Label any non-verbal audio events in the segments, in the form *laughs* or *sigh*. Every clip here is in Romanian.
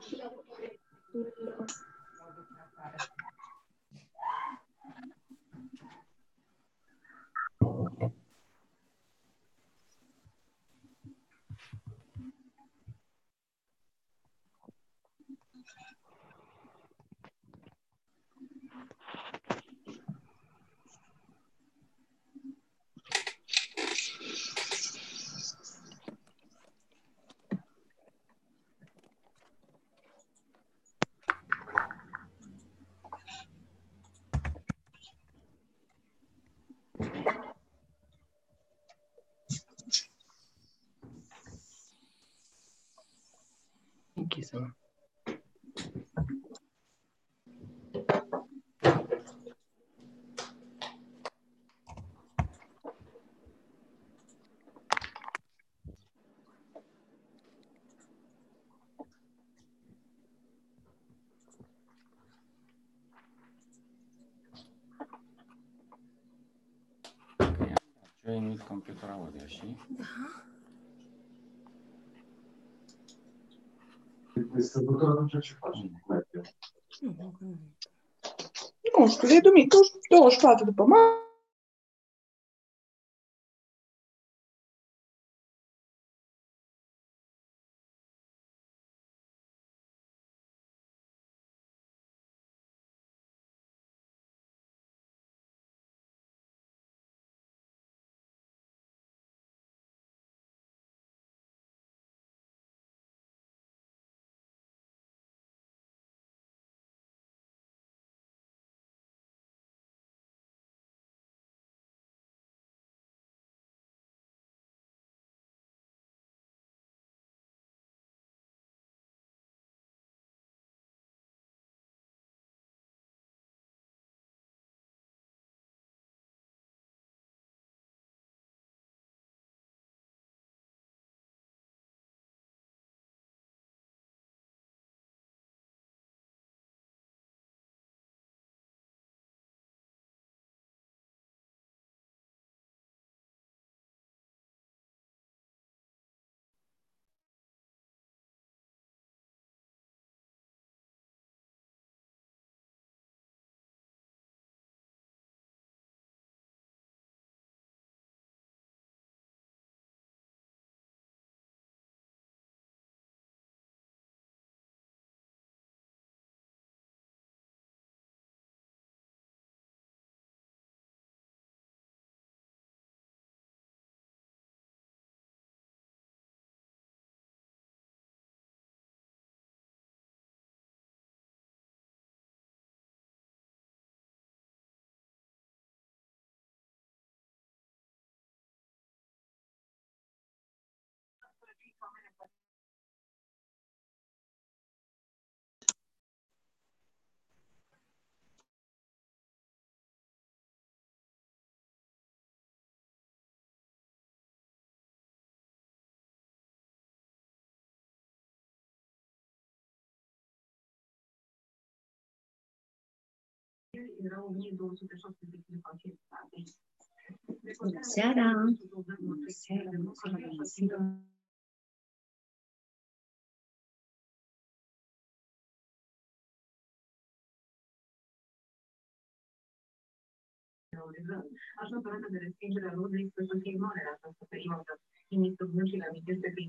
Thank you. więcej. Czyli mi z komputera odjaśni. Aha. Distribuitor atunci ce faci? Cum e? Nu, nu, nu. Nu știu, e duminică 24 după masă. erau 1270 de pacienți. Bună seara! Bună seara, bună seara, bună seara! Așa perioada de respingere aș lor riscă să fie mare la această perioadă. Ministrul Muncii amintește prin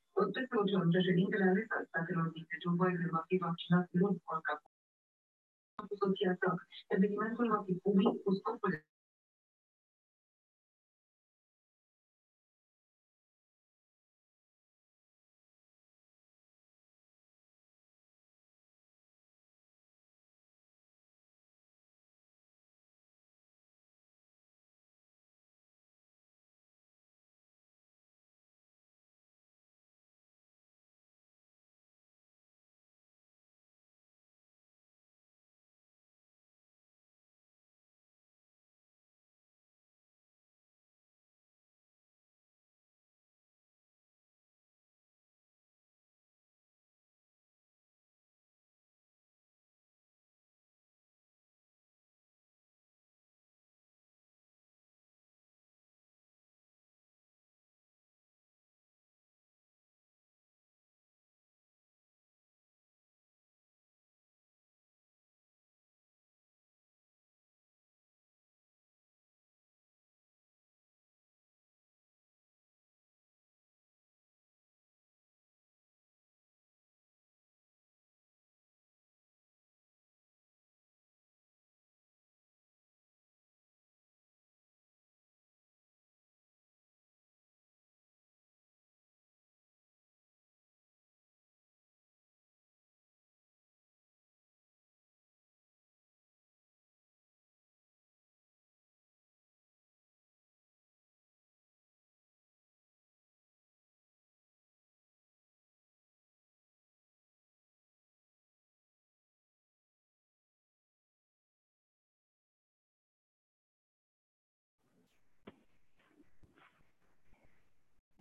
Peste o președintele ales al Statelor Unite, Joe Biden, va fi vaccinat luni contra cu soția sa. Evenimentul va fi public cu scopul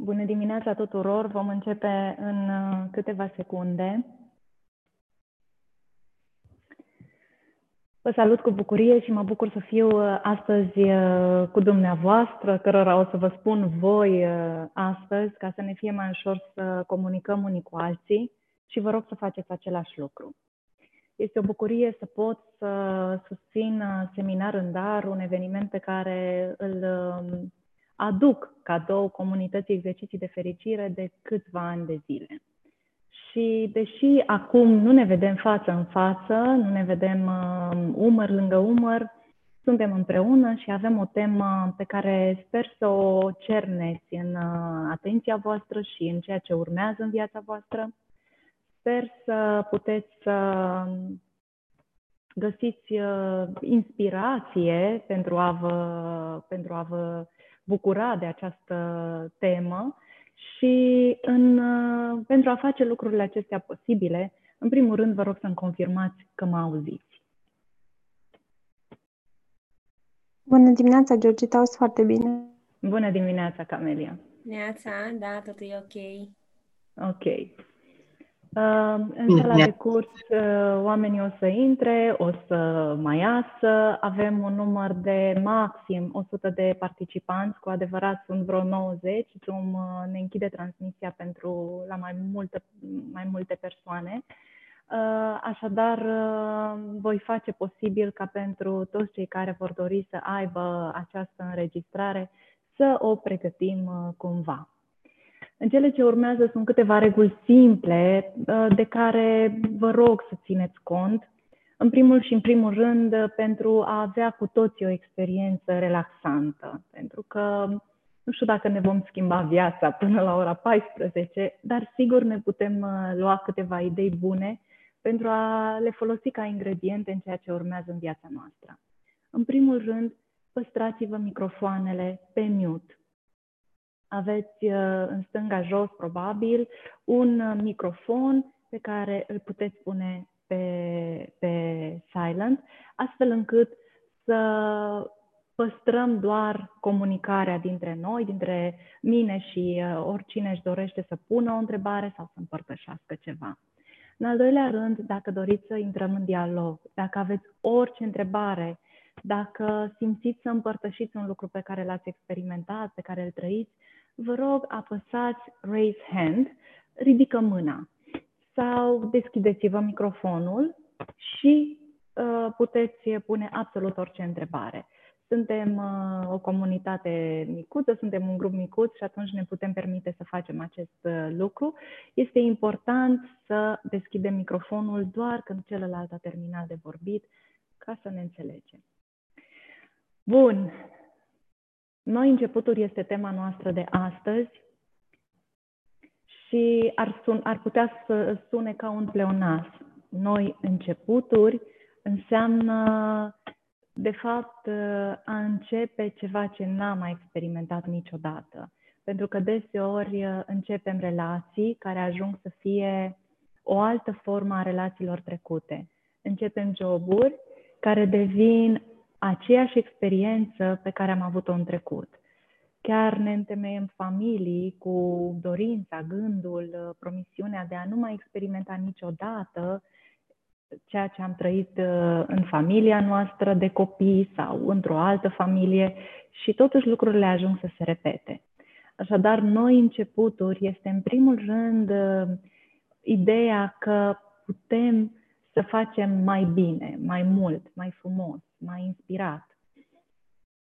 Bună dimineața tuturor! Vom începe în uh, câteva secunde. Vă salut cu bucurie și mă bucur să fiu uh, astăzi uh, cu dumneavoastră, cărora o să vă spun voi astăzi, ca să ne fie mai ușor să comunicăm unii cu alții și vă rog să faceți același lucru. Este o bucurie să pot să susțin seminar în dar, un eveniment pe care îl um, aduc cadou comunității exerciții de fericire de câțiva ani de zile. Și deși acum nu ne vedem față în față, nu ne vedem uh, umăr lângă umăr, suntem împreună și avem o temă pe care sper să o cerneți în uh, atenția voastră și în ceea ce urmează în viața voastră. Sper să puteți să găsiți uh, inspirație pentru a vă, pentru a vă bucura de această temă și în, uh, pentru a face lucrurile acestea posibile, în primul rând vă rog să-mi confirmați că mă auziți. Bună dimineața, Georgita, auzi foarte bine. Bună dimineața, Camelia. Neața, da, totul e ok. Ok. În sala de curs uh, oamenii o să intre, o să mai iasă, avem un număr de maxim 100 de participanți, cu adevărat sunt vreo 90, Zoom uh, ne închide transmisia pentru la mai multe, mai multe persoane. Uh, așadar, voi face posibil ca pentru toți cei care vor dori să aibă această înregistrare să o pregătim cumva. În cele ce urmează sunt câteva reguli simple uh, de care vă rog să țineți cont. În primul și în primul rând, uh, pentru a avea cu toții o experiență relaxantă, pentru că nu știu dacă ne vom schimba viața până la ora 14, dar sigur ne putem uh, lua câteva idei bune pentru a le folosi ca ingrediente în ceea ce urmează în viața noastră. În primul rând, păstrați-vă microfoanele pe mute aveți uh, în stânga jos, probabil, un uh, microfon pe care îl puteți pune pe, pe silent, astfel încât să păstrăm doar comunicarea dintre noi, dintre mine și uh, oricine își dorește să pună o întrebare sau să împărtășească ceva. În al doilea rând, dacă doriți să intrăm în dialog, dacă aveți orice întrebare, dacă simțiți să împărtășiți un lucru pe care l-ați experimentat, pe care îl trăiți, vă rog apăsați raise hand, ridică mâna sau deschideți-vă microfonul și uh, puteți pune absolut orice întrebare. Suntem uh, o comunitate micuță, suntem un grup micuț și atunci ne putem permite să facem acest uh, lucru. Este important să deschidem microfonul doar când celălalt a terminat de vorbit ca să ne înțelegem. Bun. Noi începuturi este tema noastră de astăzi și ar, sun, ar putea să sune ca un pleonas. Noi începuturi înseamnă, de fapt, a începe ceva ce n-am mai experimentat niciodată. Pentru că deseori începem relații care ajung să fie o altă formă a relațiilor trecute. Începem joburi care devin aceeași experiență pe care am avut-o în trecut. Chiar ne întemeiem familii cu dorința, gândul, promisiunea de a nu mai experimenta niciodată ceea ce am trăit uh, în familia noastră de copii sau într-o altă familie și totuși lucrurile ajung să se repete. Așadar, noi începuturi este în primul rând uh, ideea că putem să facem mai bine, mai mult, mai frumos, mai inspirat.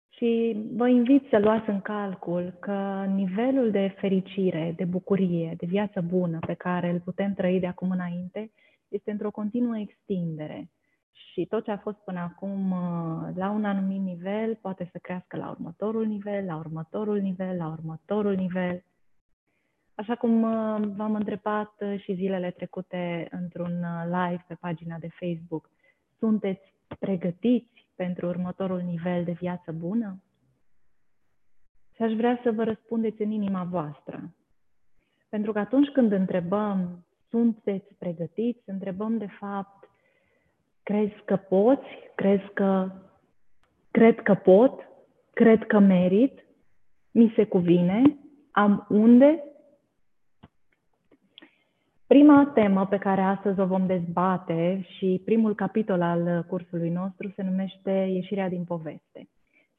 Și vă invit să luați în calcul că nivelul de fericire, de bucurie, de viață bună pe care îl putem trăi de acum înainte este într-o continuă extindere. Și tot ce a fost până acum uh, la un anumit nivel poate să crească la următorul nivel, la următorul nivel, la următorul nivel. Așa cum uh, v-am întrebat uh, și zilele trecute într-un live pe pagina de Facebook, sunteți pregătiți pentru următorul nivel de viață bună? Și aș vrea să vă răspundeți în inima voastră. Pentru că atunci când întrebăm sunteți pregătiți, întrebăm de fapt, crezi că poți, crezi că, cred că pot, cred că merit, mi se cuvine, am unde. Prima temă pe care astăzi o vom dezbate și primul capitol al cursului nostru se numește Ieșirea din poveste.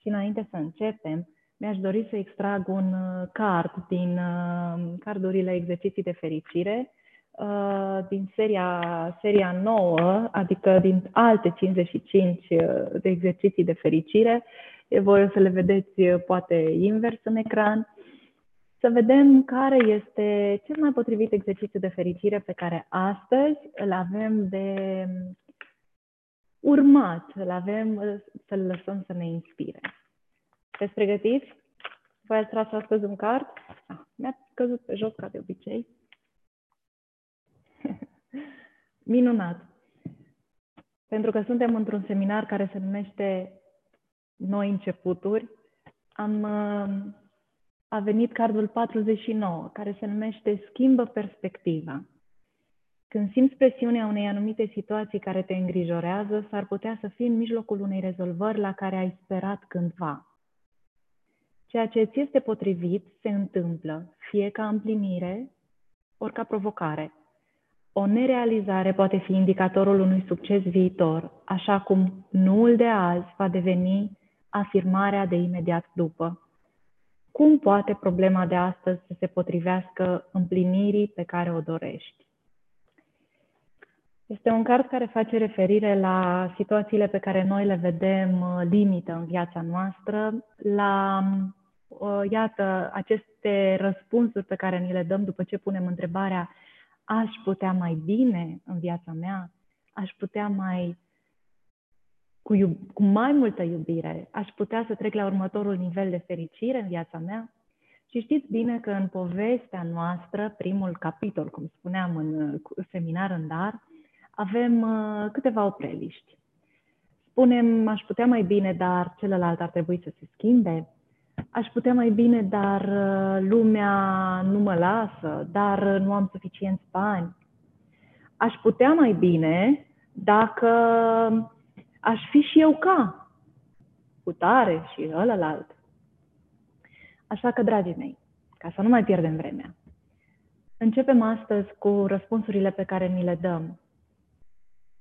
Și înainte să începem, mi-aș dori să extrag un card din uh, cardurile exerciții de fericire Uh, din seria, seria nouă, adică din alte 55 uh, de exerciții de fericire. Voi o să le vedeți uh, poate invers în ecran. Să vedem care este cel mai potrivit exercițiu de fericire pe care astăzi îl avem de urmat, îl avem să-l lăsăm să ne inspire. Sunteți pregătiți? Voi ați tras astăzi un card? Ah, mi-a căzut pe jos ca de obicei. *laughs* Minunat! Pentru că suntem într-un seminar care se numește Noi începuturi, am, uh, a venit cardul 49, care se numește Schimbă perspectiva. Când simți presiunea unei anumite situații care te îngrijorează, s-ar putea să fii în mijlocul unei rezolvări la care ai sperat cândva. Ceea ce ți este potrivit se întâmplă, fie ca împlinire, ori ca provocare. O nerealizare poate fi indicatorul unui succes viitor, așa cum nuul de azi va deveni afirmarea de imediat după. Cum poate problema de astăzi să se potrivească împlinirii pe care o dorești? Este un card care face referire la situațiile pe care noi le vedem uh, limită în viața noastră, la, uh, iată, aceste răspunsuri pe care ni le dăm după ce punem întrebarea aș putea mai bine în viața mea, aș putea mai cu, iub- cu mai multă iubire, aș putea să trec la următorul nivel de fericire în viața mea. Și știți bine că în povestea noastră, primul capitol, cum spuneam în seminar în dar, avem uh, câteva opreliști. Spunem, aș putea mai bine, dar celălalt ar trebui să se schimbe aș putea mai bine, dar uh, lumea nu mă lasă, dar uh, nu am suficienți bani. Aș putea mai bine dacă aș fi și eu ca, cu tare și ălălalt. Așa că, dragii mei, ca să nu mai pierdem vremea, începem astăzi cu răspunsurile pe care ni le dăm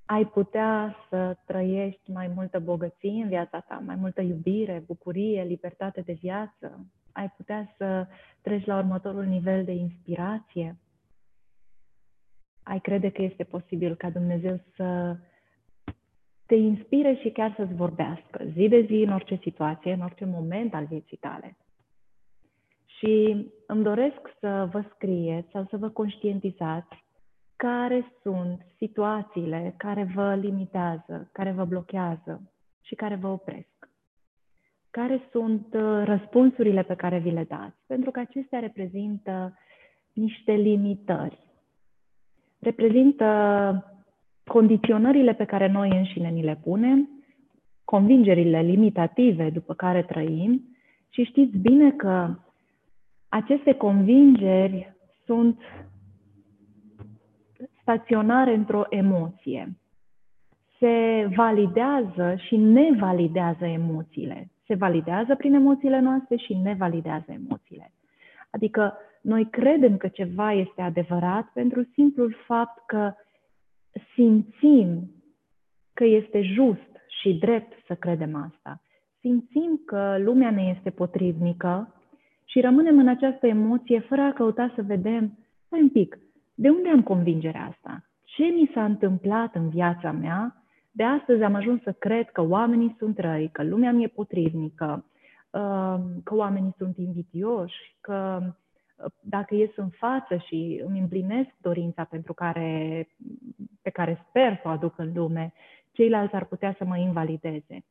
ai putea să trăiești mai multă bogăție în viața ta, mai multă iubire, bucurie, libertate de viață. Ai putea să treci la următorul nivel de inspirație. Ai crede că este posibil ca Dumnezeu să te inspire și chiar să-ți vorbească zi de zi, în orice situație, în orice moment al vieții tale. Și îmi doresc să vă scrieți sau să vă conștientizați care sunt situațiile care vă limitează, care vă blochează și care vă opresc. Care sunt uh, răspunsurile pe care vi le dați? Pentru că acestea reprezintă niște limitări. Reprezintă condiționările pe care noi înșine ni le punem, convingerile limitative după care trăim și știți bine că aceste convingeri sunt staționare într-o emoție. Se validează și ne validează emoțiile. Se validează prin emoțiile noastre și ne validează emoțiile. Adică noi credem că ceva este adevărat pentru simplul fapt că simțim că este just și drept să credem asta. Simțim că lumea ne este potrivnică și rămânem în această emoție fără a căuta să vedem, stai un pic, de unde am convingerea asta? Ce mi s-a întâmplat în viața mea? De astăzi am ajuns să cred că oamenii sunt răi, că lumea mi-e potrivnică, uh, că oamenii sunt invidioși, că uh, dacă ies în față și îmi împlinesc dorința pentru care, pe care sper să o aduc în lume, ceilalți ar putea să mă invalideze.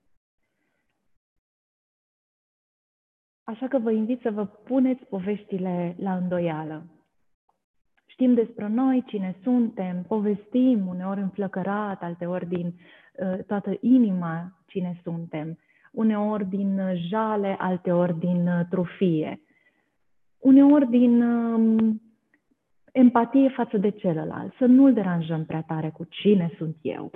Așa că vă invit să vă puneți poveștile la îndoială. Știm despre noi cine suntem, povestim uneori înflăcărat, alteori din uh, toată inima cine suntem, uneori din jale, alteori din uh, trufie, uneori din uh, empatie față de celălalt, să nu-l deranjăm prea tare cu cine sunt eu.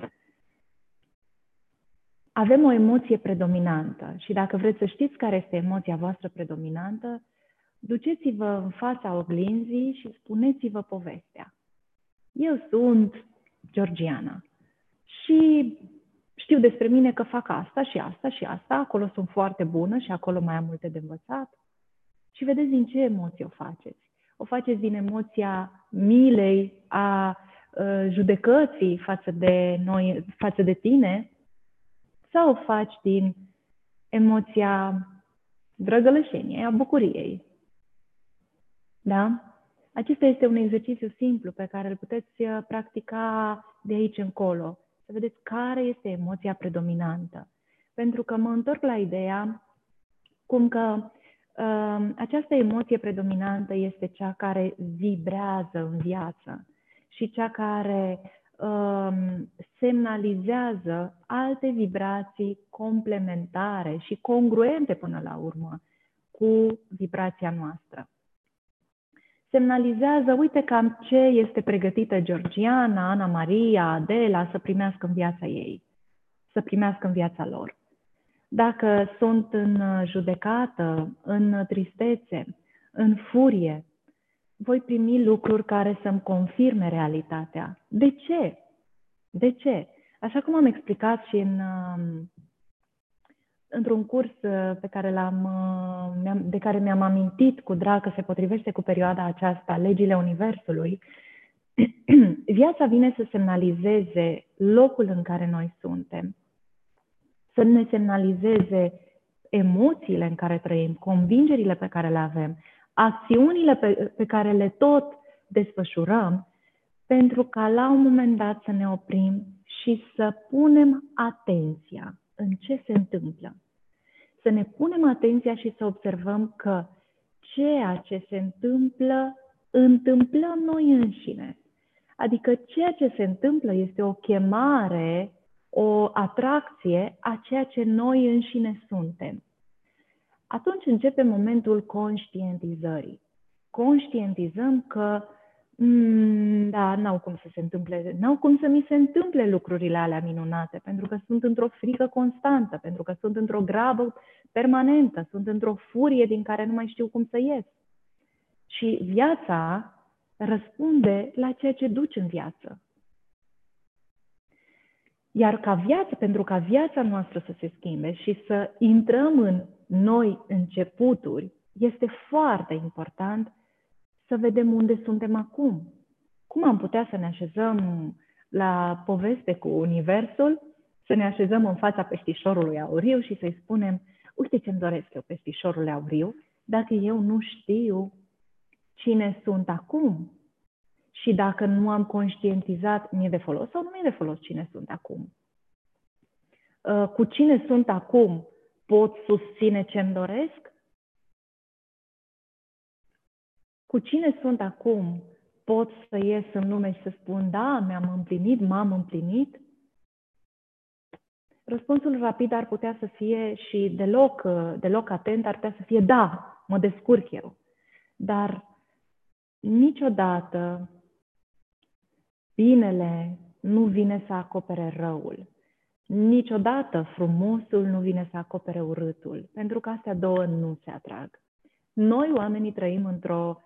Avem o emoție predominantă și dacă vreți să știți care este emoția voastră predominantă, duceți-vă în fața oglinzii și spuneți-vă povestea. Eu sunt Georgiana și știu despre mine că fac asta și asta și asta, acolo sunt foarte bună și acolo mai am multe de învățat. Și vedeți din ce emoție o faceți. O faceți din emoția milei, a uh, judecății față de noi, față de tine, sau o faci din emoția drăgălășeniei, a bucuriei, da? Acesta este un exercițiu simplu pe care îl puteți uh, practica de aici încolo. Să vedeți care este emoția predominantă. Pentru că mă întorc la ideea cum că uh, această emoție predominantă este cea care vibrează în viață și cea care uh, semnalizează alte vibrații complementare și congruente până la urmă cu vibrația noastră semnalizează, uite cam ce este pregătită Georgiana, Ana Maria, Adela să primească în viața ei, să primească în viața lor. Dacă sunt în judecată, în tristețe, în furie, voi primi lucruri care să-mi confirme realitatea. De ce? De ce? Așa cum am explicat și în um, într-un curs uh, pe care l-am, uh, de care mi-am amintit cu drag că se potrivește cu perioada aceasta, legile Universului, *clears throat* viața vine să semnalizeze locul în care noi suntem, să ne semnalizeze emoțiile în care trăim, convingerile pe care le avem, acțiunile pe, pe care le tot desfășurăm, pentru ca la un moment dat să ne oprim și să punem atenția în ce se întâmplă. Să ne punem atenția și să observăm că ceea ce se întâmplă, întâmplăm noi înșine. Adică ceea ce se întâmplă este o chemare, o atracție a ceea ce noi înșine suntem. Atunci începe momentul conștientizării. Conștientizăm că Mm, da, n-au cum să se întâmple, n-au cum să mi se întâmple lucrurile alea minunate, pentru că sunt într-o frică constantă, pentru că sunt într-o grabă permanentă, sunt într-o furie din care nu mai știu cum să ies. Și viața răspunde la ceea ce duci în viață. Iar ca viață, pentru ca viața noastră să se schimbe și să intrăm în noi începuturi, este foarte important să vedem unde suntem acum. Cum am putea să ne așezăm la poveste cu Universul, să ne așezăm în fața peștișorului auriu și să-i spunem, uite ce-mi doresc eu, peștișorul auriu, dacă eu nu știu cine sunt acum. Și dacă nu am conștientizat, mi-e de folos sau nu mi-e de folos cine sunt acum? Uh, cu cine sunt acum? Pot susține ce-mi doresc? Cu cine sunt acum? Pot să ies în lume și să spun, da, mi-am împlinit, m-am împlinit? Răspunsul rapid ar putea să fie și deloc, deloc atent, ar putea să fie da, mă descurc eu. Dar niciodată binele nu vine să acopere răul. Niciodată frumosul nu vine să acopere urâtul, pentru că astea două nu se atrag. Noi, oamenii, trăim într-o...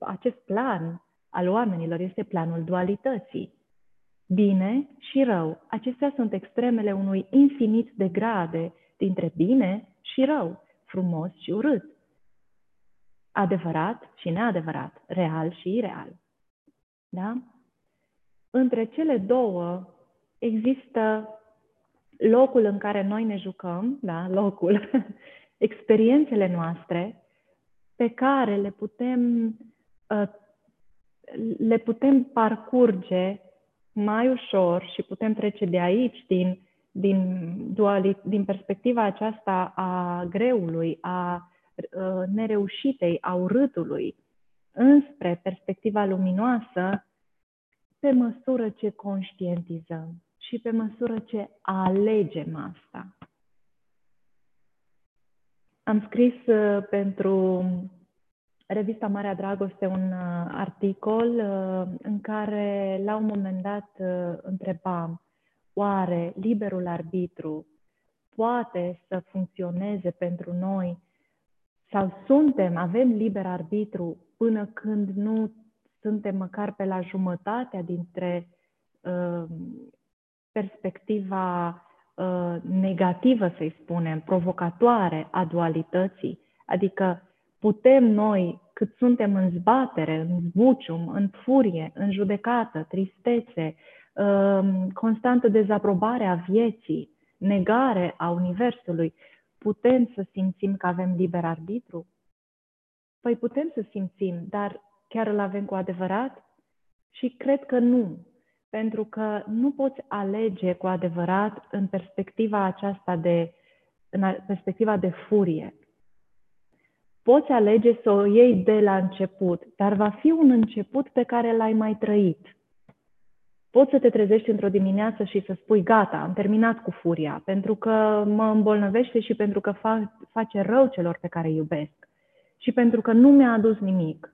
Acest plan al oamenilor este planul dualității bine și rău. Acestea sunt extremele unui infinit de grade dintre bine și rău, frumos și urât, adevărat și neadevărat, real și ireal. Da? Între cele două există locul în care noi ne jucăm, da, locul, *laughs* experiențele noastre pe care le putem, uh, le putem parcurge mai ușor și putem trece de aici, din, din, duali, din perspectiva aceasta a greului, a uh, nereușitei, a urâtului, înspre perspectiva luminoasă, pe măsură ce conștientizăm și pe măsură ce alegem asta. Am scris uh, pentru revista Marea Dragoste un uh, articol uh, în care la un moment dat uh, întrebam oare liberul arbitru poate să funcționeze pentru noi sau suntem, avem liber arbitru până când nu suntem măcar pe la jumătatea dintre uh, perspectiva uh, negativă, să-i spunem, provocatoare a dualității, adică putem noi, cât suntem în zbatere, în zbucium, în furie, în judecată, tristețe, um, constantă dezaprobare a vieții, negare a Universului, putem să simțim că avem liber arbitru? Păi putem să simțim, dar chiar îl avem cu adevărat? Și cred că nu, pentru că nu poți alege cu adevărat în perspectiva aceasta de, în perspectiva de furie. Poți alege să o iei de la început, dar va fi un început pe care l-ai mai trăit. Poți să te trezești într-o dimineață și să spui, gata, am terminat cu furia, pentru că mă îmbolnăvește și pentru că fa- face rău celor pe care îi iubesc și pentru că nu mi-a adus nimic.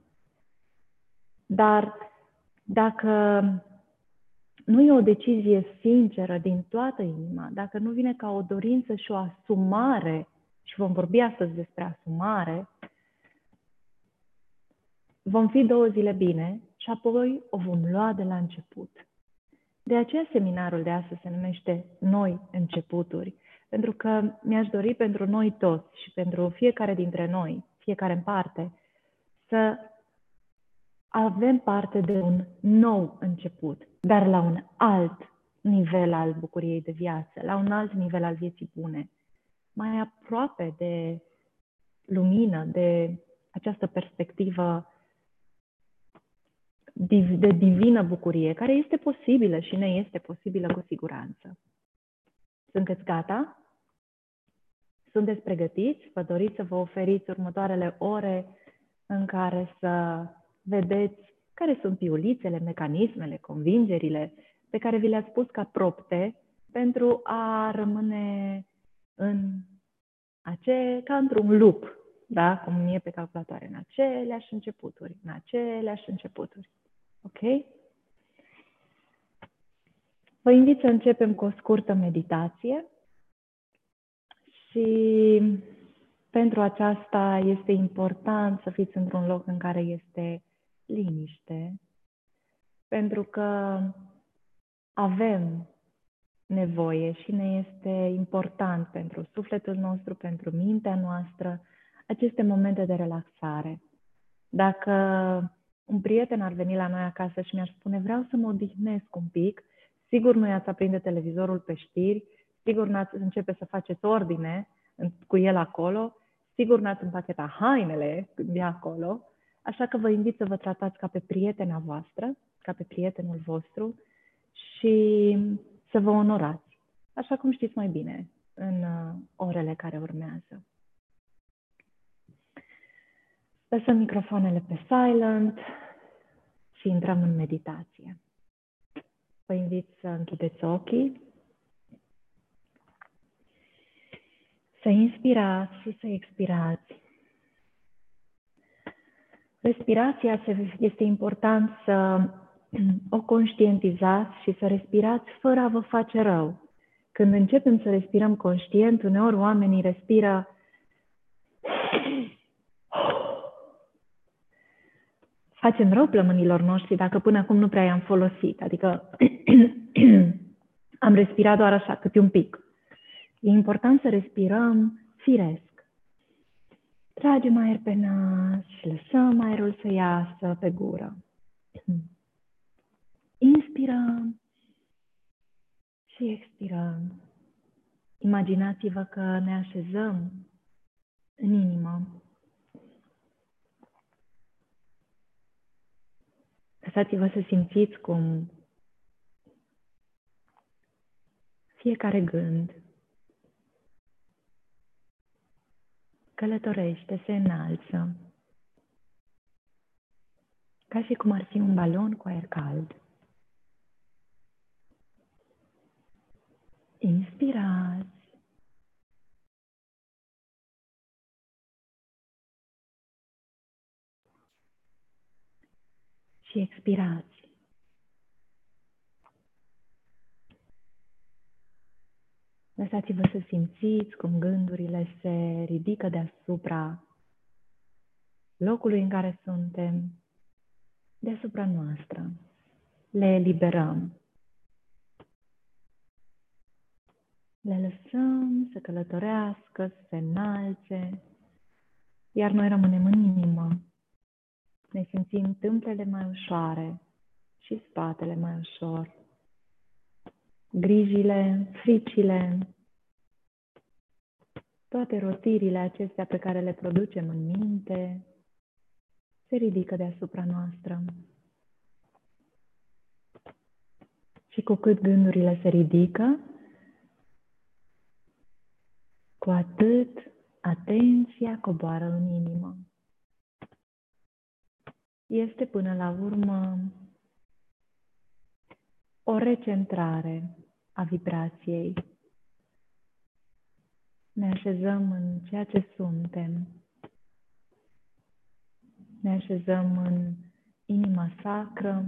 Dar dacă nu e o decizie sinceră din toată inima, dacă nu vine ca o dorință și o asumare, și vom vorbi astăzi despre asumare, vom fi două zile bine și apoi o vom lua de la început. De aceea seminarul de astăzi se numește Noi începuturi, pentru că mi-aș dori pentru noi toți și pentru fiecare dintre noi, fiecare în parte, să avem parte de un nou început, dar la un alt nivel al bucuriei de viață, la un alt nivel al vieții bune, mai aproape de lumină, de această perspectivă de divină bucurie, care este posibilă și ne este posibilă cu siguranță. Sunteți gata? Sunteți pregătiți? Vă doriți să vă oferiți următoarele ore în care să vedeți care sunt piulițele, mecanismele, convingerile pe care vi le-ați pus ca propte pentru a rămâne în ace, ca într-un loop, da? cum e pe calculatoare, în aceleași începuturi, în aceleași începuturi. Ok? Vă invit să începem cu o scurtă meditație și pentru aceasta este important să fiți într-un loc în care este liniște, pentru că avem nevoie și ne este important pentru sufletul nostru, pentru mintea noastră, aceste momente de relaxare. Dacă un prieten ar veni la noi acasă și mi-ar spune vreau să mă odihnesc un pic, sigur nu i-ați aprinde televizorul pe știri, sigur n-ați începe să faceți ordine cu el acolo, sigur n-ați împacheta hainele de acolo, așa că vă invit să vă tratați ca pe prietena voastră ca pe prietenul vostru și să vă onorați, așa cum știți mai bine, în uh, orele care urmează. Lăsăm microfoanele pe silent și intrăm în meditație. Vă invit să închideți ochii, să inspirați și să expirați. Respirația este important să o conștientizați și să respirați fără a vă face rău. Când începem să respirăm conștient, uneori oamenii respiră facem rău plămânilor noștri dacă până acum nu prea i-am folosit. Adică am respirat doar așa, câte un pic. E important să respirăm firesc. Tragem aer pe nas și lăsăm aerul să iasă pe gură. Inspirăm și expirăm. Imaginați-vă că ne așezăm în inimă. Lăsați-vă să simțiți cum fiecare gând călătorește, se înalță, ca și cum ar fi un balon cu aer cald. Inspirați. Și expirați. Lăsați-vă să simțiți cum gândurile se ridică deasupra locului în care suntem, deasupra noastră. Le eliberăm. Le lăsăm să călătorească, să se înalțe, iar noi rămânem în inimă. Ne simțim tâmplele mai ușoare și spatele mai ușor. Grijile, fricile, toate rotirile acestea pe care le producem în minte se ridică deasupra noastră. Și cu cât gândurile se ridică, cu atât atenția coboară în inimă. Este până la urmă o recentrare a vibrației. Ne așezăm în ceea ce suntem. Ne așezăm în inima sacră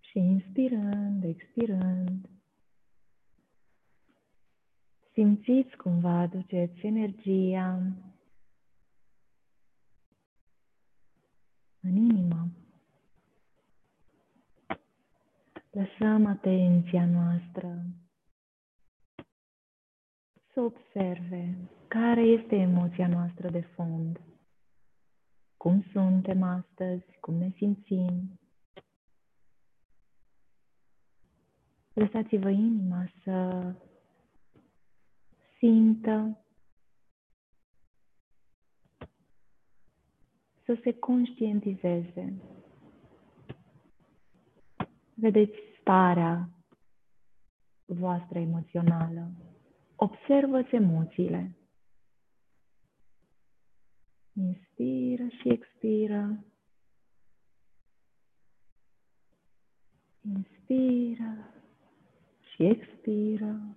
și inspirând, expirând, simțiți cum vă aduceți energia în inimă. Lăsăm atenția noastră să observe care este emoția noastră de fond, cum suntem astăzi, cum ne simțim. Lăsați-vă inima să simtă, să se conștientizeze. Vedeți starea voastră emoțională. Observă-ți emoțiile. Inspiră și expiră. Inspiră și expiră.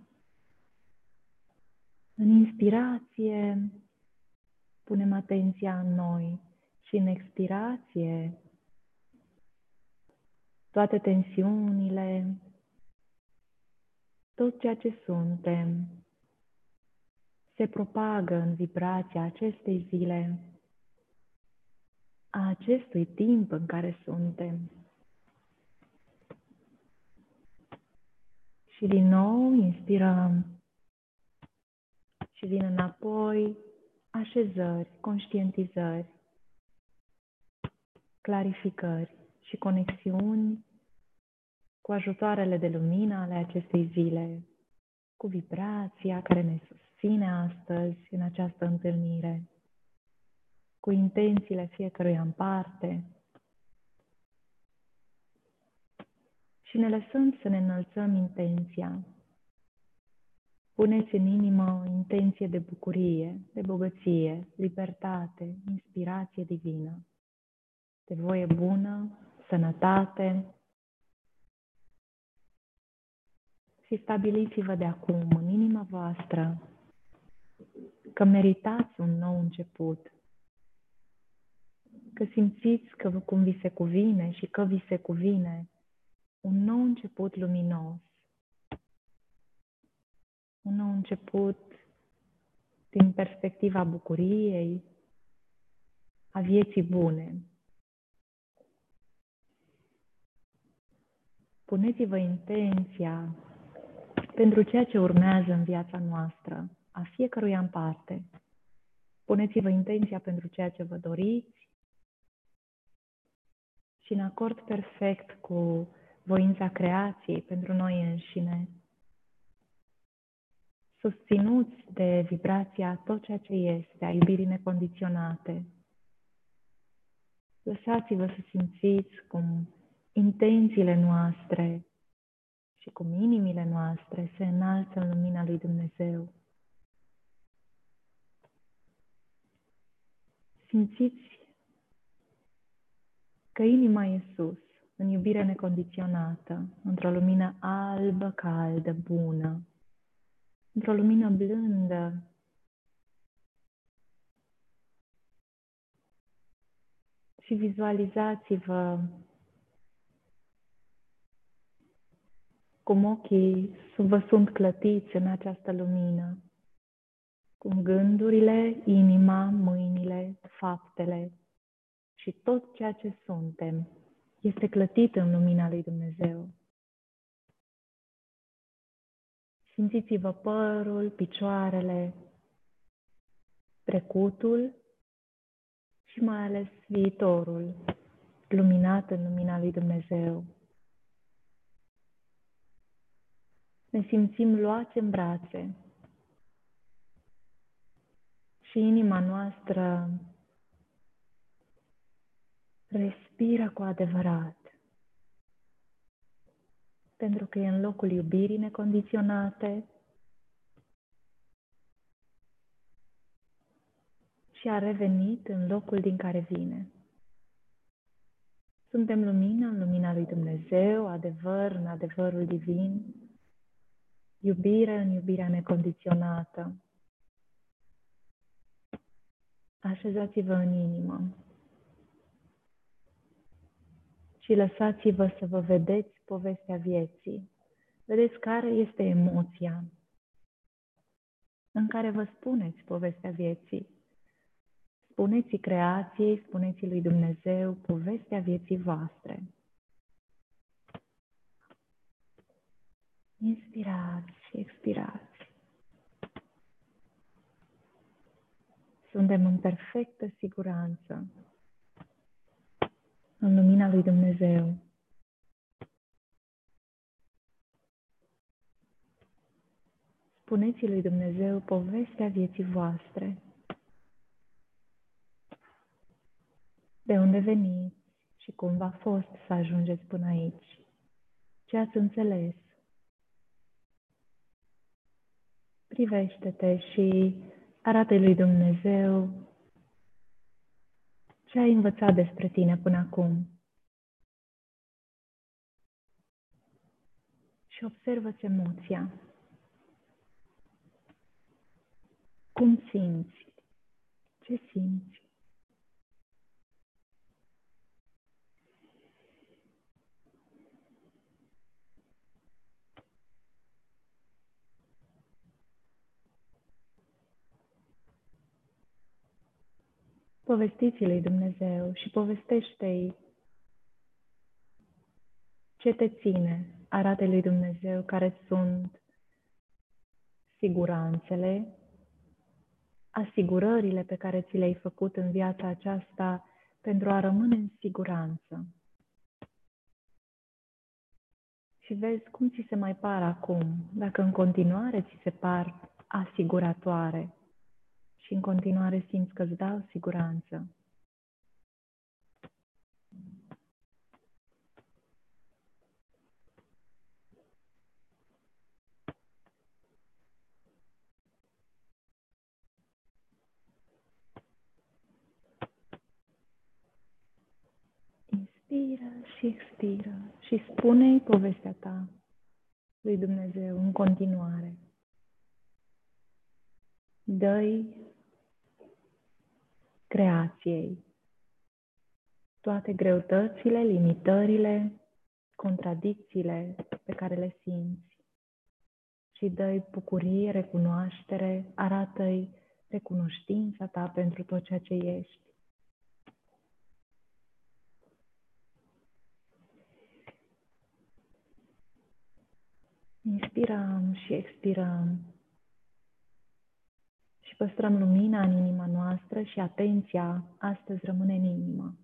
În inspirație punem atenția în noi și în expirație toate tensiunile, tot ceea ce suntem, se propagă în vibrația acestei zile, a acestui timp în care suntem. Și din nou inspirăm și vin înapoi așezări, conștientizări, clarificări și conexiuni cu ajutoarele de lumină ale acestei zile, cu vibrația care ne susține astăzi în această întâlnire, cu intențiile fiecăruia în parte, Și ne lăsăm să ne înălțăm intenția. Puneți în inimă o intenție de bucurie, de bogăție, libertate, inspirație divină, de voie bună, sănătate. Și stabiliți-vă de acum în inima voastră că meritați un nou început, că simțiți că cum vi se cuvine și că vi se cuvine un nou început luminos, un nou început din perspectiva bucuriei, a vieții bune. Puneți-vă intenția pentru ceea ce urmează în viața noastră, a fiecăruia în parte. Puneți-vă intenția pentru ceea ce vă doriți și în acord perfect cu voința creației pentru noi înșine, susținuți de vibrația tot ceea ce este, a iubirii necondiționate. Lăsați-vă să simțiți cum intențiile noastre și cum inimile noastre se înalță în lumina lui Dumnezeu. Simțiți că inima e sus, în iubire necondiționată, într-o lumină albă, caldă, bună, într-o lumină blândă. Și vizualizați-vă cum ochii vă sunt clătiți în această lumină, cum gândurile, inima, mâinile, faptele și tot ceea ce suntem este clătit în lumina lui Dumnezeu. Simțiți-vă părul, picioarele, trecutul și mai ales viitorul, luminat în lumina lui Dumnezeu. Ne simțim luați în brațe. Și inima noastră respiră cu adevărat. Pentru că e în locul iubirii necondiționate. Și a revenit în locul din care vine. Suntem lumină în lumina lui Dumnezeu, adevăr în adevărul divin, iubire în iubirea necondiționată. Așezați-vă în inimă și lăsați-vă să vă vedeți povestea vieții. Vedeți care este emoția în care vă spuneți povestea vieții. Spuneți creației, spuneți lui Dumnezeu povestea vieții voastre. Inspirați și expirați. Suntem în perfectă siguranță în lumina lui Dumnezeu. Spuneți lui Dumnezeu povestea vieții voastre. De unde veniți și cum v-a fost să ajungeți până aici? Ce ați înțeles? Privește-te și arată lui Dumnezeu ce ai învățat despre tine până acum? Și observă-ți emoția. Cum simți? Ce simți? Povestiți lui Dumnezeu și povestește-i ce te ține, arată lui Dumnezeu care sunt siguranțele, asigurările pe care ți le-ai făcut în viața aceasta pentru a rămâne în siguranță. Și vezi cum ți se mai par acum, dacă în continuare ți se par asiguratoare și în continuare simți că îți dau siguranță. Inspiră și expiră și spune-i povestea ta lui Dumnezeu în continuare. Dă-i creației toate greutățile, limitările, contradicțiile pe care le simți și dă-i bucurie, recunoaștere, arată-i recunoștința ta pentru tot ceea ce ești. Inspirăm și expirăm și păstrăm lumina în inima noastră și atenția astăzi rămâne în inimă.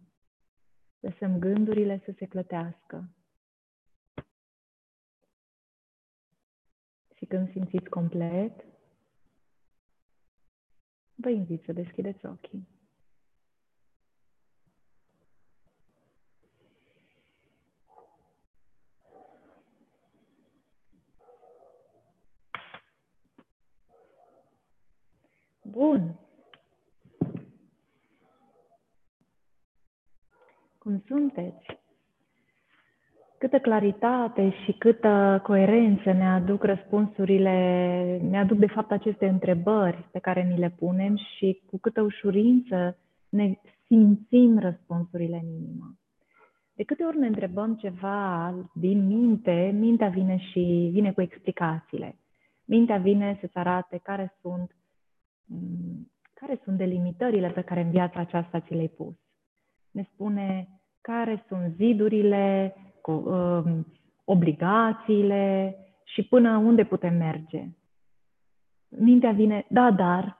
Lăsăm gândurile să se clătească. Și când simțiți complet, vă invit să deschideți ochii. Bun. Cum sunteți? Câtă claritate și câtă coerență ne aduc răspunsurile, ne aduc de fapt aceste întrebări pe care ni le punem și cu câtă ușurință ne simțim răspunsurile în inimă. De câte ori ne întrebăm ceva din minte, mintea vine și vine cu explicațiile. Mintea vine să-ți arate care sunt Mm, care sunt delimitările pe care în viața aceasta ți le-ai pus. Ne spune care sunt zidurile, um, obligațiile și până unde putem merge. Mintea vine, da, dar,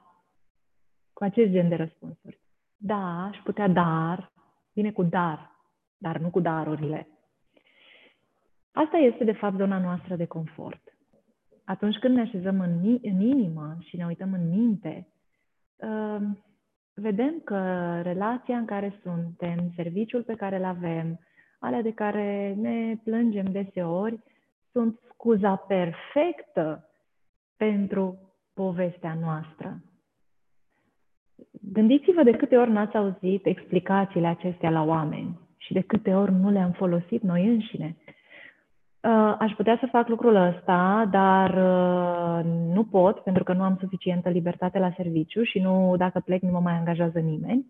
cu acest gen de răspunsuri. Da, aș putea dar, vine cu dar, dar nu cu darurile. Asta este, de fapt, zona noastră de confort atunci când ne așezăm în, în inimă și ne uităm în minte, uh, vedem că relația în care suntem, serviciul pe care îl avem, alea de care ne plângem deseori, sunt scuza perfectă pentru povestea noastră. Gândiți-vă de câte ori n-ați auzit explicațiile acestea la oameni și de câte ori nu le-am folosit noi înșine. Uh, aș putea să fac lucrul ăsta, dar uh, nu pot pentru că nu am suficientă libertate la serviciu și nu, dacă plec, nu mă mai angajează nimeni.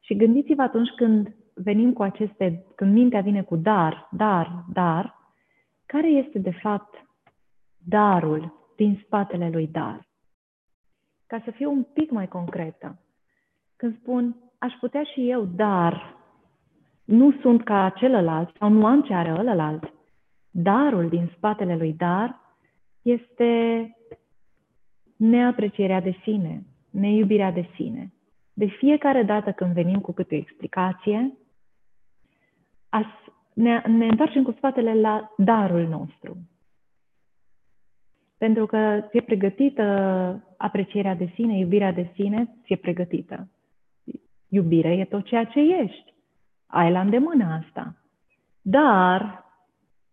Și gândiți-vă atunci când venim cu aceste, când mintea vine cu dar, dar, dar, care este de fapt darul din spatele lui dar? Ca să fiu un pic mai concretă, când spun aș putea și eu, dar nu sunt ca celălalt sau nu am ce are ălălalt. Darul din spatele lui dar este neaprecierea de sine, neiubirea de sine. De fiecare dată când venim cu câte o explicație, as, ne, ne întoarcem cu spatele la darul nostru. Pentru că ți-e pregătită aprecierea de sine, iubirea de sine, ți-e pregătită. Iubire e tot ceea ce ești ai la îndemână asta. Dar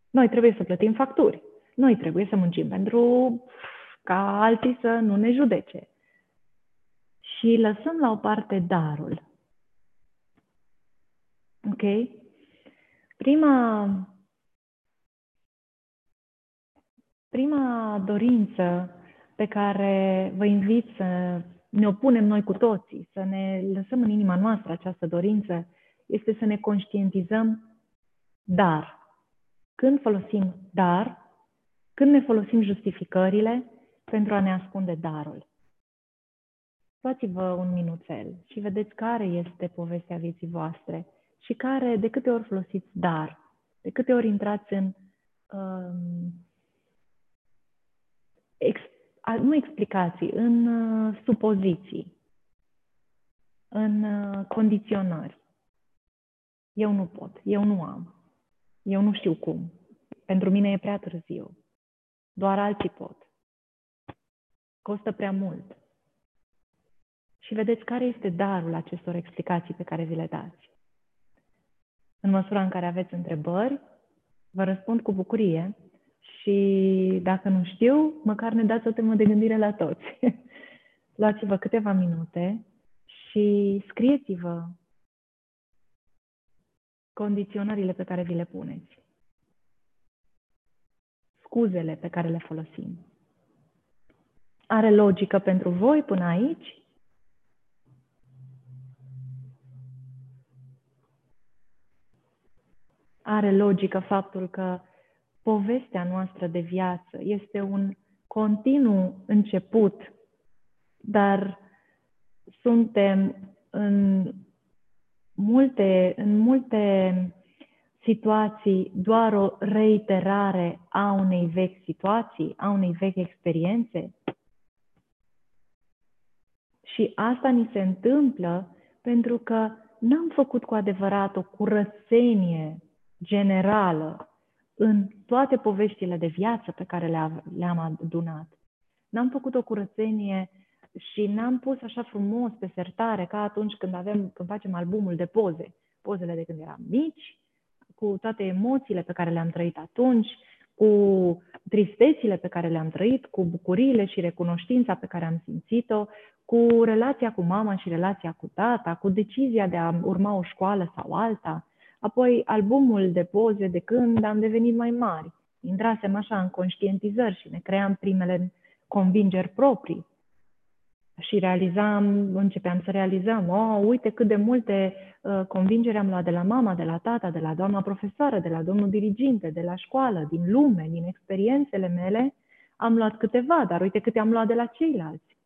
noi trebuie să plătim facturi. Noi trebuie să muncim pentru ca alții să nu ne judece. Și lăsăm la o parte darul. Ok? Prima, prima dorință pe care vă invit să ne opunem noi cu toții, să ne lăsăm în inima noastră această dorință, este să ne conștientizăm dar. Când folosim dar, când ne folosim justificările pentru a ne ascunde darul. Luați-vă un minuțel și vedeți care este povestea vieții voastre și care, de câte ori folosiți dar, de câte ori intrați în um, ex, nu explicații, în uh, supoziții, în uh, condiționări. Eu nu pot, eu nu am, eu nu știu cum. Pentru mine e prea târziu. Doar alții pot. Costă prea mult. Și vedeți care este darul acestor explicații pe care vi le dați. În măsura în care aveți întrebări, vă răspund cu bucurie și dacă nu știu, măcar ne dați o temă de gândire la toți. *laughs* Luați-vă câteva minute și scrieți-vă condiționările pe care vi le puneți, scuzele pe care le folosim. Are logică pentru voi până aici? Are logică faptul că povestea noastră de viață este un continuu început, dar suntem în multe, în multe situații doar o reiterare a unei vechi situații, a unei vechi experiențe. Și asta ni se întâmplă pentru că n-am făcut cu adevărat o curățenie generală în toate poveștile de viață pe care le-am adunat. N-am făcut o curățenie și n-am pus așa frumos pe sertare ca atunci când, avem, când facem albumul de poze, pozele de când eram mici, cu toate emoțiile pe care le-am trăit atunci, cu tristețile pe care le-am trăit, cu bucuriile și recunoștința pe care am simțit-o, cu relația cu mama și relația cu tata, cu decizia de a urma o școală sau alta, apoi albumul de poze de când am devenit mai mari. Intrasem așa în conștientizări și ne cream primele convingeri proprii și realizam, începeam să realizăm, oh, uite cât de multe uh, convingeri am luat de la mama, de la tata, de la doamna profesoară, de la domnul diriginte, de la școală, din lume, din experiențele mele, am luat câteva, dar uite câte am luat de la ceilalți.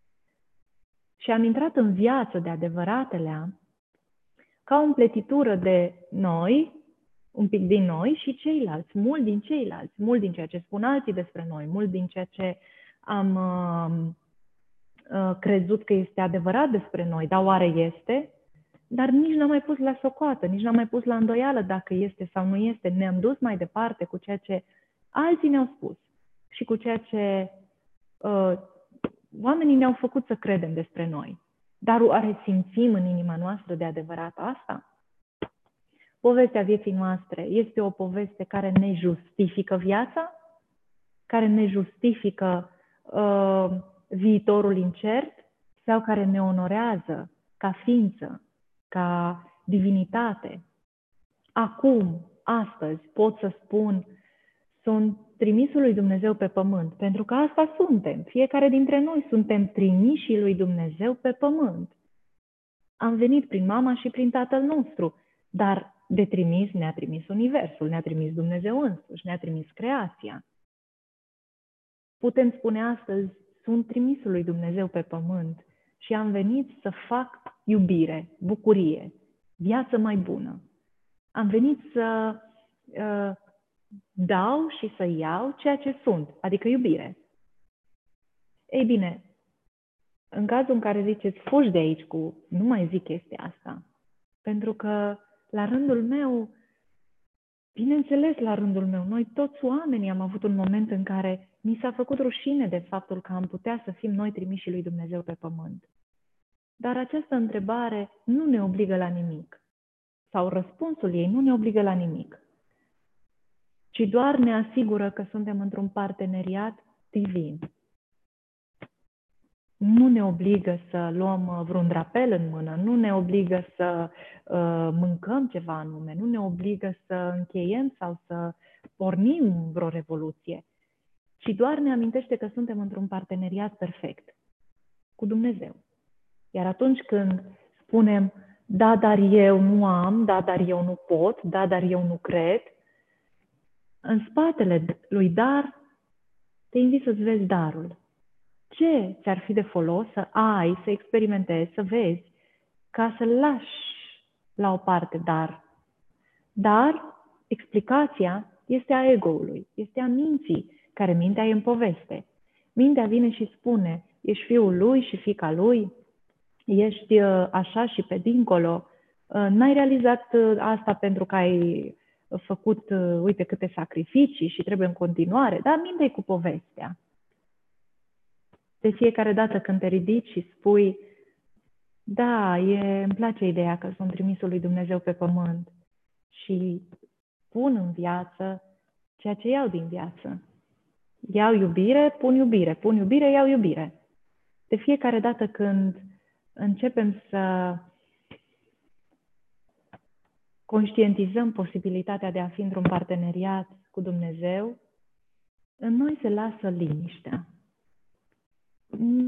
Și am intrat în viață de adevăratele ca o împletitură de noi, un pic din noi și ceilalți, mult din ceilalți, mult din ceea ce spun alții despre noi, mult din ceea ce am uh, uh, crezut că este adevărat despre noi, dar oare este? Dar nici n-am mai pus la socoată, nici n-am mai pus la îndoială dacă este sau nu este. Ne-am dus mai departe cu ceea ce alții ne-au spus și cu ceea ce uh, oamenii ne-au făcut să credem despre noi. Dar oare simțim în inima noastră de adevărat asta? Povestea vieții noastre este o poveste care ne justifică viața? Care ne justifică uh, viitorul incert? Sau care ne onorează ca ființă, ca divinitate? Acum, astăzi, pot să spun, sunt trimisul lui Dumnezeu pe pământ, pentru că asta suntem. Fiecare dintre noi suntem trimișii lui Dumnezeu pe pământ. Am venit prin mama și prin tatăl nostru, dar de trimis ne-a trimis Universul, ne-a trimis Dumnezeu însuși, ne-a trimis creația. Putem spune astăzi, sunt trimisul lui Dumnezeu pe pământ și am venit să fac iubire, bucurie, viață mai bună. Am venit să uh, dau și să iau ceea ce sunt, adică iubire. Ei bine, în cazul în care ziceți, fugi de aici cu, nu mai zic chestia asta, pentru că la rândul meu, bineînțeles la rândul meu, noi toți oamenii am avut un moment în care mi s-a făcut rușine de faptul că am putea să fim noi trimiși lui Dumnezeu pe pământ. Dar această întrebare nu ne obligă la nimic. Sau răspunsul ei nu ne obligă la nimic ci doar ne asigură că suntem într-un parteneriat divin. Nu ne obligă să luăm uh, vreun drapel în mână, nu ne obligă să uh, mâncăm ceva anume, nu ne obligă să încheiem sau să pornim vreo revoluție, ci doar ne amintește că suntem într-un parteneriat perfect cu Dumnezeu. Iar atunci când spunem, da, dar eu nu am, da, dar eu nu pot, da, dar eu nu cred, în spatele lui dar, te invit să-ți vezi darul. Ce ți-ar fi de folos să ai, să experimentezi, să vezi, ca să lași la o parte dar. Dar explicația este a ego-ului, este a minții, care mintea e în poveste. Mintea vine și spune, ești fiul lui și fica lui, ești uh, așa și pe dincolo, uh, n-ai realizat uh, asta pentru că ai făcut, uh, uite câte sacrificii și trebuie în continuare, dar minte cu povestea. De fiecare dată când te ridici și spui, da, e, îmi place ideea că sunt trimisul lui Dumnezeu pe pământ și pun în viață ceea ce iau din viață. Iau iubire, pun iubire, pun iubire, iau iubire. De fiecare dată când începem să conștientizăm posibilitatea de a fi într-un parteneriat cu Dumnezeu, în noi se lasă liniștea.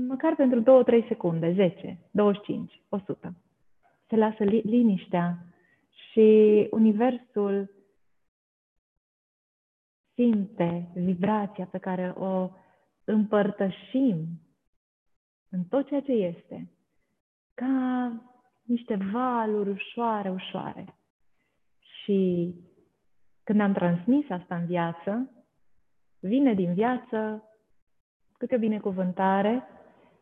Măcar pentru 2-3 secunde, 10, 25, 100. Se lasă li- liniștea și Universul simte vibrația pe care o împărtășim în tot ceea ce este, ca niște valuri ușoare, ușoare. Și când am transmis asta în viață, vine din viață câte o binecuvântare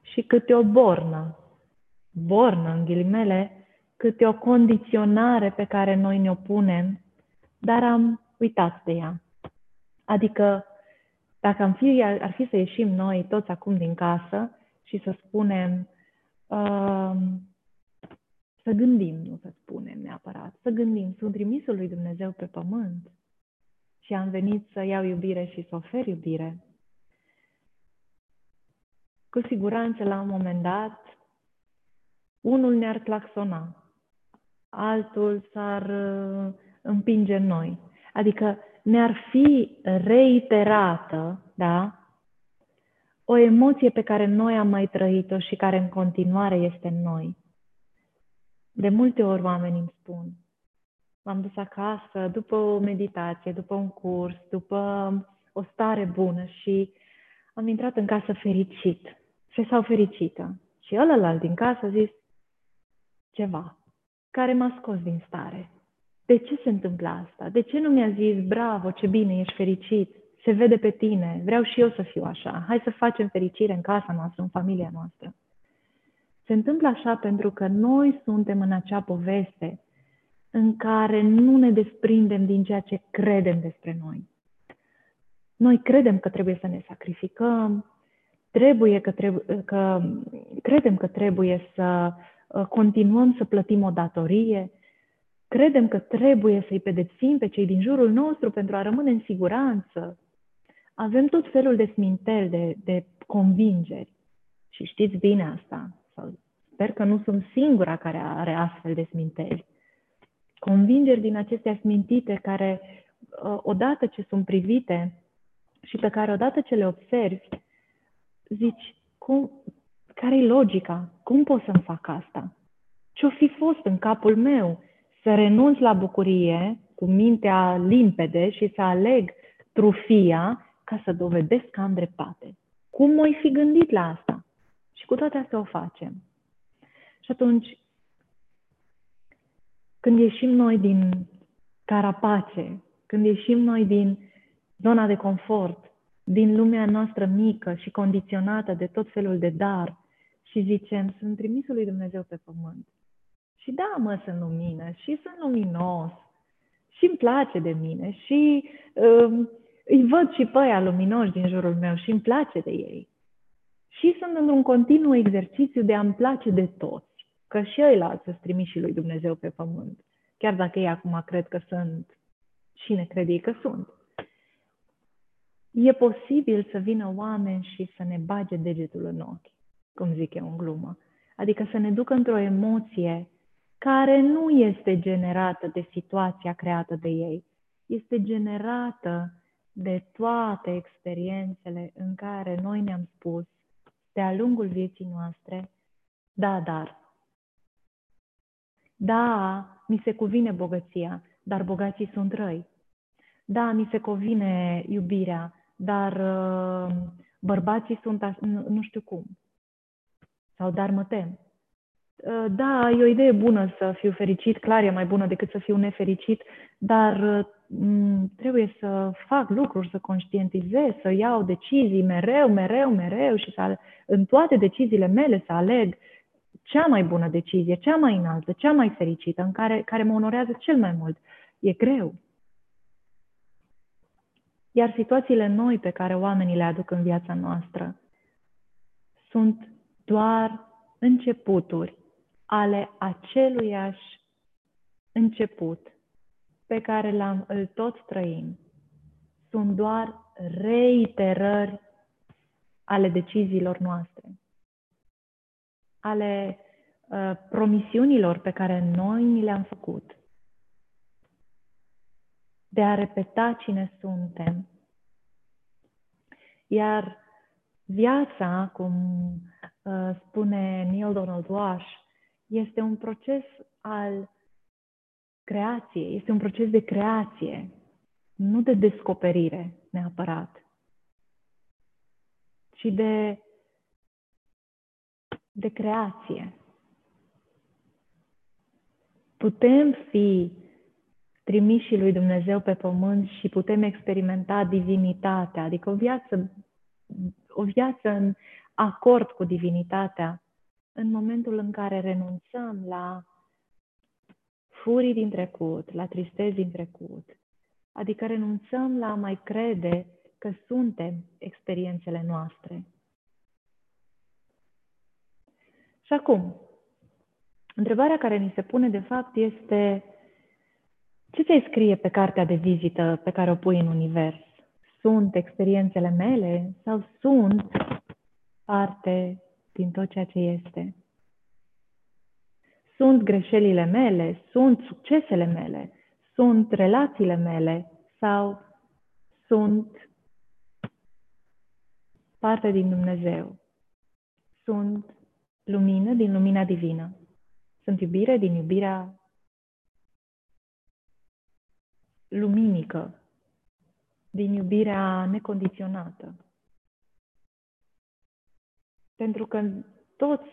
și câte o bornă. Bornă, în ghilimele, câte o condiționare pe care noi ne-o punem, dar am uitat de ea. Adică, dacă am fi, ar fi să ieșim noi toți acum din casă și să spunem, uh, să gândim, nu să spunem neapărat, să gândim, sunt trimisul lui Dumnezeu pe pământ și am venit să iau iubire și să ofer iubire. Cu siguranță, la un moment dat, unul ne-ar claxona, altul s-ar uh, împinge în noi. Adică ne-ar fi reiterată, da, o emoție pe care noi am mai trăit-o și care în continuare este în noi. De multe ori oamenii îmi spun, m-am dus acasă după o meditație, după un curs, după o stare bună și am intrat în casă fericit și sau fericită. Și ălălalt din casă a zis ceva care m-a scos din stare. De ce se întâmplă asta? De ce nu mi-a zis, bravo, ce bine, ești fericit, se vede pe tine, vreau și eu să fiu așa, hai să facem fericire în casa noastră, în familia noastră. Se întâmplă așa pentru că noi suntem în acea poveste în care nu ne desprindem din ceea ce credem despre noi. Noi credem că trebuie să ne sacrificăm, trebuie că, trebuie, că credem că trebuie să uh, continuăm să plătim o datorie, credem că trebuie să-i pedepsim pe cei din jurul nostru pentru a rămâne în siguranță. Avem tot felul de sminteli, de, de convingeri. Și știți bine asta, sau sper că nu sunt singura care are astfel de sminteli. Convingeri din acestea smintite care, uh, odată ce sunt privite și pe care odată ce le observi, zici, cum, care e logica? Cum pot să-mi fac asta? Ce-o fi fost în capul meu? Să renunț la bucurie cu mintea limpede și să aleg trufia ca să dovedesc că am dreptate. Cum m-ai fi gândit la asta? Și cu toate astea o facem. Și atunci, când ieșim noi din carapace, când ieșim noi din zona de confort, din lumea noastră mică și condiționată de tot felul de dar și zicem, sunt trimisul lui Dumnezeu pe pământ. Și da, mă, sunt lumină și sunt luminos și îmi place de mine și uh, îi văd și pe aia luminoși din jurul meu și îmi place de ei. Și sunt într-un continuu exercițiu de a-mi place de toți, că și ei la sunt trimiși lui Dumnezeu pe pământ. Chiar dacă ei acum cred că sunt, cine crede ei că sunt. E posibil să vină oameni și să ne bage degetul în ochi, cum zic eu în glumă. Adică să ne ducă într-o emoție care nu este generată de situația creată de ei, este generată de toate experiențele în care noi ne-am spus de-a lungul vieții noastre, da, dar. Da, mi se cuvine bogăția, dar bogații sunt răi. Da, mi se cuvine iubirea, dar uh, bărbații sunt nu, nu știu cum. Sau dar mă tem. Uh, da, e o idee bună să fiu fericit, clar e mai bună decât să fiu nefericit, dar uh, trebuie să fac lucruri, să conștientizez, să iau decizii mereu, mereu, mereu și să, în toate deciziile mele să aleg cea mai bună decizie, cea mai înaltă, cea mai fericită, în care, care mă onorează cel mai mult. E greu. Iar situațiile noi pe care oamenii le aduc în viața noastră sunt doar începuturi ale aceluiași început pe care l-am, îl tot trăim. Sunt doar reiterări ale deciziilor noastre, ale uh, promisiunilor pe care noi ni le-am făcut. De a repeta cine suntem. Iar viața, cum uh, spune Neil Donald Walsh, este un proces al creației, este un proces de creație, nu de descoperire neapărat, ci de, de creație. Putem fi trimișii lui Dumnezeu pe pământ și putem experimenta divinitatea, adică o viață, o viață în acord cu divinitatea, în momentul în care renunțăm la furii din trecut, la tristezi din trecut, adică renunțăm la a mai crede că suntem experiențele noastre. Și acum, întrebarea care ni se pune de fapt este ce ți-ai scrie pe cartea de vizită pe care o pui în univers? Sunt experiențele mele sau sunt parte din tot ceea ce este? Sunt greșelile mele, sunt succesele mele, sunt relațiile mele sau sunt parte din Dumnezeu. Sunt lumină din lumina divină. Sunt iubire din iubirea luminică, din iubirea necondiționată. Pentru că toți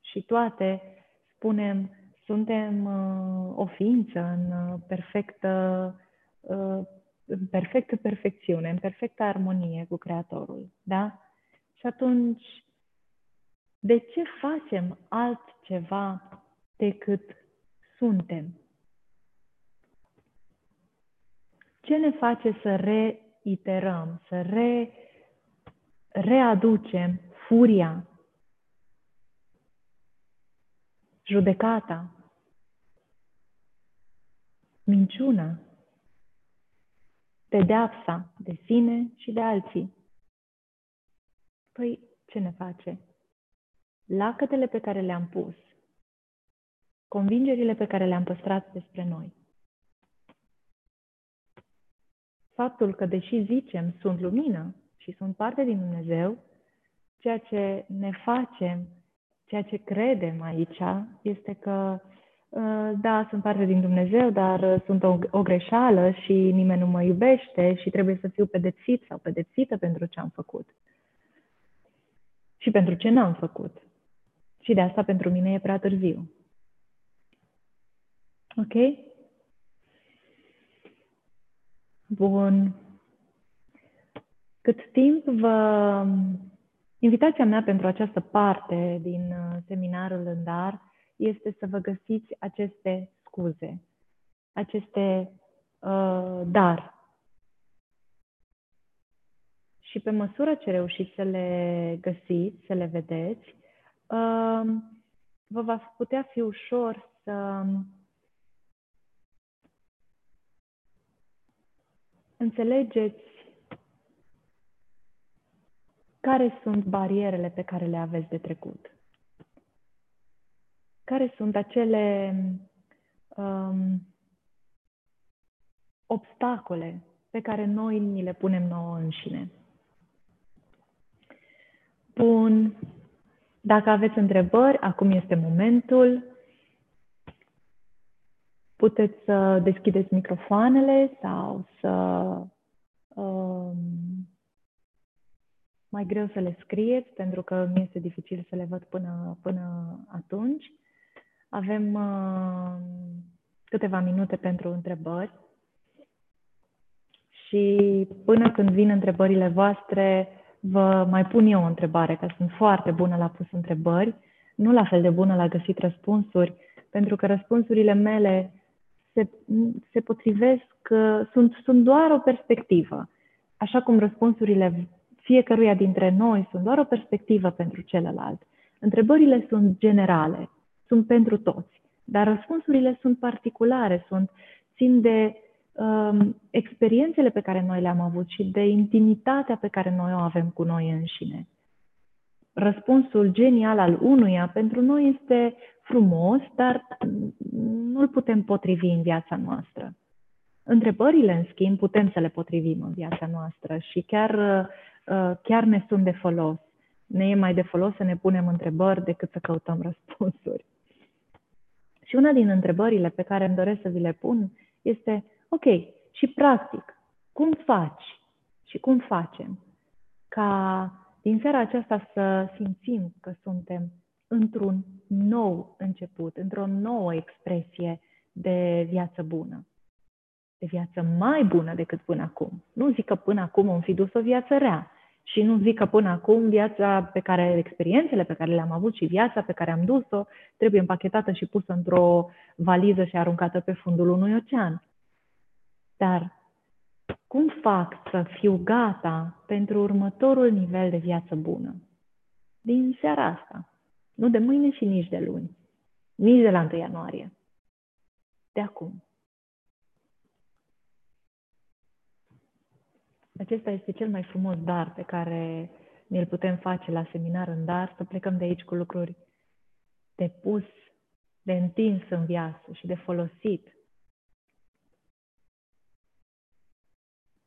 și toate spunem, suntem uh, o ființă în uh, perfectă, uh, în perfectă perfecțiune, în perfectă armonie cu Creatorul. Da? Și atunci, de ce facem altceva decât suntem? Ce ne face să reiterăm, să re, readucem furia, judecata, minciuna, pedeapsa de sine și de alții? Păi, ce ne face? Lacătele pe care le-am pus, convingerile pe care le-am păstrat despre noi faptul că, deși zicem sunt lumină și sunt parte din Dumnezeu, ceea ce ne facem, ceea ce credem aici, este că, uh, da, sunt parte din Dumnezeu, dar uh, sunt o, o greșeală și nimeni nu mă iubește și trebuie să fiu pedepsit sau pedepsită pentru ce am făcut. Și pentru ce n-am făcut. Și de asta pentru mine e prea târziu. Ok? Bun. Cât timp vă... Invitația mea pentru această parte din uh, seminarul în dar este să vă găsiți aceste scuze, aceste uh, dar. Și pe măsură ce reușiți să le găsiți, să le vedeți, uh, vă va putea fi ușor să înțelegeți care sunt barierele pe care le aveți de trecut. Care sunt acele um, obstacole pe care noi ni le punem nouă înșine. Bun. Dacă aveți întrebări, acum este momentul. Puteți să deschideți microfoanele sau să um, mai greu să le scrieți pentru că mi este dificil să le văd până, până atunci. Avem uh, câteva minute pentru întrebări și până când vin întrebările voastre, vă mai pun eu o întrebare, că sunt foarte bună la pus întrebări, nu la fel de bună la găsit răspunsuri, pentru că răspunsurile mele se, se potrivesc, sunt, sunt doar o perspectivă. Așa cum răspunsurile fiecăruia dintre noi sunt doar o perspectivă pentru celălalt. Întrebările sunt generale, sunt pentru toți, dar răspunsurile sunt particulare, sunt, țin de um, experiențele pe care noi le-am avut și de intimitatea pe care noi o avem cu noi înșine. Răspunsul genial al unuia pentru noi este frumos, dar nu-l putem potrivi în viața noastră. Întrebările, în schimb, putem să le potrivim în viața noastră și chiar, uh, chiar ne sunt de folos. Ne e mai de folos să ne punem întrebări decât să căutăm răspunsuri. Și una din întrebările pe care îmi doresc să vi le pun este, ok, și practic, cum faci și cum facem ca din seara aceasta să simțim că suntem într-un nou început, într-o nouă expresie de viață bună. De viață mai bună decât până acum. Nu zic că până acum am fi dus o viață rea și nu zic că până acum viața pe care, experiențele pe care le-am avut și viața pe care am dus-o trebuie împachetată și pusă într-o valiză și aruncată pe fundul unui ocean. Dar cum fac să fiu gata pentru următorul nivel de viață bună? Din seara asta. Nu de mâine și nici de luni. Nici de la 1 ianuarie. De acum. Acesta este cel mai frumos dar pe care ne-l putem face la seminar în dar, să plecăm de aici cu lucruri de pus, de întins în viață și de folosit.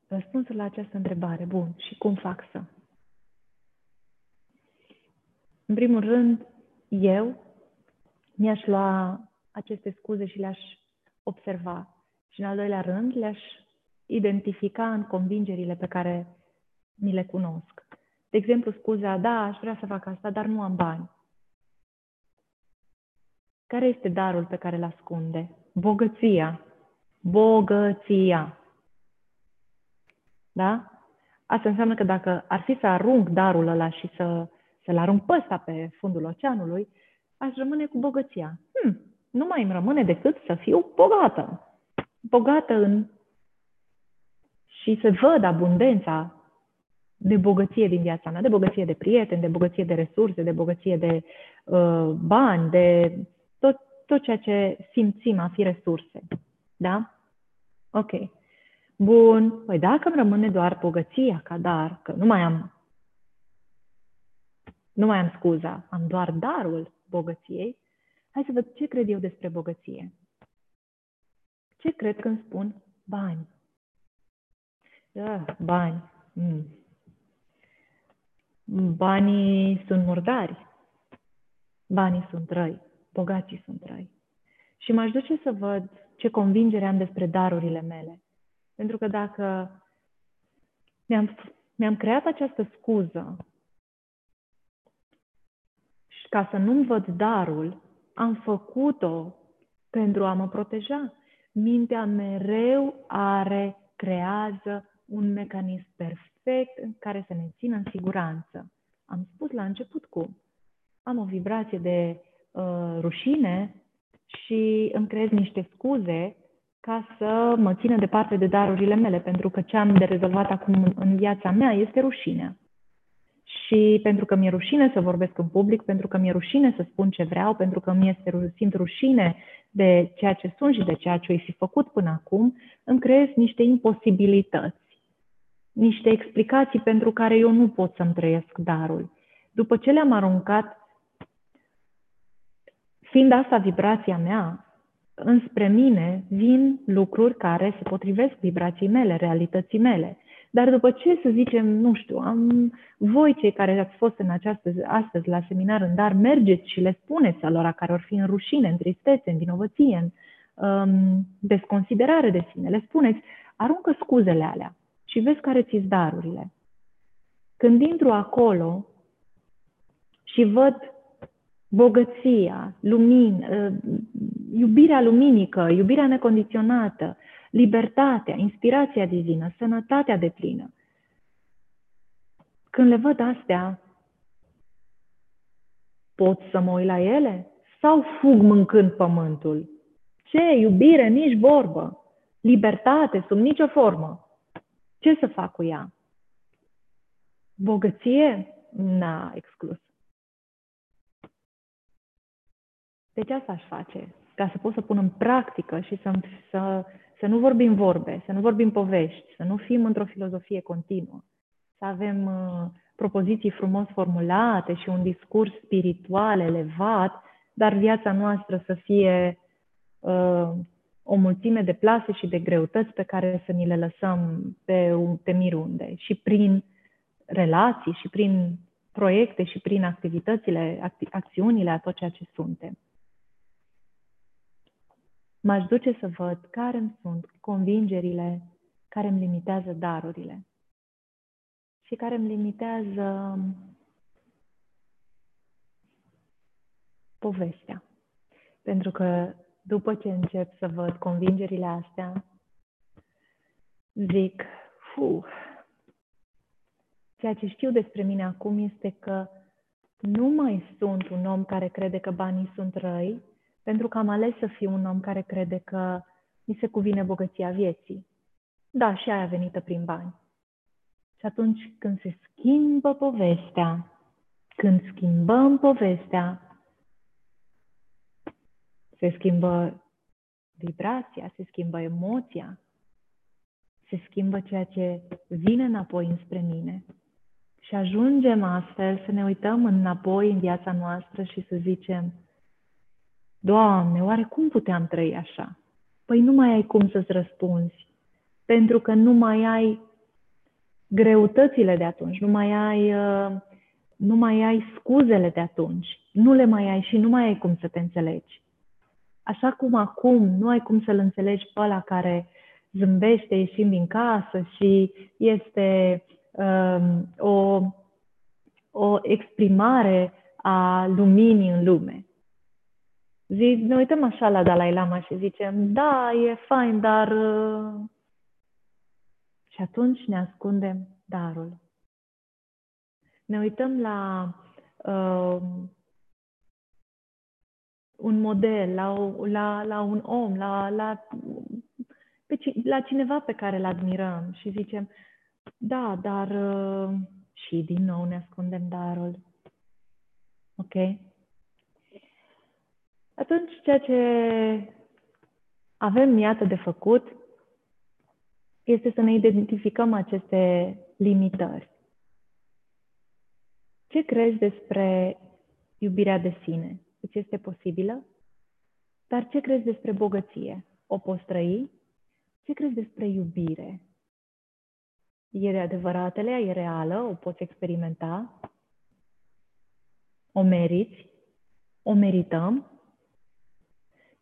Răspunsul la această întrebare, bun, și cum fac să? În primul rând, eu mi-aș lua aceste scuze și le-aș observa. Și în al doilea rând, le-aș identifica în convingerile pe care mi le cunosc. De exemplu, scuza, da, aș vrea să fac asta, dar nu am bani. Care este darul pe care îl ascunde? Bogăția. Bogăția. Da? Asta înseamnă că dacă ar fi să arunc darul ăla și să, să-l arunc pe ăsta pe fundul oceanului, aș rămâne cu bogăția. Hm, nu mai îmi rămâne decât să fiu bogată. Bogată în și să văd abundența de bogăție din viața mea, de bogăție de prieteni, de bogăție de resurse, de bogăție de uh, bani, de tot, tot ceea ce simțim a fi resurse. Da? Ok. Bun. Păi dacă îmi rămâne doar bogăția ca dar, că nu mai am nu mai am scuza, am doar darul bogăției, hai să văd ce cred eu despre bogăție. Ce cred când spun bani? Da, bani. Mm. Banii sunt murdari. Banii sunt răi. Bogații sunt răi. Și m-aș duce să văd ce convingere am despre darurile mele. Pentru că dacă mi-am, mi-am creat această scuză și ca să nu-mi văd darul, am făcut-o pentru a mă proteja. Mintea mereu are, creează un mecanism perfect în care să ne țină în siguranță. Am spus la început cum. Am o vibrație de uh, rușine și îmi creez niște scuze ca să mă țină departe de darurile mele, pentru că ce am de rezolvat acum în viața mea este rușinea. Și pentru că mi-e rușine să vorbesc în public, pentru că mi-e rușine să spun ce vreau, pentru că mi este simt rușine de ceea ce sunt și de ceea ce ai fi făcut până acum, îmi creez niște imposibilități niște explicații pentru care eu nu pot să-mi trăiesc darul. După ce le-am aruncat, fiind asta vibrația mea, înspre mine vin lucruri care se potrivesc vibrației mele, realității mele. Dar după ce, să zicem, nu știu, am, voi cei care ați fost în această, astăzi la seminar în dar, mergeți și le spuneți alora care or fi în rușine, în tristețe, în vinovăție, în um, desconsiderare de sine, le spuneți, aruncă scuzele alea și vezi care ți darurile. Când intru acolo și văd bogăția, lumin, ă, iubirea luminică, iubirea necondiționată, libertatea, inspirația divină, sănătatea de plină. Când le văd astea, pot să mă uit la ele? Sau fug mâncând pământul? Ce iubire, nici vorbă. Libertate, sub nicio formă. Ce să fac cu ea? Bogăție? N-a exclus. Deci asta aș face, ca să pot să pun în practică și să, să, să nu vorbim vorbe, să nu vorbim povești, să nu fim într-o filozofie continuă, să avem uh, propoziții frumos formulate și un discurs spiritual elevat, dar viața noastră să fie uh, o mulțime de plase și de greutăți pe care să ni le lăsăm pe, pe mirunde și prin relații și prin proiecte și prin activitățile, acti- acțiunile a tot ceea ce suntem. M-aș duce să văd care îmi sunt convingerile care îmi limitează darurile și care îmi limitează povestea. Pentru că după ce încep să văd convingerile astea, zic, fu, ceea ce știu despre mine acum este că nu mai sunt un om care crede că banii sunt răi, pentru că am ales să fiu un om care crede că mi se cuvine bogăția vieții. Da, și aia venită prin bani. Și atunci când se schimbă povestea, când schimbăm povestea, se schimbă vibrația, se schimbă emoția, se schimbă ceea ce vine înapoi înspre mine. Și ajungem astfel să ne uităm înapoi în viața noastră și să zicem, Doamne, oare cum puteam trăi așa? Păi nu mai ai cum să-ți răspunzi, pentru că nu mai ai greutățile de atunci, nu mai ai, uh, nu mai ai scuzele de atunci, nu le mai ai și nu mai ai cum să te înțelegi. Așa cum acum nu ai cum să-l înțelegi pe ăla care zâmbește ieșind din casă și este um, o, o exprimare a luminii în lume. Zi, ne uităm așa la Dalai Lama și zicem, da, e fain, dar... Uh... Și atunci ne ascundem darul. Ne uităm la uh, un model, la, o, la, la un om, la, la, pe, la cineva pe care îl admirăm și zicem, da, dar uh, și din nou ne ascundem darul. Ok? Atunci, ceea ce avem, iată, de făcut este să ne identificăm aceste limitări. Ce crezi despre iubirea de sine? Îți este posibilă? Dar ce crezi despre bogăție? O poți trăi? Ce crezi despre iubire? E adevăratele, e reală, o poți experimenta? O meriți? O merităm?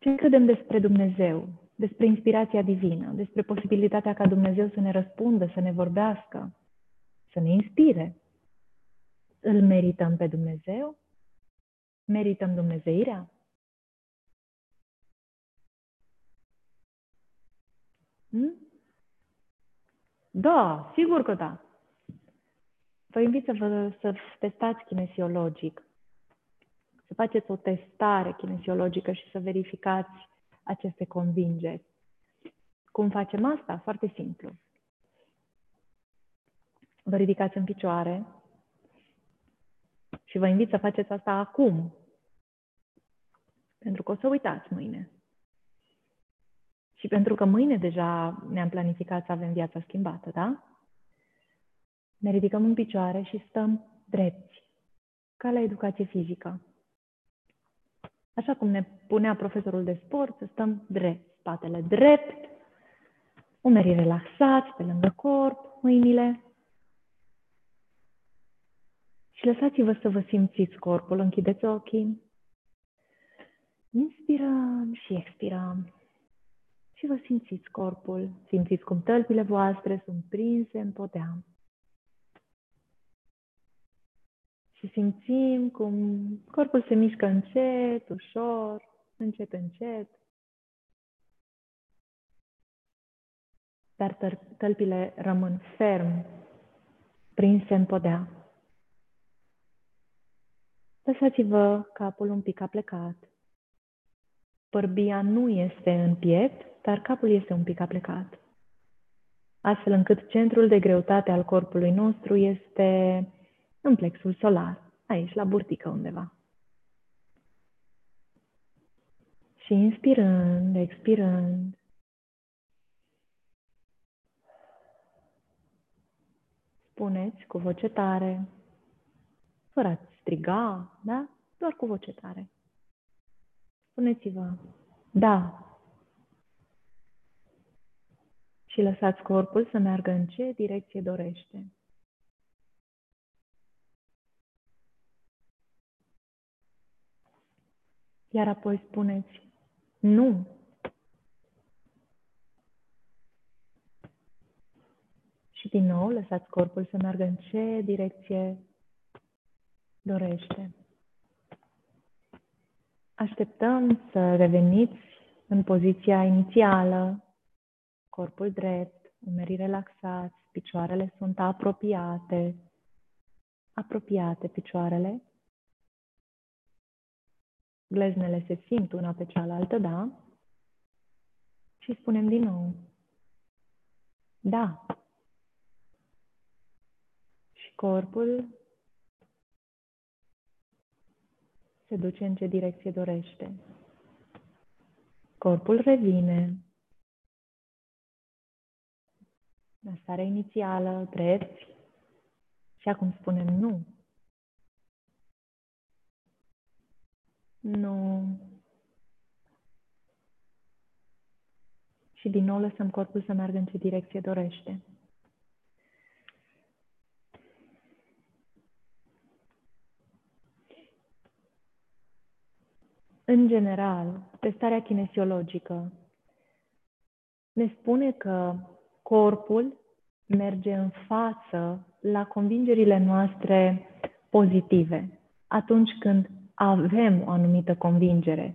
Ce credem despre Dumnezeu, despre inspirația divină, despre posibilitatea ca Dumnezeu să ne răspundă, să ne vorbească, să ne inspire? Îl merităm pe Dumnezeu? Merităm Dumnezeirea? Hmm? Da, sigur că da. Vă invit să, vă, să testați kinesiologic să faceți o testare kinesiologică și să verificați aceste convingeri. Cum facem asta? Foarte simplu. Vă ridicați în picioare și vă invit să faceți asta acum. Pentru că o să uitați mâine. Și pentru că mâine deja ne-am planificat să avem viața schimbată, da? Ne ridicăm în picioare și stăm drepți, ca la educație fizică. Așa cum ne punea profesorul de sport, să stăm drept, spatele drept, umerii relaxați pe lângă corp, mâinile. Și lăsați-vă să vă simțiți corpul, închideți ochii. Inspirăm și expirăm. Și vă simțiți corpul. Simțiți cum tălpile voastre sunt prinse în podea. Și simțim cum corpul se mișcă încet, ușor, încet, încet. Dar tălpile rămân ferm, prinse în podea. Lăsați-vă capul un pic aplecat. Părbia nu este în piept, dar capul este un pic aplecat. Astfel încât centrul de greutate al corpului nostru este în plexul solar, aici, la burtică undeva. Și inspirând, expirând, spuneți cu voce tare, fără a striga, da? Doar cu voce tare. Spuneți-vă, da, Și lăsați corpul să meargă în ce direcție dorește. Iar apoi spuneți nu. Și din nou lăsați corpul să meargă în ce direcție dorește. Așteptăm să reveniți în poziția inițială, corpul drept, umerii relaxați, picioarele sunt apropiate, apropiate picioarele, gleznele se simt una pe cealaltă, da? Și spunem din nou, da. Și corpul se duce în ce direcție dorește. Corpul revine la starea inițială, drept, și acum spunem nu. Nu. Și din nou lăsăm corpul să meargă în ce direcție dorește. În general, testarea kinesiologică ne spune că corpul merge în față la convingerile noastre pozitive atunci când avem o anumită convingere.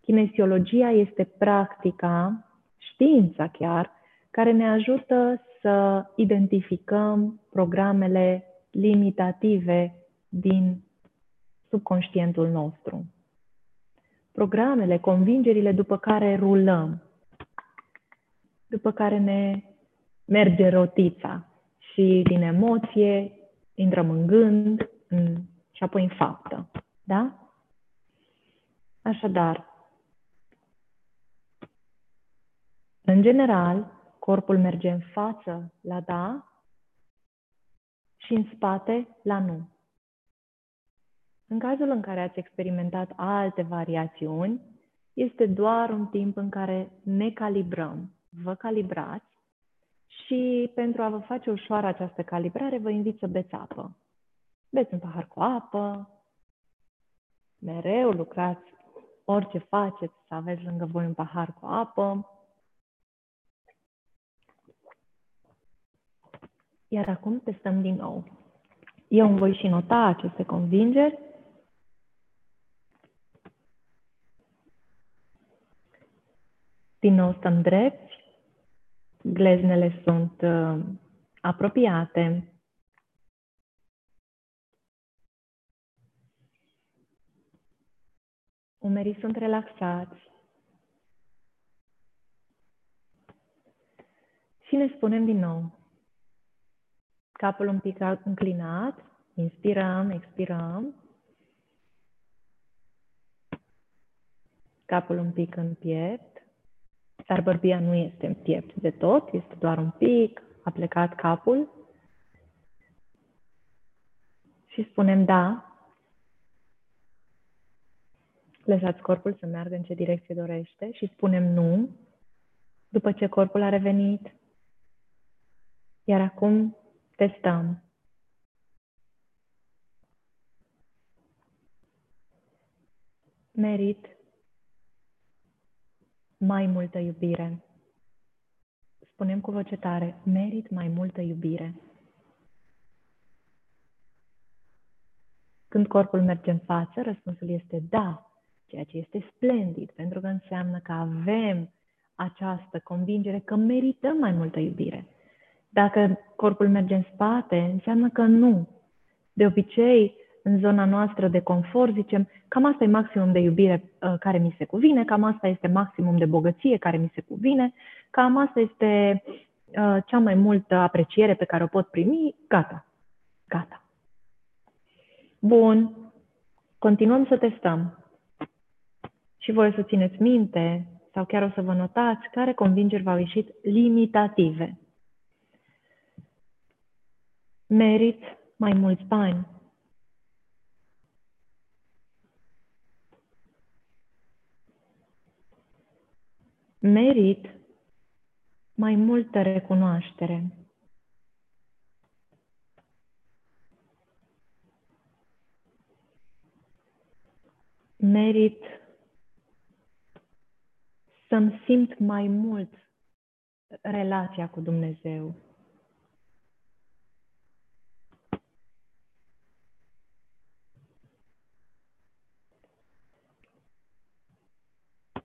Kinesiologia este practica, știința chiar, care ne ajută să identificăm programele limitative din subconștientul nostru. Programele, convingerile după care rulăm, după care ne merge rotița și din emoție intrăm în gând în, și apoi în faptă. Da? Așadar, în general, corpul merge în față la da și în spate la nu. În cazul în care ați experimentat alte variațiuni, este doar un timp în care ne calibrăm. Vă calibrați și pentru a vă face ușoară această calibrare, vă invit să beți apă. Beți un pahar cu apă, mereu lucrați, orice faceți, să aveți lângă voi un pahar cu apă. Iar acum testăm din nou. Eu îmi voi și nota aceste convingeri. Din nou stăm drept, gleznele sunt uh, apropiate, Umerii sunt relaxați. Și ne spunem din nou. Capul un pic înclinat. Inspirăm, expirăm. Capul un pic în piept. Dar bărbia nu este în piept de tot, este doar un pic, a plecat capul. Și spunem da, Lăsați corpul să meargă în ce direcție dorește și spunem nu după ce corpul a revenit. Iar acum testăm. Merit mai multă iubire. Spunem cu voce tare, merit mai multă iubire. Când corpul merge în față, răspunsul este da, ceea ce este splendid, pentru că înseamnă că avem această convingere că merităm mai multă iubire. Dacă corpul merge în spate, înseamnă că nu. De obicei, în zona noastră de confort, zicem, cam asta e maximum de iubire uh, care mi se cuvine, cam asta este maximum de bogăție care mi se cuvine, cam asta este uh, cea mai multă apreciere pe care o pot primi, gata, gata. Bun, continuăm să testăm și voi o să țineți minte sau chiar o să vă notați care convingeri v-au ieșit limitative. Merit mai mulți bani. Merit mai multă recunoaștere. Merit să-mi simt mai mult relația cu Dumnezeu.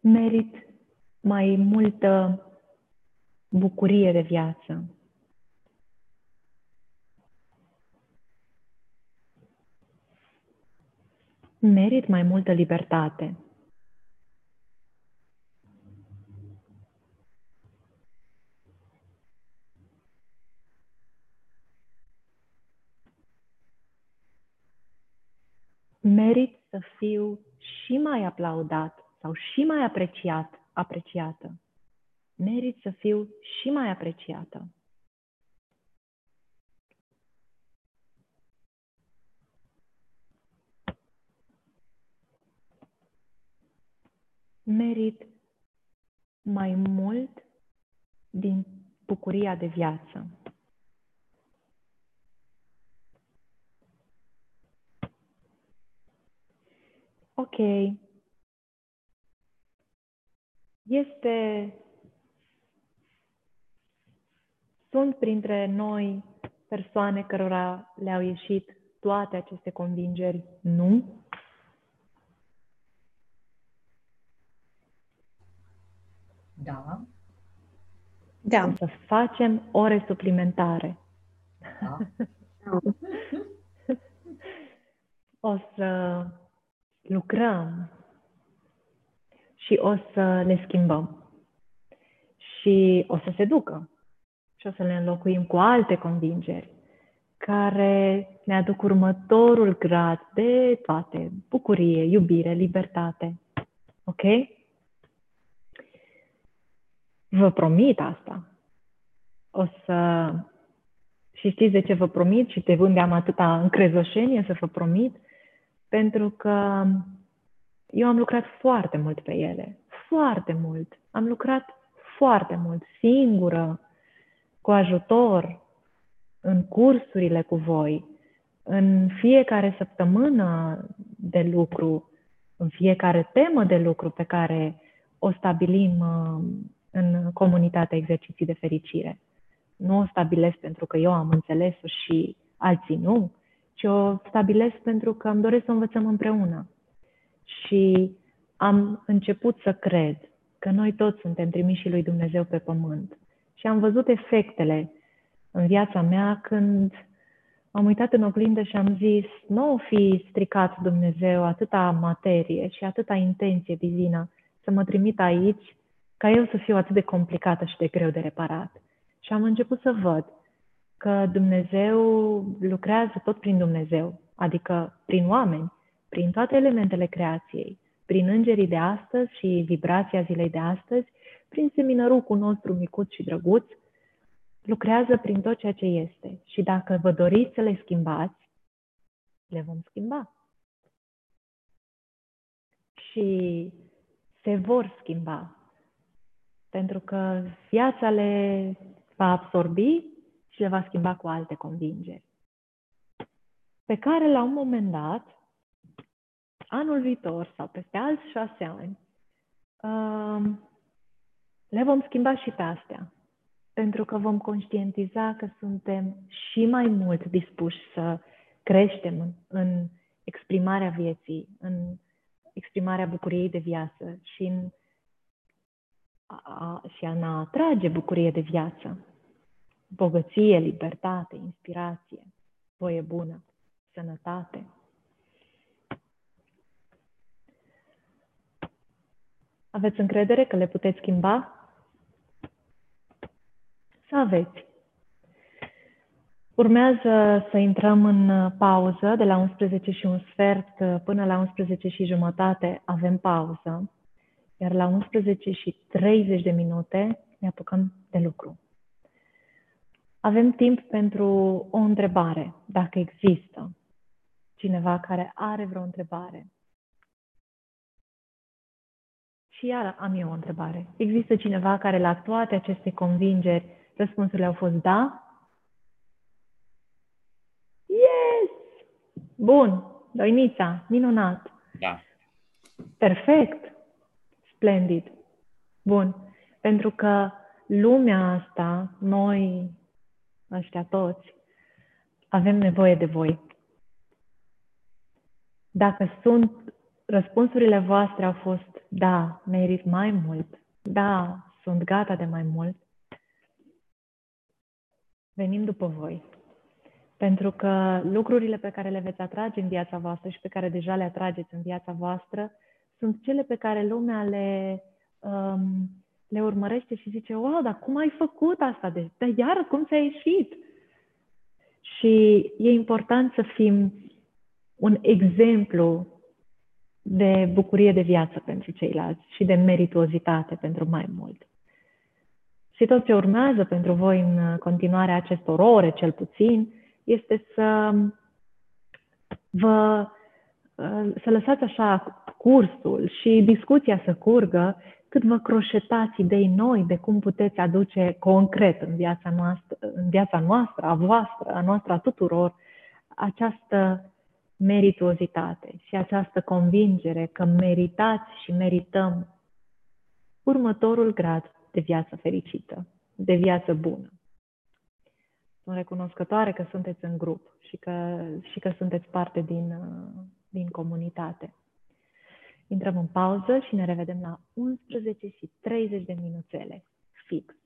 Merit mai multă bucurie de viață. Merit mai multă libertate. Merit să fiu și mai aplaudat sau și mai apreciat, apreciată. Merit să fiu și mai apreciată. Merit mai mult din bucuria de viață. Ok. Este. Sunt printre noi persoane cărora le-au ieșit toate aceste convingeri? Nu. Da. Da. O să facem ore suplimentare. Da. *laughs* o să lucrăm și o să le schimbăm. Și o să se ducă. Și o să le înlocuim cu alte convingeri care ne aduc următorul grad de toate, bucurie, iubire, libertate. Ok? Vă promit asta. O să... Și știți de ce vă promit și de unde am atâta încrezoșenie să vă promit? Pentru că eu am lucrat foarte mult pe ele. Foarte mult. Am lucrat foarte mult, singură, cu ajutor, în cursurile cu voi, în fiecare săptămână de lucru, în fiecare temă de lucru pe care o stabilim uh, în comunitatea exerciții de fericire. Nu o stabilesc pentru că eu am înțeles-o și alții nu, ci o stabilesc pentru că îmi doresc să învățăm împreună. Și am început să cred că noi toți suntem trimiși lui Dumnezeu pe pământ. Și am văzut efectele în viața mea când am uitat în oglindă și am zis, nu o fi stricat Dumnezeu atâta materie și atâta intenție divină să mă trimit aici ca eu să fiu atât de complicată și de greu de reparat. Și am început să văd că Dumnezeu lucrează tot prin Dumnezeu, adică prin oameni, prin toate elementele creației, prin îngerii de astăzi și vibrația zilei de astăzi, prin seminărucul nostru micuț și drăguț, lucrează prin tot ceea ce este. Și dacă vă doriți să le schimbați, le vom schimba. Și se vor schimba. Pentru că viața le va absorbi și le va schimba cu alte convingeri. Pe care la un moment dat, anul viitor sau peste alți șase ani, um, le vom schimba și pe astea pentru că vom conștientiza că suntem și mai mult dispuși să creștem în, în exprimarea vieții, în exprimarea bucuriei de viață și în a, și a ne atrage bucurie de viață, bogăție, libertate, inspirație, voie bună, sănătate. Aveți încredere că le puteți schimba? să aveți. Urmează să intrăm în pauză de la 11 și un sfert până la 11 și jumătate avem pauză, iar la 11 și 30 de minute ne apucăm de lucru. Avem timp pentru o întrebare, dacă există cineva care are vreo întrebare. Și iar am eu o întrebare. Există cineva care la toate aceste convingeri răspunsurile au fost da? Yes! Bun, Doinița, minunat. Da. Perfect. Splendid. Bun. Pentru că lumea asta, noi, ăștia toți, avem nevoie de voi. Dacă sunt, răspunsurile voastre au fost, da, merit mai mult, da, sunt gata de mai mult, venim după voi. Pentru că lucrurile pe care le veți atrage în viața voastră și pe care deja le atrageți în viața voastră sunt cele pe care lumea le, um, le urmărește și zice, wow, dar cum ai făcut asta? De, dar iar, cum ți-a ieșit? Și e important să fim un exemplu de bucurie de viață pentru ceilalți și de merituozitate pentru mai mult. Și tot ce urmează pentru voi în continuarea acestor ore, cel puțin, este să vă să lăsați așa cursul și discuția să curgă cât vă croșetați idei noi de cum puteți aduce concret în viața noastră, în viața noastră, a voastră, a noastră, a tuturor, această merituozitate și această convingere că meritați și merităm următorul grad de viață fericită, de viață bună. Sunt recunoscătoare că sunteți în grup și că, și că sunteți parte din, din comunitate. Intrăm în pauză și ne revedem la 11 și 30 de minuțele fix.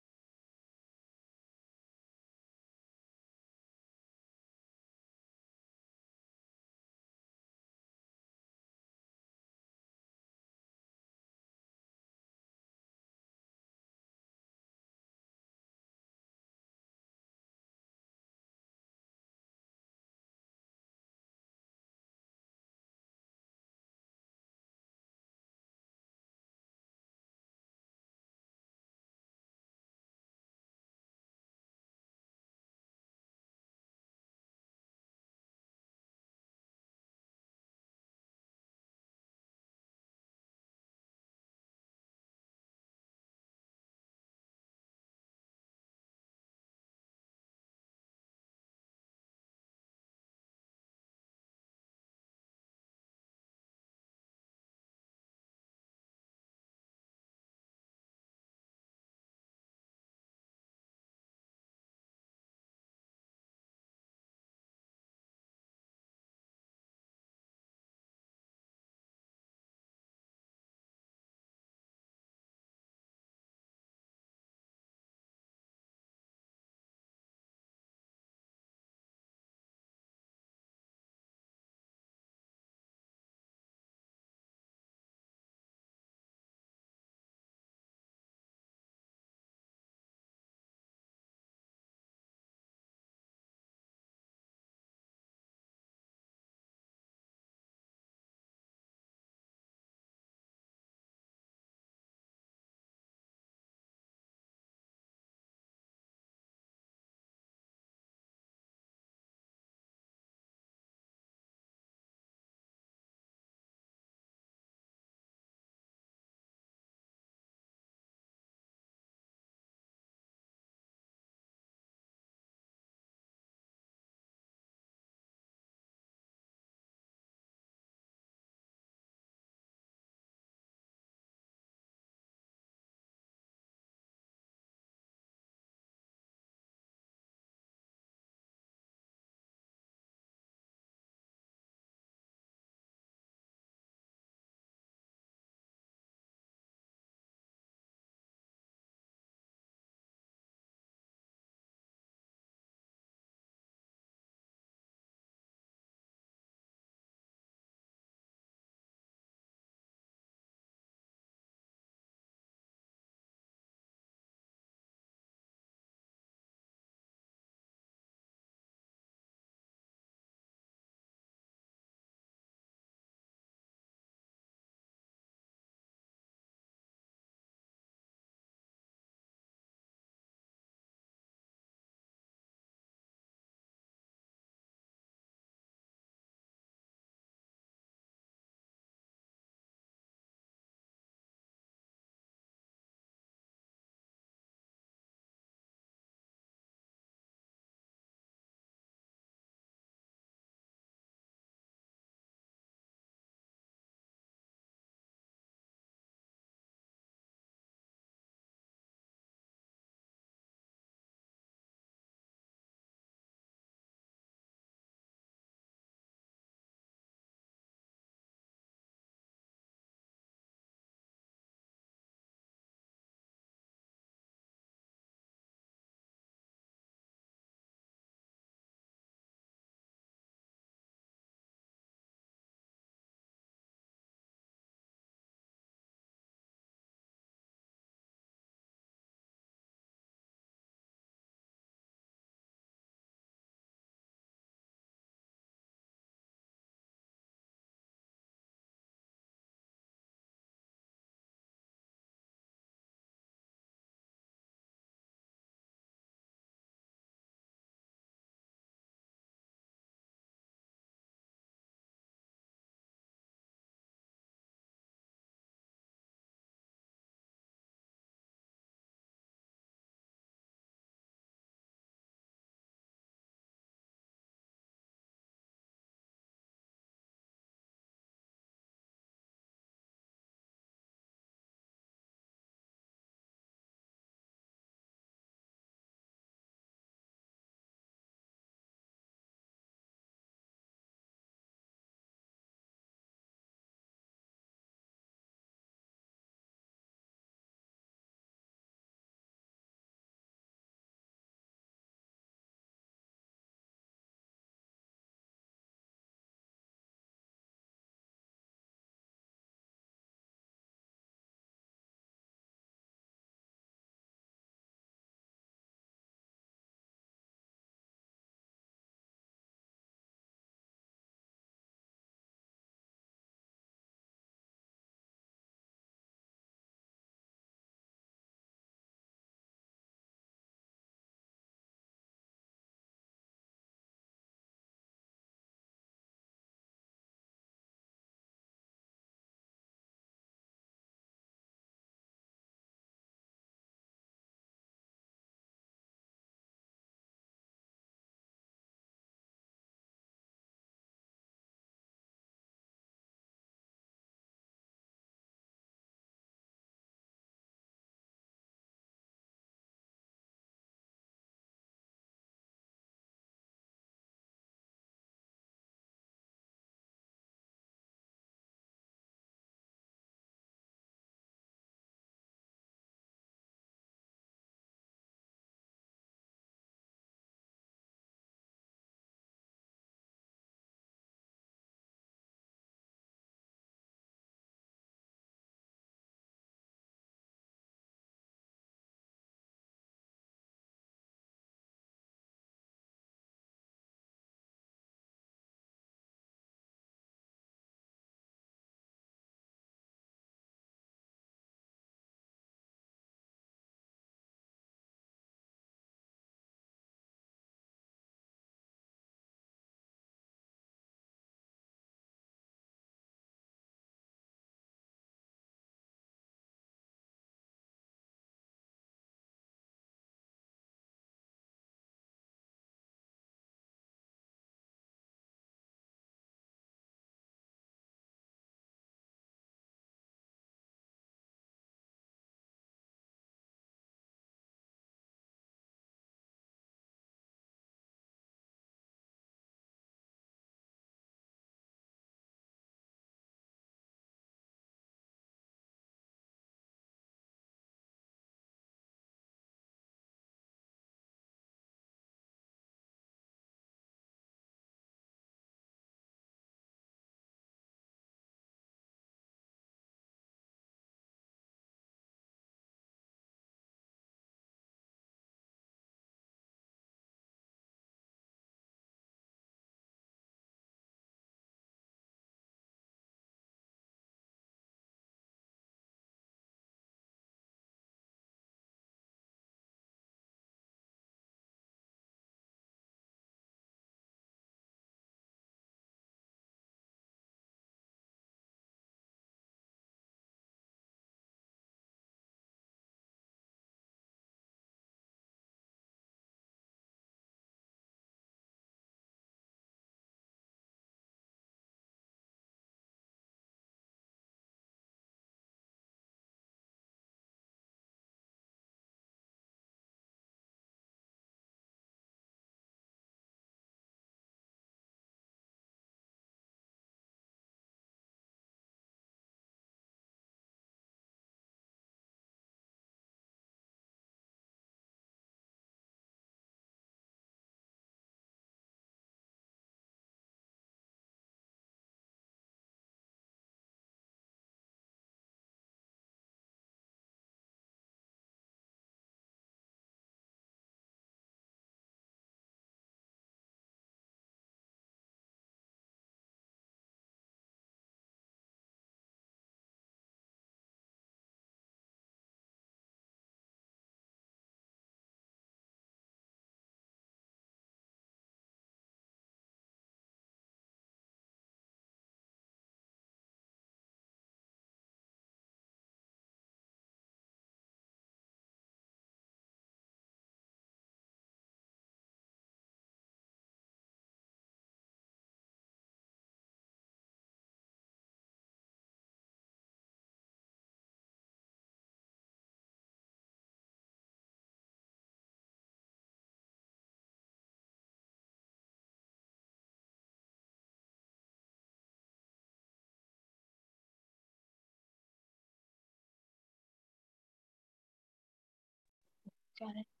got it.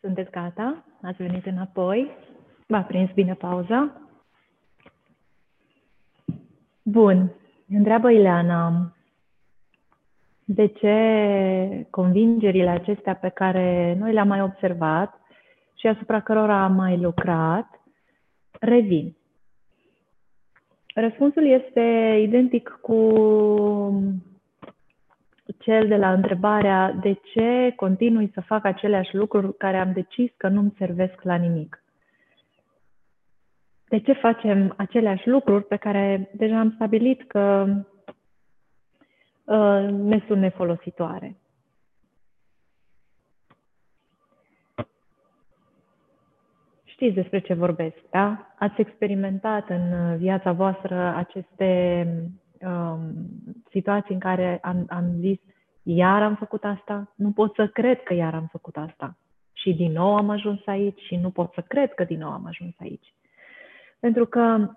Sunteți gata? Ați venit înapoi? V-a prins bine pauza? Bun. Întreabă Ileana, de ce convingerile acestea pe care noi le-am mai observat și asupra cărora am mai lucrat revin? Răspunsul este identic cu cel de la întrebarea de ce continui să fac aceleași lucruri care am decis că nu-mi servesc la nimic. De ce facem aceleași lucruri pe care deja am stabilit că uh, ne sunt nefolositoare? Știți despre ce vorbesc, da? Ați experimentat în viața voastră aceste um, situații în care am, am zis, iar am făcut asta, nu pot să cred că iar am făcut asta. Și din nou am ajuns aici și nu pot să cred că din nou am ajuns aici. Pentru că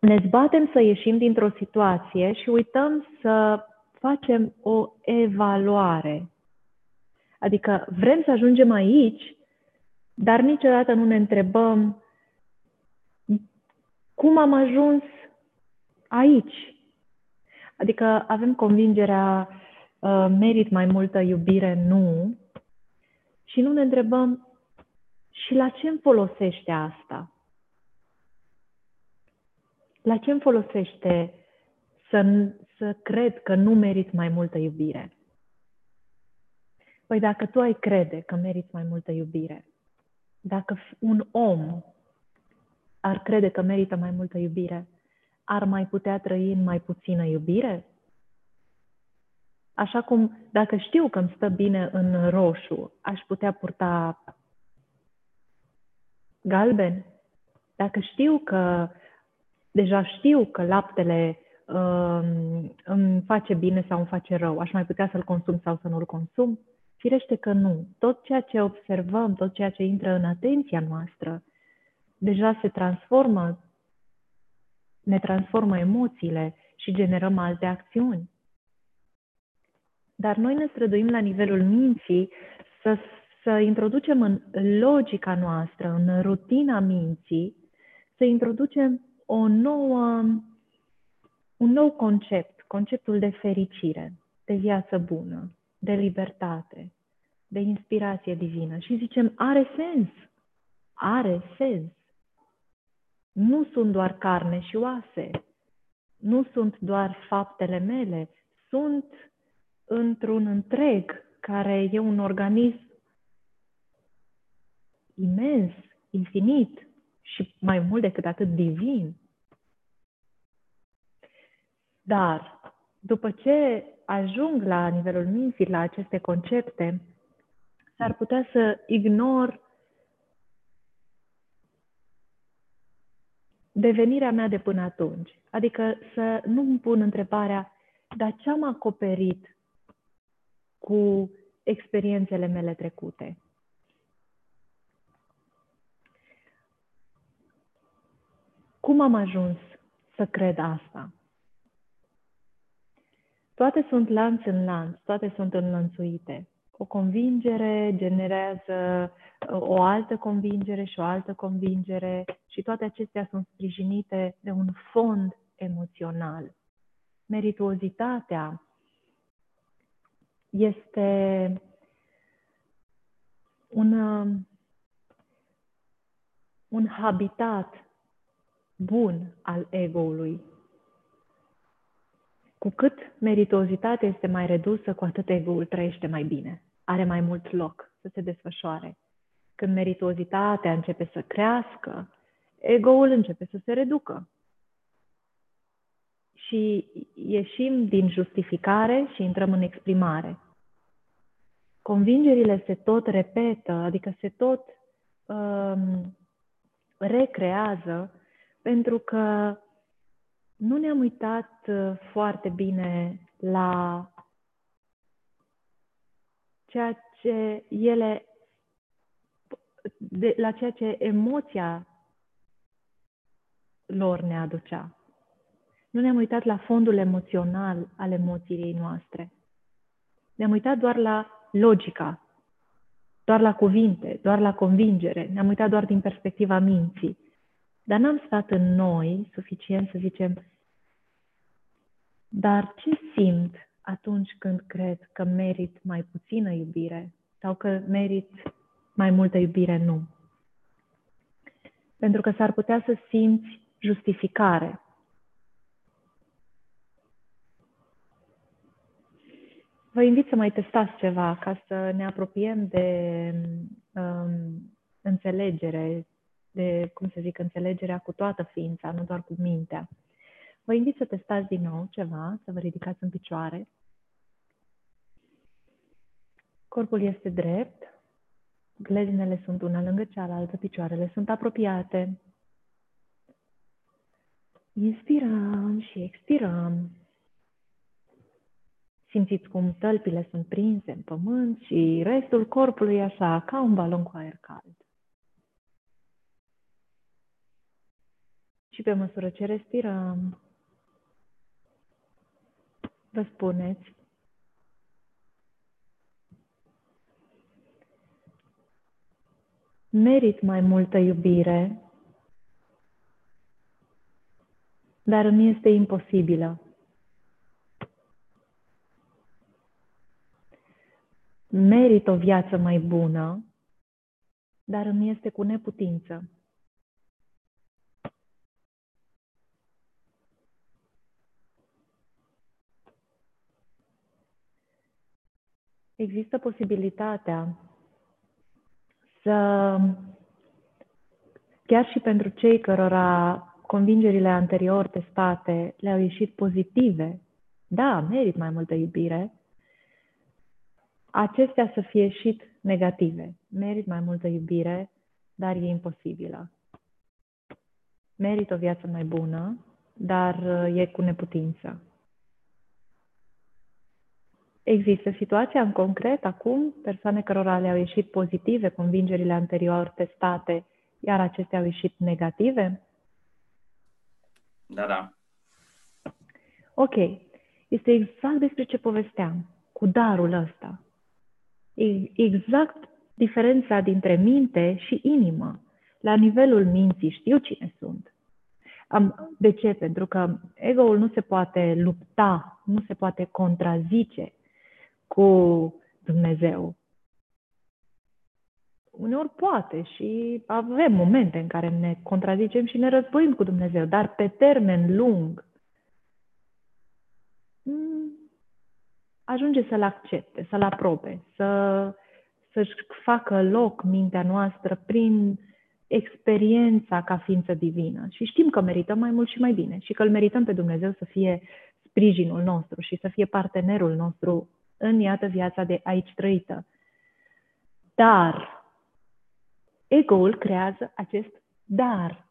ne zbatem să ieșim dintr-o situație și uităm să facem o evaluare. Adică vrem să ajungem aici, dar niciodată nu ne întrebăm cum am ajuns aici. Adică avem convingerea uh, merit mai multă iubire, nu. Și nu ne întrebăm și la ce îmi folosește asta? La ce îmi folosește să, să cred că nu merit mai multă iubire? Păi dacă tu ai crede că meriți mai multă iubire, dacă un om ar crede că merită mai multă iubire, ar mai putea trăi în mai puțină iubire? Așa cum dacă știu că îmi stă bine în roșu, aș putea purta galben? Dacă știu că deja știu că laptele um, îmi face bine sau îmi face rău, aș mai putea să-l consum sau să nu-l consum? Firește că nu. Tot ceea ce observăm, tot ceea ce intră în atenția noastră, deja se transformă, ne transformă emoțiile și generăm alte acțiuni. Dar noi ne străduim la nivelul minții să, să introducem în logica noastră, în rutina minții, să introducem o nouă, un nou concept, conceptul de fericire, de viață bună, de libertate, de inspirație divină. Și zicem, are sens, are sens. Nu sunt doar carne și oase, nu sunt doar faptele mele, sunt într-un întreg care e un organism imens, infinit și mai mult decât atât divin. Dar după ce ajung la nivelul minții, la aceste concepte, s-ar putea să ignor devenirea mea de până atunci. Adică să nu îmi pun întrebarea, dar ce am acoperit cu experiențele mele trecute? Cum am ajuns să cred asta? Toate sunt lanț în lanț, toate sunt înlănțuite. O convingere generează uh, o altă convingere și o altă convingere și toate acestea sunt sprijinite de un fond emoțional. Merituozitatea este un, um, un habitat bun al ego-ului cu cât meritozitatea este mai redusă, cu atât ego-ul trăiește mai bine. Are mai mult loc să se desfășoare. Când meritozitatea începe să crească, ego-ul începe să se reducă. Și ieșim din justificare și intrăm în exprimare. Convingerile se tot repetă, adică se tot um, recrează, pentru că nu ne-am uitat uh, foarte bine la ceea ce ele, de, la ceea ce emoția lor ne aducea. Nu ne-am uitat la fondul emoțional al emoției noastre. Ne-am uitat doar la logica, doar la cuvinte, doar la convingere. Ne-am uitat doar din perspectiva minții. Dar n-am stat în noi suficient să zicem, dar ce simt atunci când cred că merit mai puțină iubire sau că merit mai multă iubire nu? Pentru că s-ar putea să simți justificare. Vă invit să mai testați ceva ca să ne apropiem de um, înțelegere de, cum să zic, înțelegerea cu toată ființa, nu doar cu mintea. Vă invit să testați din nou ceva, să vă ridicați în picioare. Corpul este drept, gleznele sunt una lângă cealaltă, picioarele sunt apropiate. Inspirăm și expirăm. Simțiți cum tălpile sunt prinse în pământ și restul corpului așa, ca un balon cu aer cald. Și pe măsură ce respirăm, vă spuneți merit mai multă iubire, dar îmi este imposibilă. Merit o viață mai bună, dar îmi este cu neputință. Există posibilitatea să, chiar și pentru cei cărora convingerile anterior testate le-au ieșit pozitive, da, merit mai multă iubire, acestea să fie ieșit negative. Merit mai multă iubire, dar e imposibilă. Merit o viață mai bună, dar e cu neputință. Există situația în concret acum, persoane cărora le-au ieșit pozitive convingerile anterior testate, iar acestea au ieșit negative? Da, da. Ok. Este exact despre ce povesteam, cu darul ăsta. E exact diferența dintre minte și inimă. La nivelul minții știu cine sunt. Am, de ce? Pentru că ego-ul nu se poate lupta, nu se poate contrazice cu Dumnezeu. Uneori poate și avem momente în care ne contrazicem și ne războim cu Dumnezeu, dar pe termen lung mm, ajunge să-l accepte, să-l aprobe, să, să-și facă loc mintea noastră prin experiența ca ființă divină. Și știm că merităm mai mult și mai bine și că îl merităm pe Dumnezeu să fie sprijinul nostru și să fie partenerul nostru în, iată, viața de aici trăită. Dar ego-ul creează acest dar.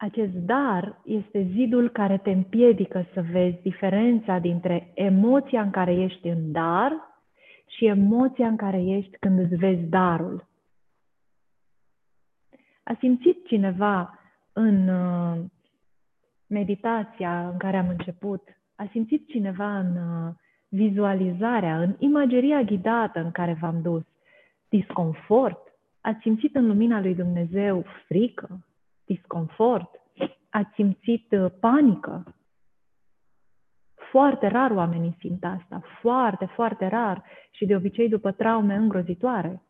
Acest dar este zidul care te împiedică să vezi diferența dintre emoția în care ești în dar și emoția în care ești când îți vezi darul. A simțit cineva în uh, meditația în care am început a simțit cineva în uh, vizualizarea, în imageria ghidată în care v-am dus, disconfort? Ați simțit în lumina lui Dumnezeu frică, disconfort? Ați simțit uh, panică? Foarte rar oamenii simt asta, foarte, foarte rar și de obicei după traume îngrozitoare.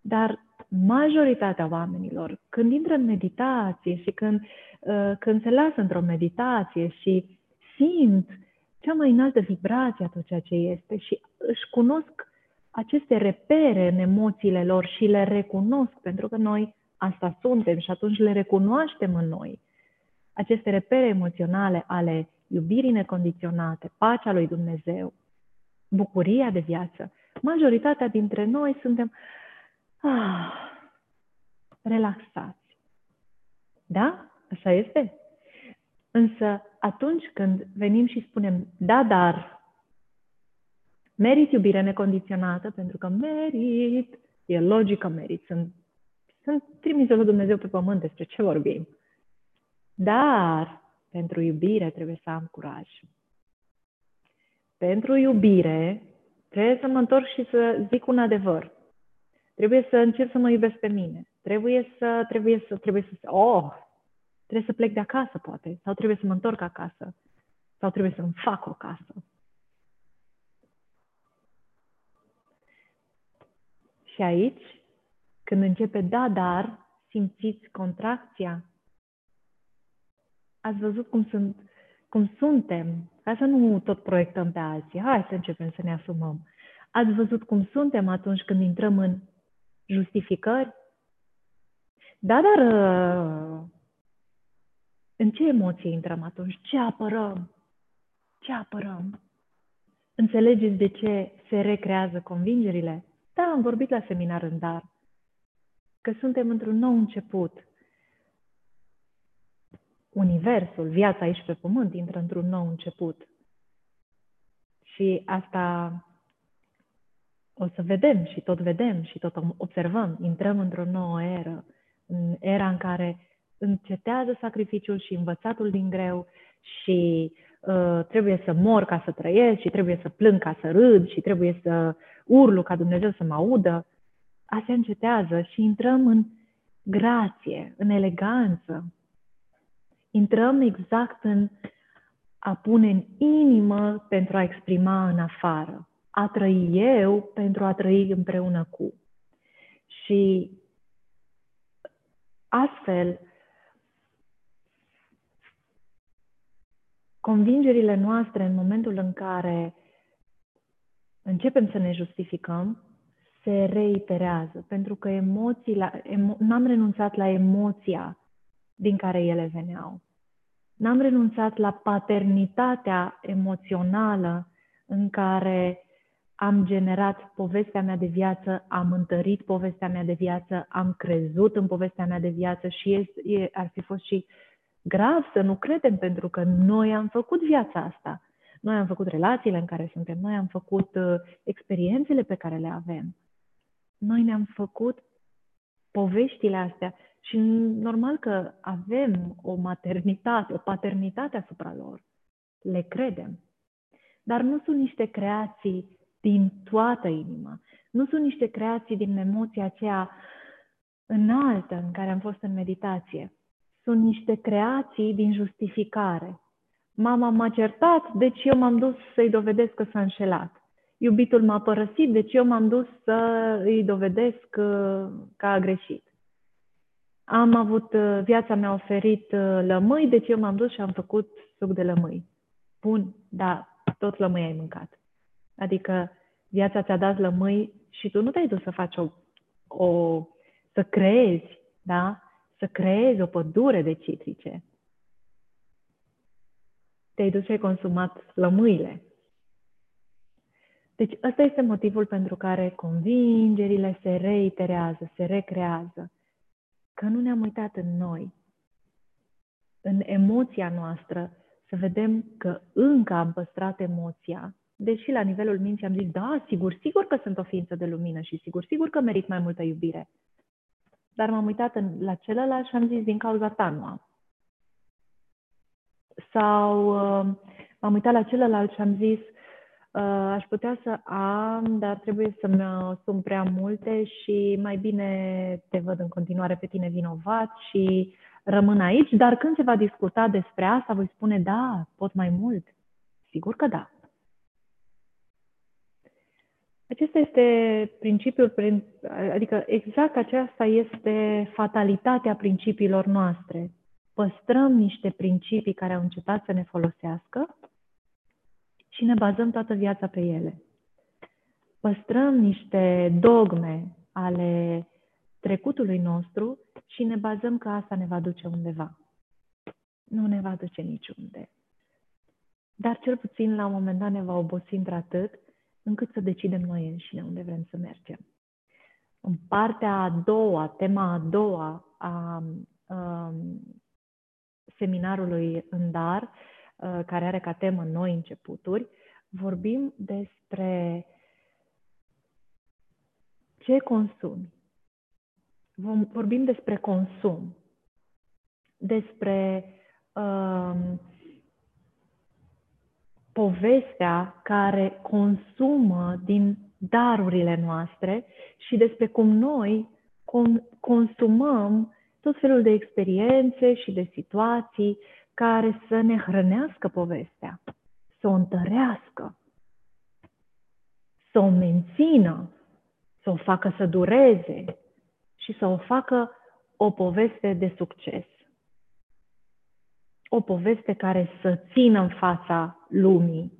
Dar majoritatea oamenilor, când intră în meditație și când, uh, când se lasă într-o meditație și simt cea mai înaltă vibrație a tot ceea ce este și își cunosc aceste repere în emoțiile lor și le recunosc, pentru că noi asta suntem și atunci le recunoaștem în noi. Aceste repere emoționale ale iubirii necondiționate, pacea lui Dumnezeu, bucuria de viață. Majoritatea dintre noi suntem ah, relaxați. Da? Așa este? Însă atunci când venim și spunem, da, dar merit iubire necondiționată, pentru că merit, e logică merit, sunt, sunt trimise lui Dumnezeu pe pământ, despre ce vorbim. Dar pentru iubire trebuie să am curaj. Pentru iubire trebuie să mă întorc și să zic un adevăr. Trebuie să încep să mă iubesc pe mine. Trebuie să, trebuie să, trebuie să, oh, Trebuie să plec de acasă, poate, sau trebuie să mă întorc acasă, sau trebuie să-mi fac o casă. Și aici, când începe da, dar, simțiți contracția. Ați văzut cum, sunt, cum suntem, ca să nu tot proiectăm pe alții. Hai să începem să ne asumăm. Ați văzut cum suntem atunci când intrăm în justificări? Da, dar în ce emoție intrăm atunci? Ce apărăm? Ce apărăm? Înțelegeți de ce se recrează convingerile? Da, am vorbit la seminar în dar. Că suntem într-un nou început. Universul, viața aici pe pământ, intră într-un nou început. Și asta o să vedem și tot vedem și tot observăm. Intrăm într-o nouă eră, în era în care încetează sacrificiul și învățatul din greu și uh, trebuie să mor ca să trăiesc și trebuie să plâng ca să râd și trebuie să urlu ca Dumnezeu să mă audă. Astea încetează și intrăm în grație, în eleganță. Intrăm exact în a pune în inimă pentru a exprima în afară. a trăi eu pentru a trăi împreună cu. Și astfel, convingerile noastre în momentul în care începem să ne justificăm, se reiterează, pentru că emoțiile, emo, n-am renunțat la emoția din care ele veneau. N-am renunțat la paternitatea emoțională în care am generat povestea mea de viață, am întărit povestea mea de viață, am crezut în povestea mea de viață și e, ar fi fost și grav să nu credem pentru că noi am făcut viața asta. Noi am făcut relațiile în care suntem, noi am făcut uh, experiențele pe care le avem. Noi ne-am făcut poveștile astea și normal că avem o maternitate, o paternitate asupra lor. Le credem. Dar nu sunt niște creații din toată inima. Nu sunt niște creații din emoția aceea înaltă în care am fost în meditație. Sunt niște creații din justificare. Mama m-a certat, deci eu m-am dus să-i dovedesc că s-a înșelat. Iubitul m-a părăsit, deci eu m-am dus să îi dovedesc că a greșit. Am avut, uh, viața mi-a oferit uh, lămâi, deci eu m-am dus și am făcut suc de lămâi. Bun, dar tot lămâi ai mâncat. Adică viața ți-a dat lămâi și tu nu te-ai dus să faci o, o să creezi, da? Să creezi o pădure de citrice. Te-ai dus și ai consumat lămâile. Deci ăsta este motivul pentru care convingerile se reiterează, se recrează. Că nu ne-am uitat în noi, în emoția noastră, să vedem că încă am păstrat emoția, deși la nivelul minții am zis, da, sigur, sigur că sunt o ființă de lumină și sigur, sigur că merit mai multă iubire. Dar m-am uitat în, la celălalt și am zis, din cauza ta nu am. Sau uh, m-am uitat la celălalt și am zis, Uh, aș putea să am, dar trebuie să-mi asum prea multe și mai bine te văd în continuare pe tine vinovat și rămân aici, dar când se va discuta despre asta, voi spune da, pot mai mult. Sigur că da. Acesta este principiul, adică exact aceasta este fatalitatea principiilor noastre. Păstrăm niște principii care au încetat să ne folosească și ne bazăm toată viața pe ele. Păstrăm niște dogme ale trecutului nostru și ne bazăm că asta ne va duce undeva. Nu ne va duce niciunde. Dar cel puțin la un moment dat ne va obosi într-atât încât să decidem noi înșine unde vrem să mergem. În partea a doua, tema a doua a, a seminarului în dar, Uh, care are ca temă noi începuturi, vorbim despre ce consumi. Vorbim despre consum, despre um, povestea care consumă din darurile noastre și despre cum noi consumăm tot felul de experiențe și de situații care să ne hrănească povestea, să o întărească, să o mențină, să o facă să dureze și să o facă o poveste de succes. O poveste care să țină în fața lumii.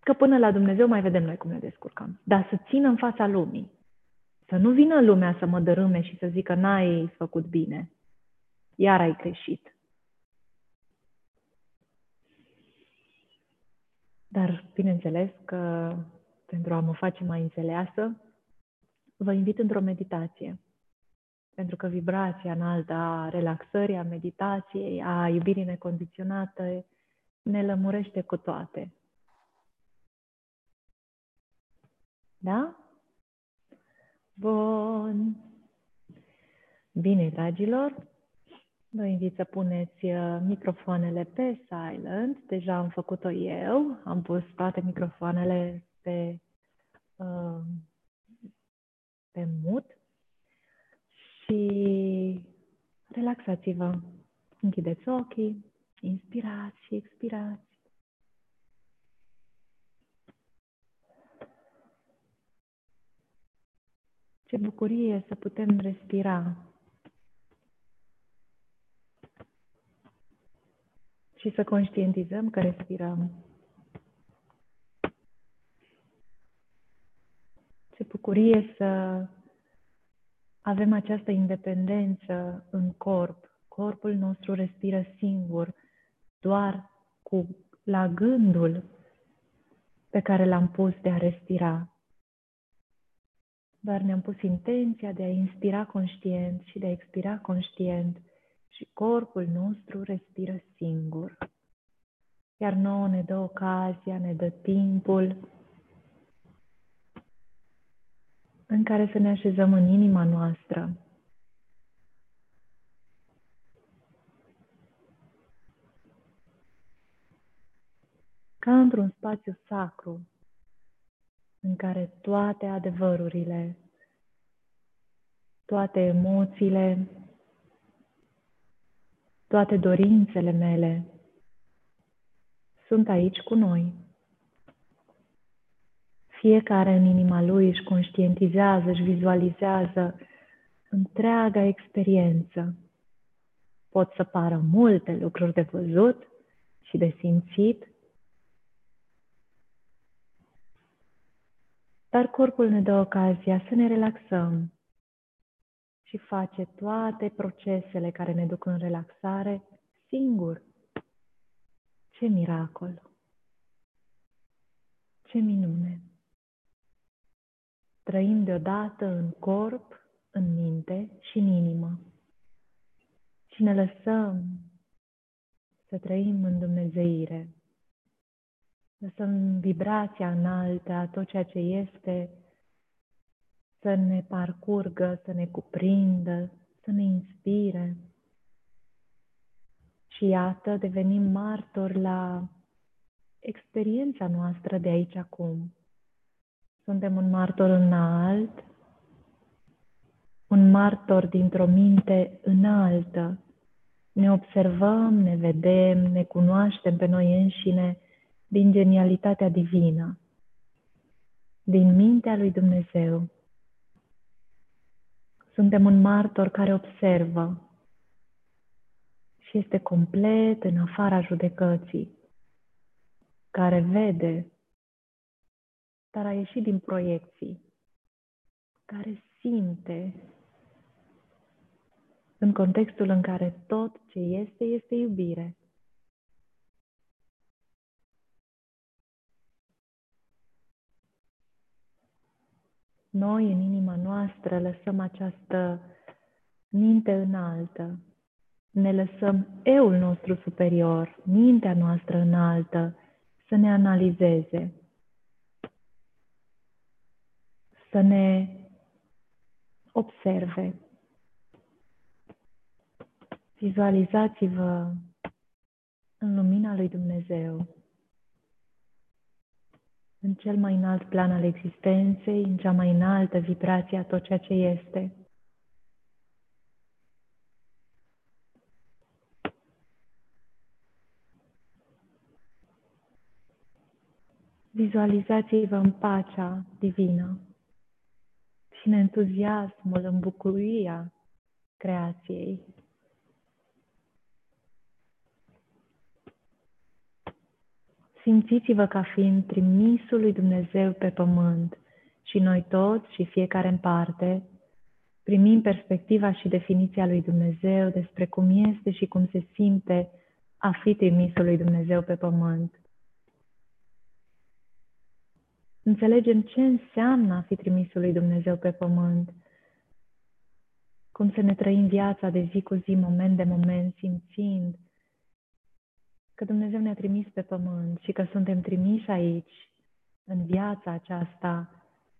Că până la Dumnezeu mai vedem noi cum ne descurcăm. Dar să țină în fața lumii. Să nu vină lumea să mă dărâme și să zică n-ai făcut bine iar ai greșit. Dar, bineînțeles că pentru a mă face mai înțeleasă, vă invit într-o meditație. Pentru că vibrația înaltă a relaxării, a meditației, a iubirii necondiționate ne lămurește cu toate. Da? Bun. Bine, dragilor, Vă invit să puneți uh, microfoanele pe silent. Deja am făcut-o eu. Am pus toate microfoanele pe, uh, pe mut. Și relaxați-vă. Închideți ochii, inspirați și expirați. Ce bucurie să putem respira Și să conștientizăm că respirăm. Ce bucurie să avem această independență în corp. Corpul nostru respiră singur, doar cu la gândul pe care l-am pus de a respira. Doar ne-am pus intenția de a inspira conștient și de a expira conștient și corpul nostru respiră singur. Iar nouă ne dă ocazia, ne dă timpul în care să ne așezăm în inima noastră. Ca într-un spațiu sacru în care toate adevărurile, toate emoțiile, toate dorințele mele. Sunt aici cu noi. Fiecare în inima lui își conștientizează, își vizualizează întreaga experiență. Pot să pară multe lucruri de văzut și de simțit, dar corpul ne dă ocazia să ne relaxăm și face toate procesele care ne duc în relaxare singur. Ce miracol! Ce minune! Trăim deodată în corp, în minte și în inimă. Și ne lăsăm să trăim în Dumnezeire. Lăsăm vibrația înaltă a tot ceea ce este să ne parcurgă, să ne cuprindă, să ne inspire. Și iată, devenim martori la experiența noastră de aici acum. Suntem un martor înalt, un martor dintr-o minte înaltă. Ne observăm, ne vedem, ne cunoaștem pe noi înșine din genialitatea divină, din mintea lui Dumnezeu. Suntem un martor care observă și este complet în afara judecății, care vede dar a ieșit din proiecții, care simte în contextul în care tot ce este, este iubire. Noi, în inima noastră, lăsăm această minte înaltă, ne lăsăm eul nostru superior, mintea noastră înaltă, să ne analizeze, să ne observe. Vizualizați-vă în lumina lui Dumnezeu, în cel mai înalt plan al existenței, în cea mai înaltă vibrație a tot ceea ce este. Vizualizați-vă în pacea divină și în entuziasmul, în bucuria creației. Simțiți-vă ca fiind trimisul lui Dumnezeu pe pământ și noi toți și fiecare în parte primim perspectiva și definiția lui Dumnezeu despre cum este și cum se simte a fi trimisul lui Dumnezeu pe pământ. Înțelegem ce înseamnă a fi trimisul lui Dumnezeu pe pământ. Cum să ne trăim viața de zi cu zi, moment de moment, simțind că Dumnezeu ne-a trimis pe pământ și că suntem trimiși aici, în viața aceasta,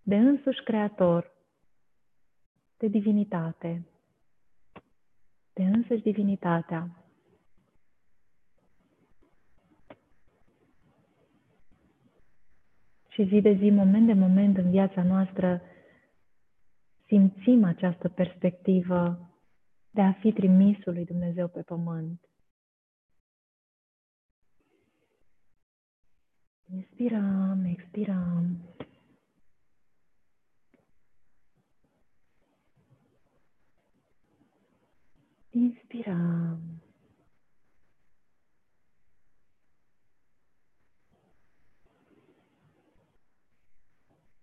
de însuși Creator, de divinitate, de însăși divinitatea. și zi de zi, moment de moment în viața noastră, simțim această perspectivă de a fi trimisul lui Dumnezeu pe pământ. Inspirăm, expirăm. Inspirăm.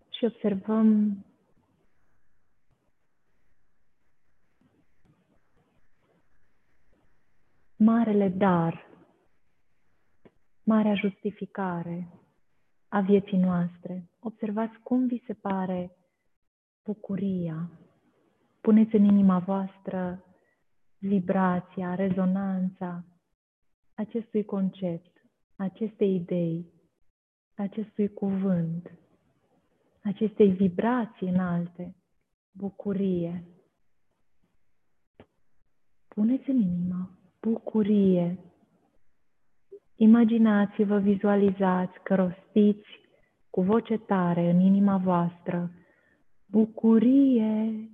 Și observăm marele dar marea justificare a vieții noastre. Observați cum vi se pare bucuria. Puneți în inima voastră vibrația, rezonanța acestui concept, acestei idei, acestui cuvânt, acestei vibrații înalte, bucurie. Puneți în inimă bucurie. Imaginați-vă, vizualizați că rostiți cu voce tare în inima voastră bucurie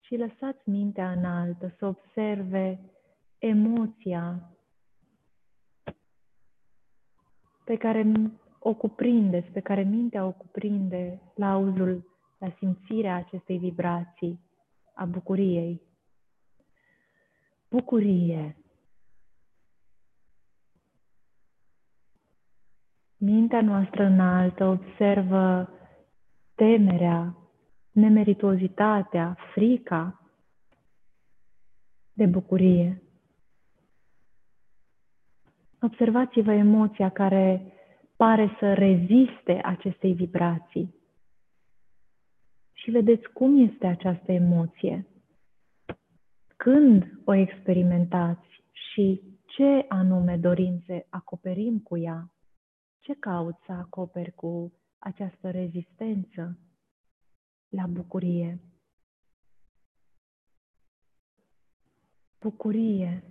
și lăsați mintea înaltă să observe emoția pe care o cuprindeți, pe care mintea o cuprinde la auzul, la simțirea acestei vibrații a bucuriei. Bucurie. Mintea noastră înaltă observă temerea, nemerituozitatea, frica de bucurie. Observați-vă emoția care pare să reziste acestei vibrații. Și vedeți cum este această emoție. Când o experimentați și ce anume dorințe acoperim cu ea, ce cauți să acoperi cu această rezistență la bucurie. Bucurie.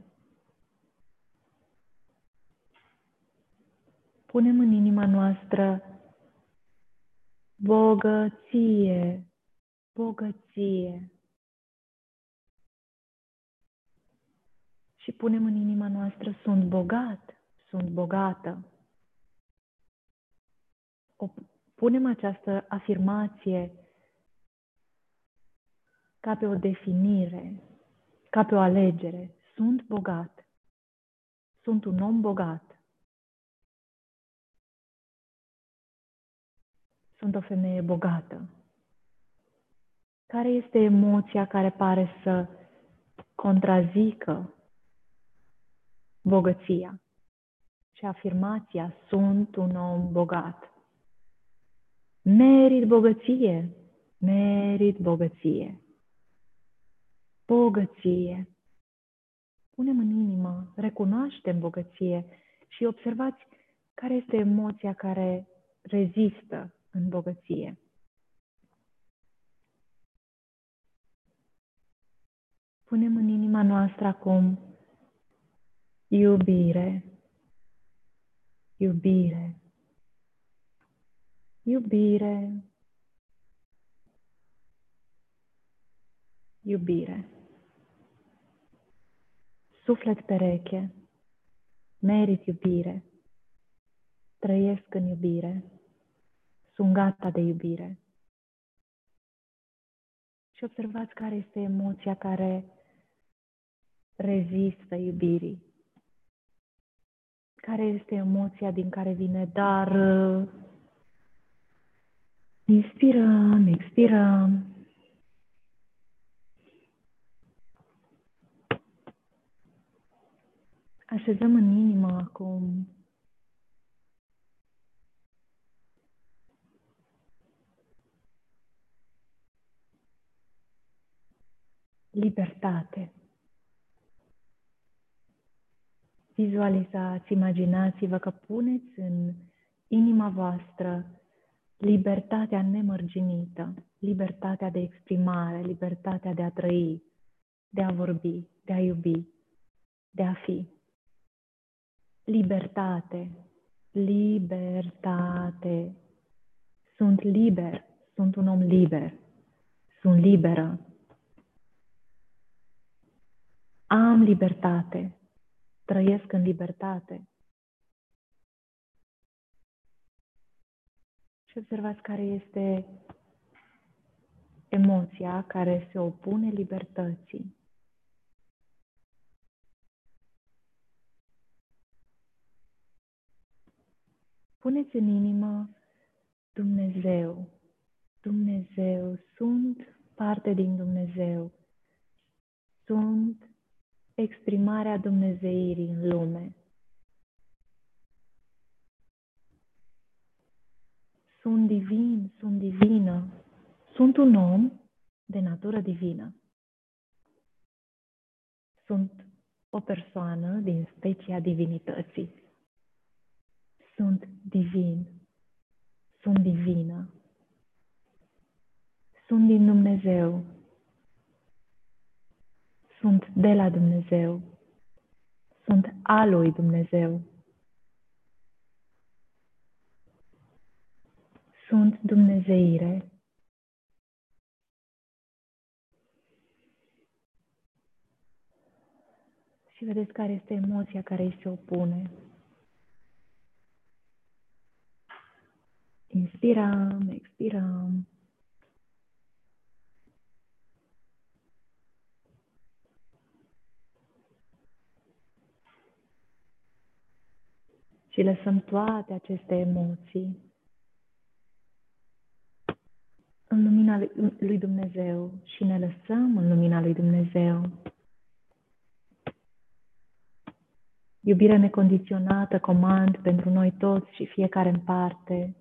Punem în inima noastră bogăție, bogăție. Și punem în inima noastră sunt bogat, sunt bogată. O punem această afirmație ca pe o definire, ca pe o alegere. Sunt bogat. Sunt un om bogat. Sunt o femeie bogată. Care este emoția care pare să contrazică bogăția și afirmația sunt un om bogat? Merit bogăție, merit bogăție. Bogăție. Punem în inimă, recunoaștem bogăție și observați care este emoția care rezistă în bogăție. Punem în inima noastră acum iubire, iubire, Iubire. Iubire. Suflet pereche. Merit iubire. Trăiesc în iubire. Sunt gata de iubire. Și observați care este emoția care rezistă iubirii. Care este emoția din care vine, dar Inspirăm, expirăm. Așezăm în inimă acum libertate. Vizualizați, imaginați-vă că puneți în inima voastră libertatea nemărginită, libertatea de exprimare, libertatea de a trăi, de a vorbi, de a iubi, de a fi. Libertate, libertate. Sunt liber, sunt un om liber, sunt liberă. Am libertate, trăiesc în libertate. Și observați care este emoția care se opune libertății. Puneți în inimă Dumnezeu. Dumnezeu. Sunt parte din Dumnezeu. Sunt exprimarea Dumnezeirii în lume. Sunt divin, sunt divină. Sunt un om de natură divină. Sunt o persoană din specia divinității. Sunt divin. Sunt divină. Sunt din Dumnezeu. Sunt de la Dumnezeu. Sunt a lui Dumnezeu. Sunt Dumnezeire. Și vedeți care este emoția care îi se opune. Inspirăm, expirăm. Și lăsăm toate aceste emoții în lumina lui Dumnezeu și ne lăsăm în lumina lui Dumnezeu. Iubire necondiționată, comand pentru noi toți și fiecare în parte.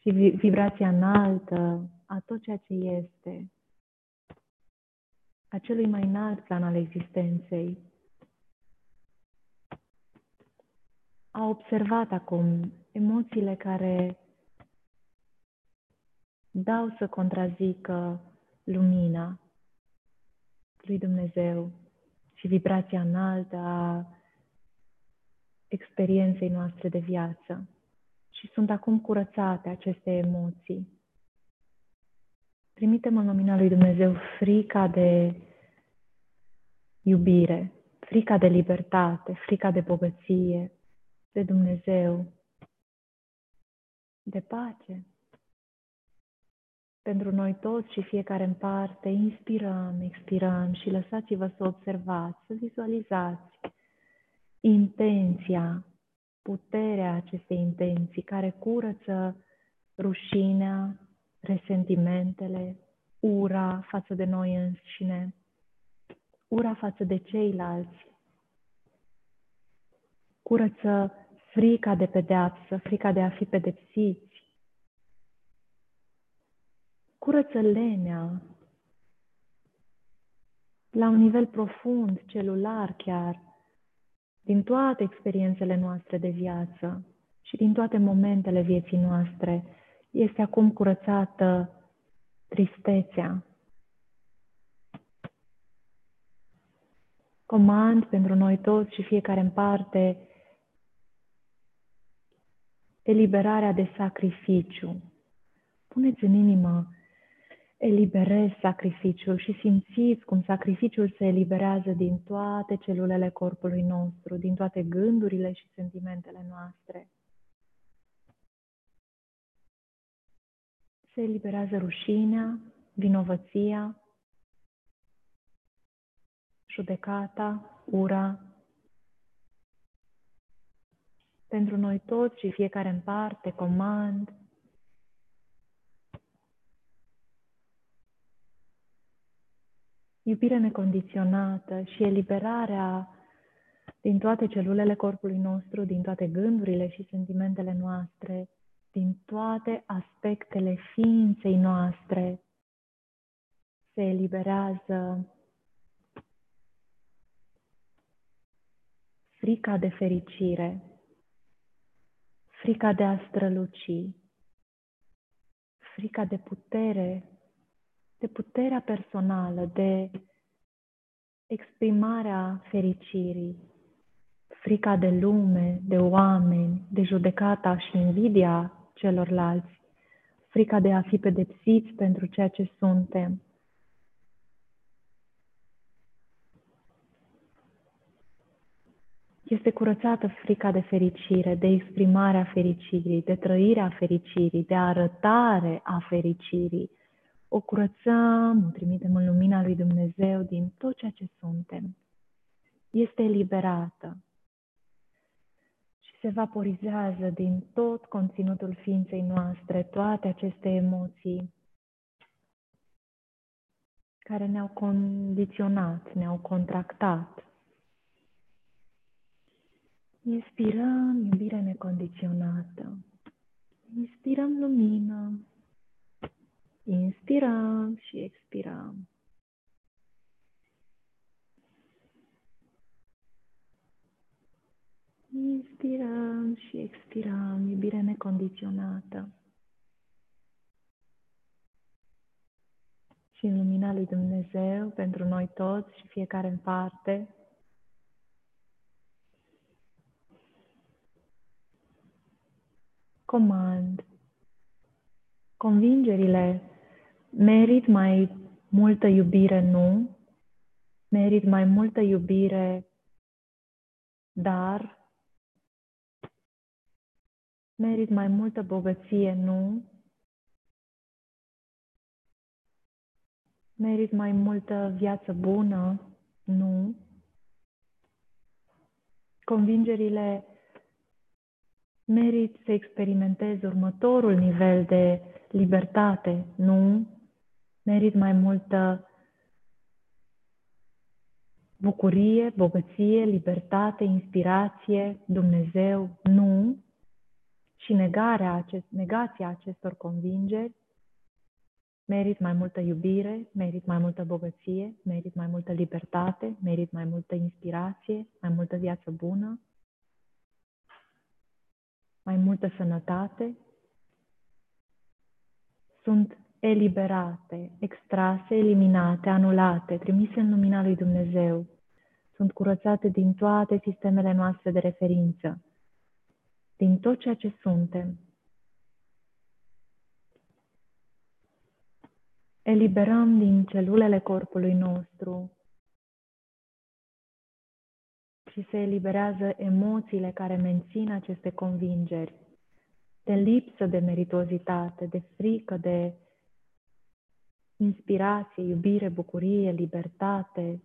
Și vibrația înaltă a tot ceea ce este. A celui mai înalt plan al existenței. A observat acum emoțiile care dau să contrazică lumina lui Dumnezeu și vibrația înaltă a experienței noastre de viață. Și sunt acum curățate aceste emoții. Trimitem în lumina lui Dumnezeu frica de iubire, frica de libertate, frica de bogăție, de Dumnezeu, de pace, pentru noi toți și fiecare în parte, inspirăm, expirăm și lăsați-vă să observați, să vizualizați intenția, puterea acestei intenții care curăță rușinea, resentimentele, ura față de noi înșine, ura față de ceilalți, curăță frica de pedeapsă, frica de a fi pedepsiți, curăță lenea la un nivel profund, celular chiar, din toate experiențele noastre de viață și din toate momentele vieții noastre. Este acum curățată tristețea. Comand pentru noi toți și fiecare în parte eliberarea de sacrificiu. Puneți în inimă eliberezi sacrificiul și simțiți cum sacrificiul se eliberează din toate celulele corpului nostru, din toate gândurile și sentimentele noastre. Se eliberează rușinea, vinovăția, judecata, ura. Pentru noi toți și fiecare în parte, comand, iubire necondiționată și eliberarea din toate celulele corpului nostru, din toate gândurile și sentimentele noastre, din toate aspectele ființei noastre, se eliberează frica de fericire, frica de a străluci, frica de putere de puterea personală, de exprimarea fericirii, frica de lume, de oameni, de judecata și invidia celorlalți, frica de a fi pedepsiți pentru ceea ce suntem. Este curățată frica de fericire, de exprimarea fericirii, de trăirea fericirii, de arătare a fericirii, o curățăm, o trimitem în lumina lui Dumnezeu din tot ceea ce suntem. Este eliberată. Și se vaporizează din tot conținutul ființei noastre, toate aceste emoții care ne-au condiționat, ne-au contractat. Inspirăm iubire necondiționată. Inspirăm lumină. Inspirăm și expirăm. Inspirăm și expirăm iubire necondiționată. Și în lumina lui Dumnezeu, pentru noi toți și fiecare în parte, comand. Convingerile merit mai multă iubire, nu. Merit mai multă iubire, dar merit mai multă bogăție, nu. Merit mai multă viață bună, nu. Convingerile merit să experimentezi următorul nivel de libertate, nu. Merit mai multă bucurie, bogăție, libertate, inspirație, Dumnezeu, nu. Și negarea acest, negația acestor convingeri, merit mai multă iubire, merit mai multă bogăție, merit mai multă libertate, merit mai multă inspirație, mai multă viață bună, mai multă sănătate, sunt eliberate, extrase, eliminate, anulate, trimise în lumina lui Dumnezeu. Sunt curățate din toate sistemele noastre de referință, din tot ceea ce suntem. Eliberăm din celulele corpului nostru și se eliberează emoțiile care mențin aceste convingeri de lipsă de meritozitate, de frică, de inspirație, iubire, bucurie, libertate,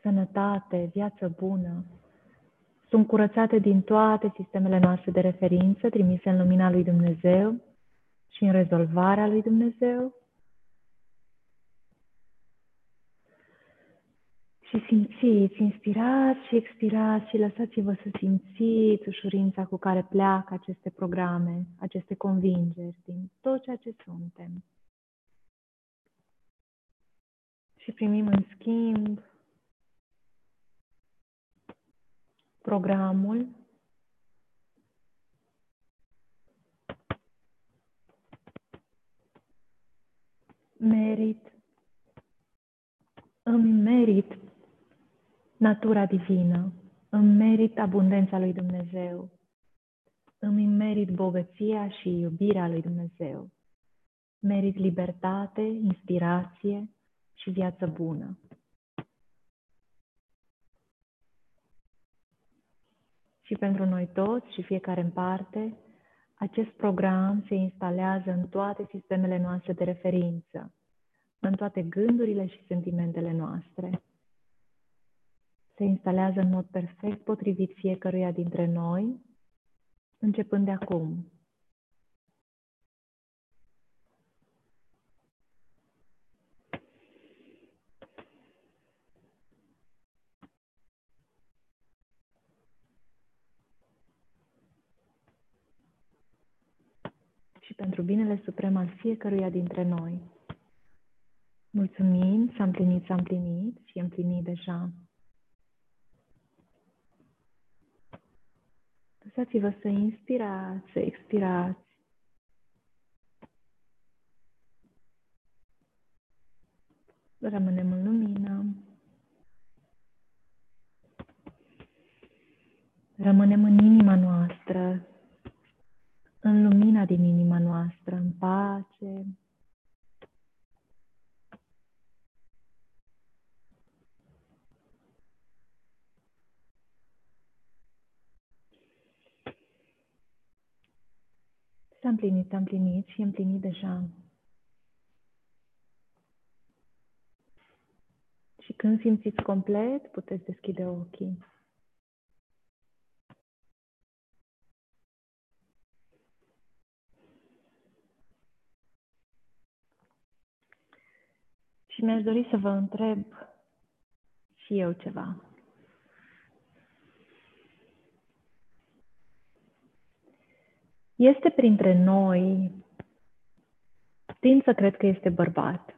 sănătate, viață bună, sunt curățate din toate sistemele noastre de referință, trimise în lumina lui Dumnezeu și în rezolvarea lui Dumnezeu. Și simțiți, inspirați și expirați și lăsați-vă să simțiți ușurința cu care pleacă aceste programe, aceste convingeri din tot ceea ce suntem. Și primim în schimb programul merit, îmi merit natura divină, îmi merit abundența lui Dumnezeu, îmi merit bogăția și iubirea lui Dumnezeu, merit libertate, inspirație și viață bună. Și pentru noi toți și fiecare în parte, acest program se instalează în toate sistemele noastre de referință, în toate gândurile și sentimentele noastre se instalează în mod perfect potrivit fiecăruia dintre noi, începând de acum. Și pentru binele suprem al fiecăruia dintre noi. Mulțumim, s-a împlinit, s-a împlinit și e împlinit deja. Lăsați-vă să inspirați, să expirați. Rămânem în lumină. Rămânem în inima noastră, în lumina din inima noastră, în pace, S-a împlinit, s-a împlinit și împlinit deja. Și când simțiți complet, puteți deschide ochii. Și mi-aș dori să vă întreb și eu ceva. Este printre noi, tind să cred că este bărbat,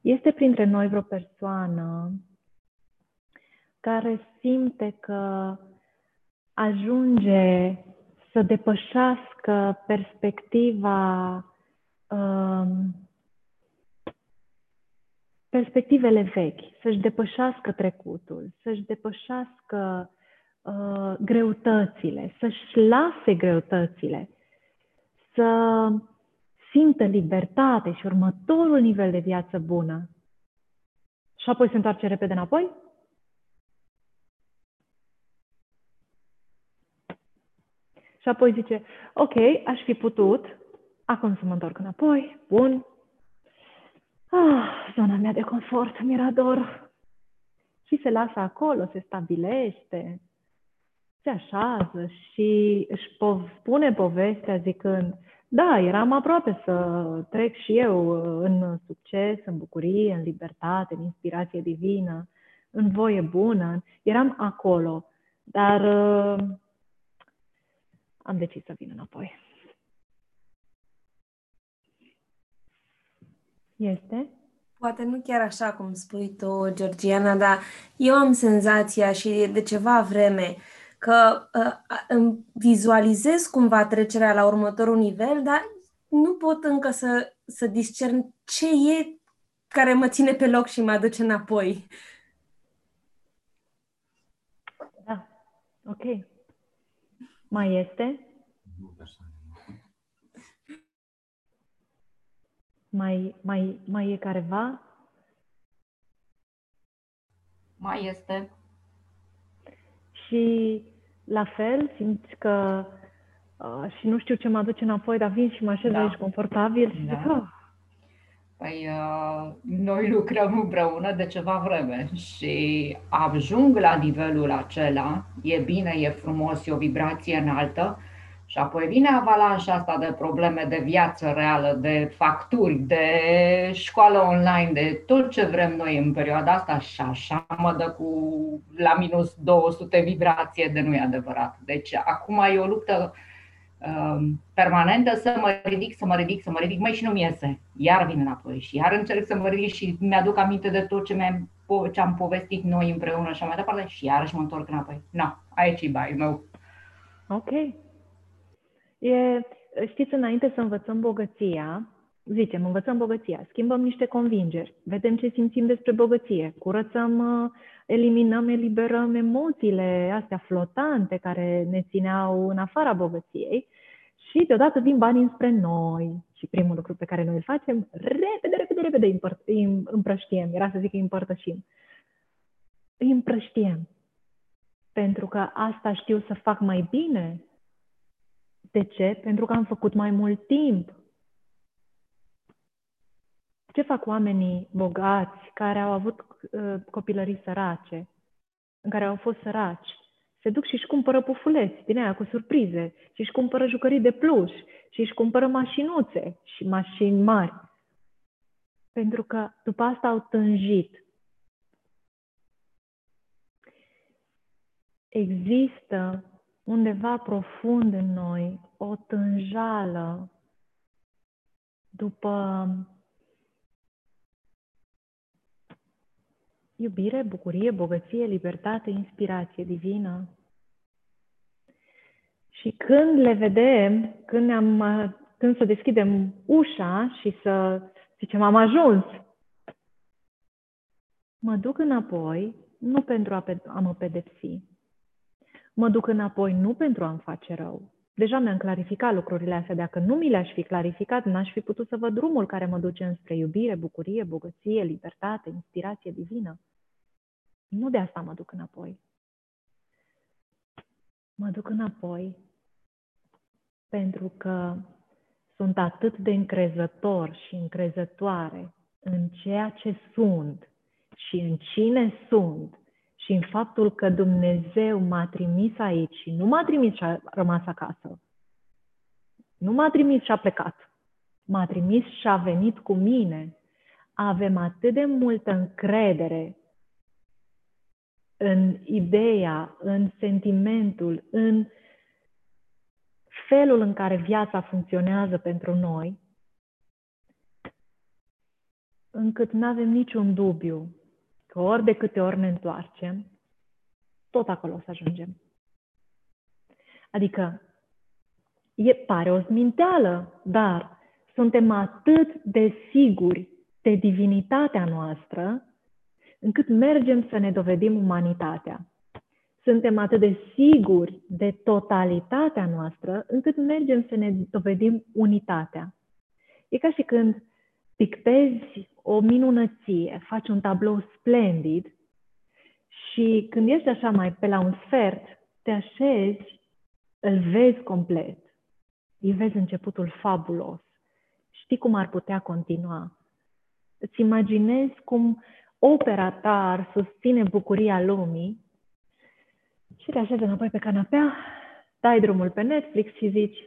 este printre noi vreo persoană care simte că ajunge să depășească perspectiva um, perspectivele vechi, să-și depășească trecutul, să-și depășească uh, greutățile, să-și lase greutățile, să simtă libertate și următorul nivel de viață bună. Și apoi se întoarce repede înapoi? Și apoi zice, ok, aș fi putut, acum să mă întorc înapoi, bun. Ah, zona mea de confort, mirador. Și se lasă acolo, se stabilește, se așează și își spune povestea zicând, da, eram aproape să trec și eu în succes, în bucurie, în libertate, în inspirație divină, în voie bună. Eram acolo, dar uh, am decis să vin înapoi. Este? Poate nu chiar așa cum spui tu, Georgiana, dar eu am senzația și de ceva vreme că uh, îmi vizualizez cumva trecerea la următorul nivel, dar nu pot încă să, să discern ce e care mă ține pe loc și mă aduce înapoi. Da, ok. Mai este? Mai, mai, mai e careva? Mai este. Și la fel, simți că uh, și nu știu ce mă aduce înapoi, dar vin și mă așez Da. aici confortabil și Da. zic, ah, Păi uh, noi lucrăm împreună de ceva vreme și ajung la nivelul acela, e bine, e frumos, e o vibrație înaltă și apoi vine avalanșa asta de probleme de viață reală, de facturi, de școală online, de tot ce vrem noi în perioada asta și așa mă dă cu la minus 200 vibrație de nu e adevărat. Deci acum e o luptă um, permanentă să mă ridic, să mă ridic, să mă ridic, mai și nu-mi iese. Iar vin înapoi și iar încerc să mă ridic și mi-aduc aminte de tot ce, mi-am, po- ce am povestit noi împreună și așa mai departe și iarăși mă întorc înapoi. Nu, aici e baiul meu. ok. E, știți, înainte să învățăm bogăția, zicem, învățăm bogăția, schimbăm niște convingeri, vedem ce simțim despre bogăție, curățăm, uh, eliminăm, eliberăm emoțiile astea flotante care ne țineau în afara bogăției și deodată vin banii înspre noi. Și primul lucru pe care noi îl facem, repede, repede, repede îi împăr- îi împrăștiem. Era să zic că îi împărtășim. Îi împrăștiem. Pentru că asta știu să fac mai bine. De ce? Pentru că am făcut mai mult timp. Ce fac oamenii bogați care au avut uh, copilării sărace, în care au fost săraci? Se duc și își cumpără pufuleți din aia cu surprize și își cumpără jucării de pluș și își cumpără mașinuțe și mașini mari. Pentru că după asta au tânjit. Există undeva profund în noi o tânjală după iubire, bucurie, bogăție, libertate, inspirație divină. Și când le vedem, când, ne-am, când să deschidem ușa și să zicem am ajuns, mă duc înapoi, nu pentru a, pe- a mă pedepsi, mă duc înapoi nu pentru a-mi face rău. Deja mi-am clarificat lucrurile astea. Dacă nu mi le-aș fi clarificat, n-aș fi putut să văd drumul care mă duce înspre iubire, bucurie, bogăție, libertate, inspirație divină. Nu de asta mă duc înapoi. Mă duc înapoi pentru că sunt atât de încrezător și încrezătoare în ceea ce sunt și în cine sunt și în faptul că Dumnezeu m-a trimis aici și nu m-a trimis și a rămas acasă. Nu m-a trimis și a plecat. M-a trimis și a venit cu mine. avem atât de multă încredere în ideea, în sentimentul, în felul în care viața funcționează pentru noi, încât nu avem niciun dubiu că ori de câte ori ne întoarcem, tot acolo o să ajungem. Adică, e, pare o sminteală, dar suntem atât de siguri de divinitatea noastră, încât mergem să ne dovedim umanitatea. Suntem atât de siguri de totalitatea noastră, încât mergem să ne dovedim unitatea. E ca și când pictezi o minunăție, faci un tablou splendid și când ești așa mai pe la un sfert, te așezi, îl vezi complet. Îi vezi începutul fabulos. Știi cum ar putea continua. Îți imaginezi cum opera ta ar susține bucuria lumii și te așezi înapoi pe canapea, dai drumul pe Netflix și zici,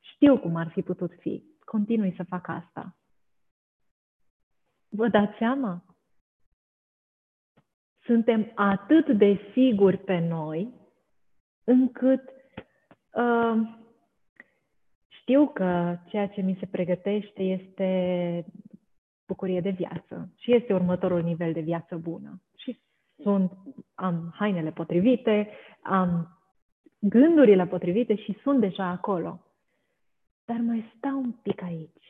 știu cum ar fi putut fi, continui să fac asta. Vă dați seama? Suntem atât de siguri pe noi încât uh, știu că ceea ce mi se pregătește este bucurie de viață și este următorul nivel de viață bună. Și sunt, am hainele potrivite, am gândurile potrivite și sunt deja acolo. Dar mai stau un pic aici.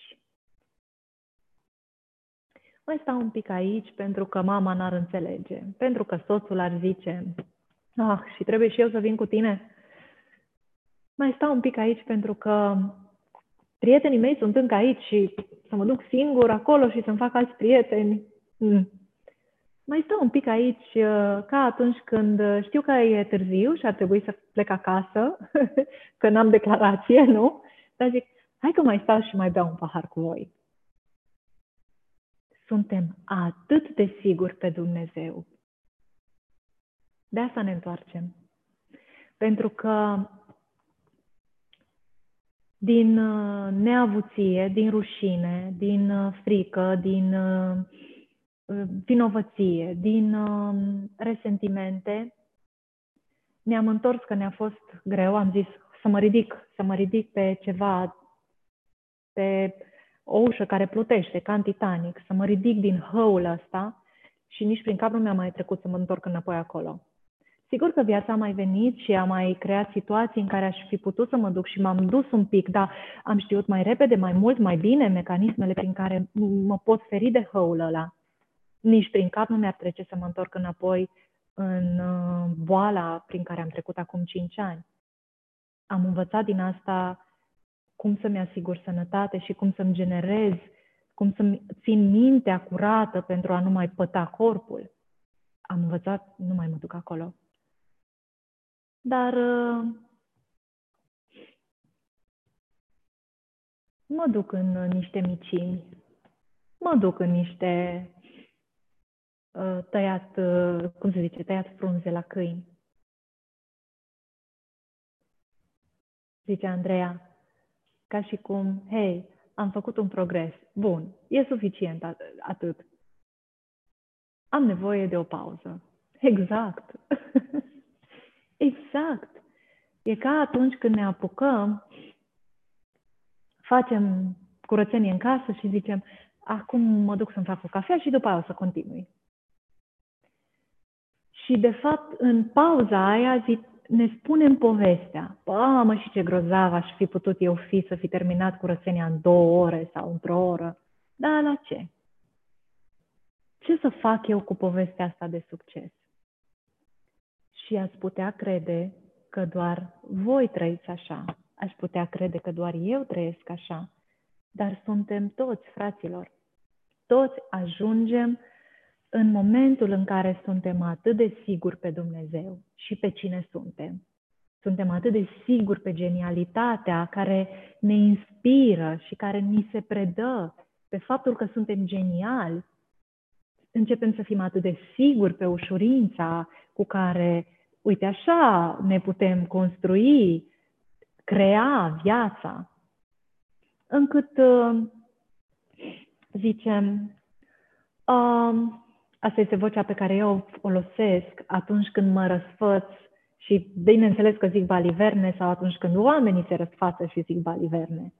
Mai stau un pic aici pentru că mama n-ar înțelege, pentru că soțul ar zice, ah, și trebuie și eu să vin cu tine. Mai stau un pic aici pentru că prietenii mei sunt încă aici și să mă duc singur acolo și să-mi fac alți prieteni. Mm. Mai stau un pic aici uh, ca atunci când uh, știu că e târziu și ar trebui să plec acasă, *laughs* că n-am declarație, nu? Dar zic, hai că mai stau și mai beau un pahar cu voi. Suntem atât de siguri pe Dumnezeu. De asta ne întoarcem. Pentru că din uh, neavuție, din rușine, din uh, frică, din uh, vinovăție, din resentimente. Ne-am întors că ne-a fost greu, am zis să mă ridic, să mă ridic pe ceva, pe o ușă care plutește, ca în Titanic, să mă ridic din hăul ăsta și nici prin cap nu mi-a mai trecut să mă întorc înapoi acolo. Sigur că viața a mai venit și a mai creat situații în care aș fi putut să mă duc și m-am dus un pic, dar am știut mai repede, mai mult, mai bine mecanismele prin care mă pot feri de hăul ăla. Nici prin cap nu mi-ar trece să mă întorc înapoi în uh, boala prin care am trecut acum 5 ani. Am învățat din asta cum să-mi asigur sănătate și cum să-mi generez, cum să-mi țin mintea curată pentru a nu mai păta corpul. Am învățat, nu mai mă duc acolo. Dar uh, mă duc în niște micini, mă duc în niște uh, tăiat, uh, cum se zice, tăiat frunze la câini. Zice Andreea, ca și cum, hei, am făcut un progres. Bun, e suficient atât. Am nevoie de o pauză. Exact. *laughs* Exact. E ca atunci când ne apucăm, facem curățenie în casă și zicem, acum mă duc să-mi fac o cafea și după aia o să continui. Și, de fapt, în pauza aia zic, ne spunem povestea. Bă, mă, și ce grozav aș fi putut eu fi să fi terminat curățenia în două ore sau într-o oră. Da, la ce? Ce să fac eu cu povestea asta de succes? și ați putea crede că doar voi trăiți așa. Aș putea crede că doar eu trăiesc așa. Dar suntem toți, fraților. Toți ajungem în momentul în care suntem atât de siguri pe Dumnezeu și pe cine suntem. Suntem atât de siguri pe genialitatea care ne inspiră și care ni se predă, pe faptul că suntem geniali. Începem să fim atât de siguri pe ușurința cu care uite, așa ne putem construi, crea viața, încât uh, zicem, Um, asta este vocea pe care eu o folosesc atunci când mă răsfăț și bineînțeles că zic baliverne sau atunci când oamenii se răsfață și zic baliverne.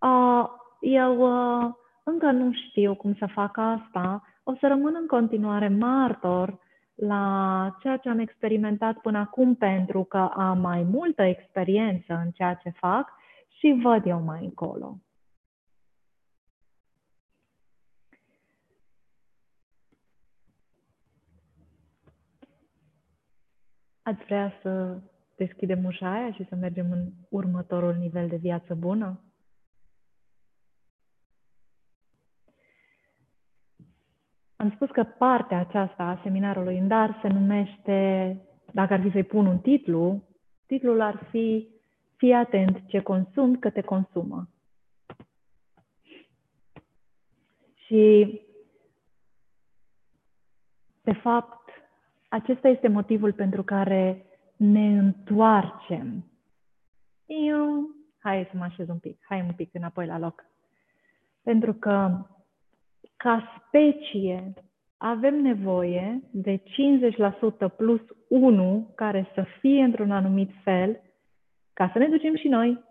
Uh, eu uh, încă nu știu cum să fac asta. O să rămân în continuare martor la ceea ce am experimentat până acum pentru că am mai multă experiență în ceea ce fac și văd eu mai încolo. Ați vrea să deschidem ușa aia și să mergem în următorul nivel de viață bună? Am spus că partea aceasta a seminarului în dar se numește, dacă ar fi să-i pun un titlu, titlul ar fi Fii atent ce consumi că te consumă. Și, de fapt, acesta este motivul pentru care ne întoarcem. Eu, hai să mă așez un pic, hai un pic înapoi la loc. Pentru că ca specie avem nevoie de 50% plus 1 care să fie într-un anumit fel ca să ne ducem și noi.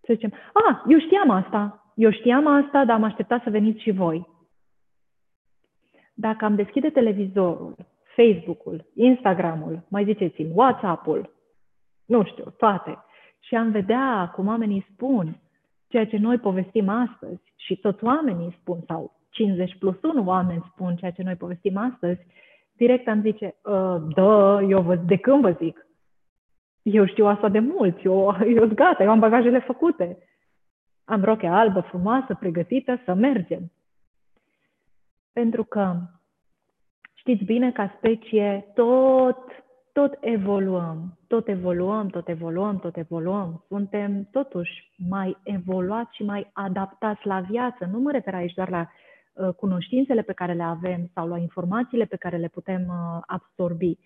Să zicem, a, eu știam asta, eu știam asta, dar am așteptat să veniți și voi. Dacă am deschide televizorul, Facebook-ul, Instagram-ul, mai ziceți-mi, WhatsApp-ul, nu știu, toate, și am vedea cum oamenii spun ceea ce noi povestim astăzi și toți oamenii spun, sau 50 plus 1 oameni spun ceea ce noi povestim astăzi, direct am zice, ă, da, eu vă, de când vă zic? Eu știu asta de mult, eu, eu gata, eu am bagajele făcute. Am rochea albă, frumoasă, pregătită să mergem. Pentru că știți bine, ca specie, tot, tot evoluăm, tot evoluăm, tot evoluăm, tot evoluăm. Suntem totuși mai evoluați și mai adaptați la viață. Nu mă refer aici doar la Uh, cunoștințele pe care le avem sau la informațiile pe care le putem uh, absorbi.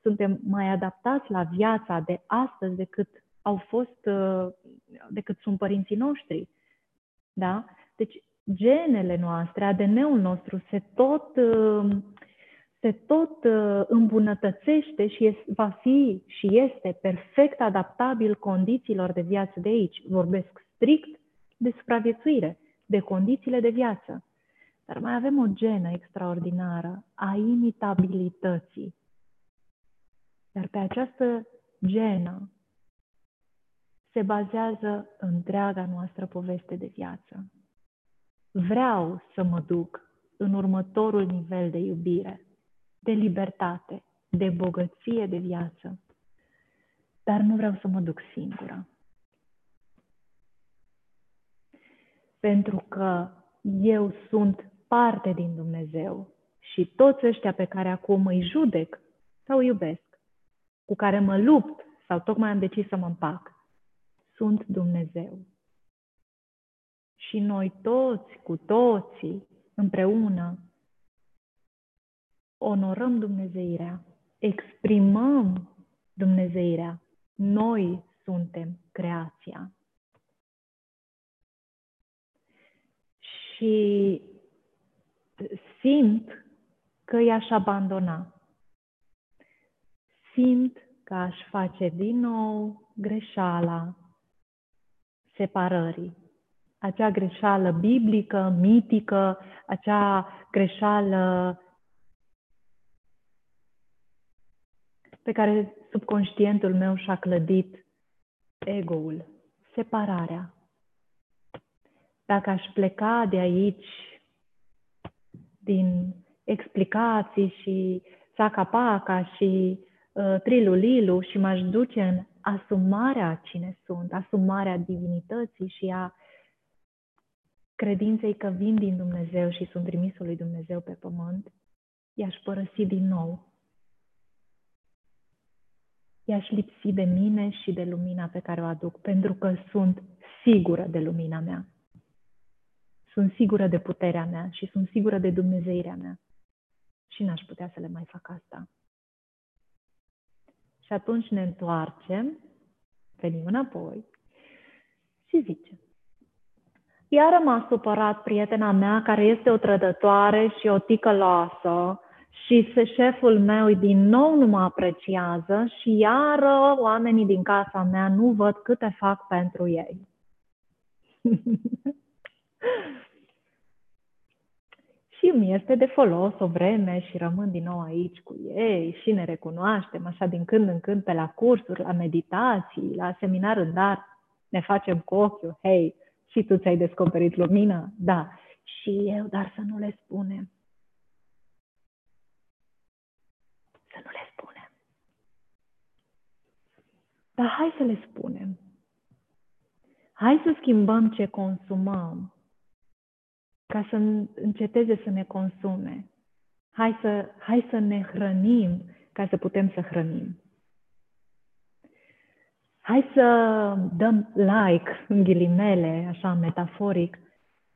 Suntem mai adaptați la viața de astăzi decât au fost, uh, decât sunt părinții noștri. Da? Deci genele noastre, ADN-ul nostru se tot, se tot îmbunătățește și va fi și este perfect adaptabil condițiilor de viață de aici. Vorbesc strict de supraviețuire, de condițiile de viață. Dar mai avem o genă extraordinară a imitabilității. Iar pe această genă se bazează întreaga noastră poveste de viață. Vreau să mă duc în următorul nivel de iubire, de libertate, de bogăție de viață, dar nu vreau să mă duc singură. Pentru că eu sunt parte din Dumnezeu și toți ăștia pe care acum îi judec sau iubesc, cu care mă lupt sau tocmai am decis să mă împac, sunt Dumnezeu. Și noi toți, cu toții, împreună, onorăm Dumnezeirea, exprimăm Dumnezeirea. Noi suntem creația. Și simt că i-aș abandona. Simt că aș face din nou greșeala separării. Acea greșeală biblică, mitică, acea greșeală pe care subconștientul meu și-a clădit ego-ul, separarea. Dacă aș pleca de aici din explicații și saca-paca și uh, trilulilu și m-aș duce în asumarea cine sunt, asumarea divinității și a credinței că vin din Dumnezeu și sunt trimisul lui Dumnezeu pe pământ, i-aș părăsi din nou. I-aș lipsi de mine și de lumina pe care o aduc, pentru că sunt sigură de lumina mea sunt sigură de puterea mea și sunt sigură de Dumnezeirea mea. Și n-aș putea să le mai fac asta. Și atunci ne întoarcem, venim înapoi și zicem, Iară m-a supărat prietena mea care este o trădătoare și o ticăloasă și se șeful meu din nou nu mă apreciază și iară oamenii din casa mea nu văd câte fac pentru ei. *laughs* și mi este de folos o vreme și rămân din nou aici cu ei și ne recunoaștem așa din când în când pe la cursuri, la meditații, la seminar în dar, ne facem cu ochiul, hei, și tu ți-ai descoperit lumina? Da. Și eu, dar să nu le spunem. Să nu le spunem. Dar hai să le spunem. Hai să schimbăm ce consumăm ca să înceteze să ne consume. Hai să, hai să ne hrănim ca să putem să hrănim. Hai să dăm like, în ghilimele, așa metaforic,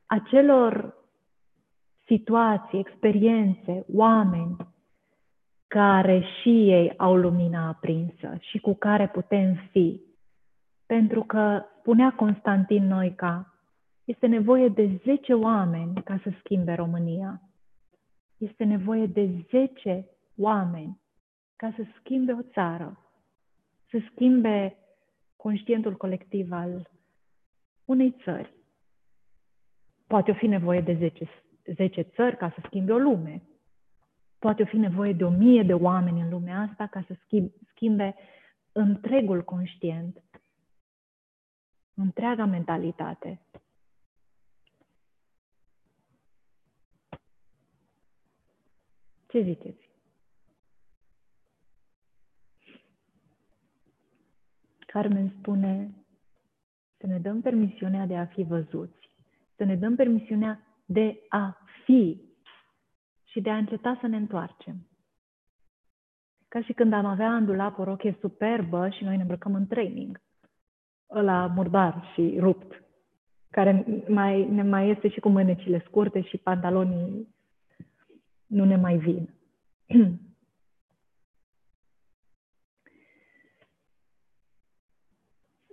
acelor situații, experiențe, oameni care și ei au lumina aprinsă și cu care putem fi. Pentru că spunea Constantin Noica, este nevoie de 10 oameni ca să schimbe România. Este nevoie de 10 oameni ca să schimbe o țară, să schimbe conștientul colectiv al unei țări. Poate o fi nevoie de 10, 10 țări ca să schimbe o lume. Poate o fi nevoie de o mie de oameni în lumea asta ca să schimbe întregul conștient, întreaga mentalitate. Ce ziceți? Carmen spune să ne dăm permisiunea de a fi văzuți, să ne dăm permisiunea de a fi și de a înceta să ne întoarcem. Ca și când am avea în dulap o rochie superbă și noi ne îmbrăcăm în training, ăla murdar și rupt, care mai, ne mai este și cu mânecile scurte și pantalonii nu ne mai vin. *clears throat*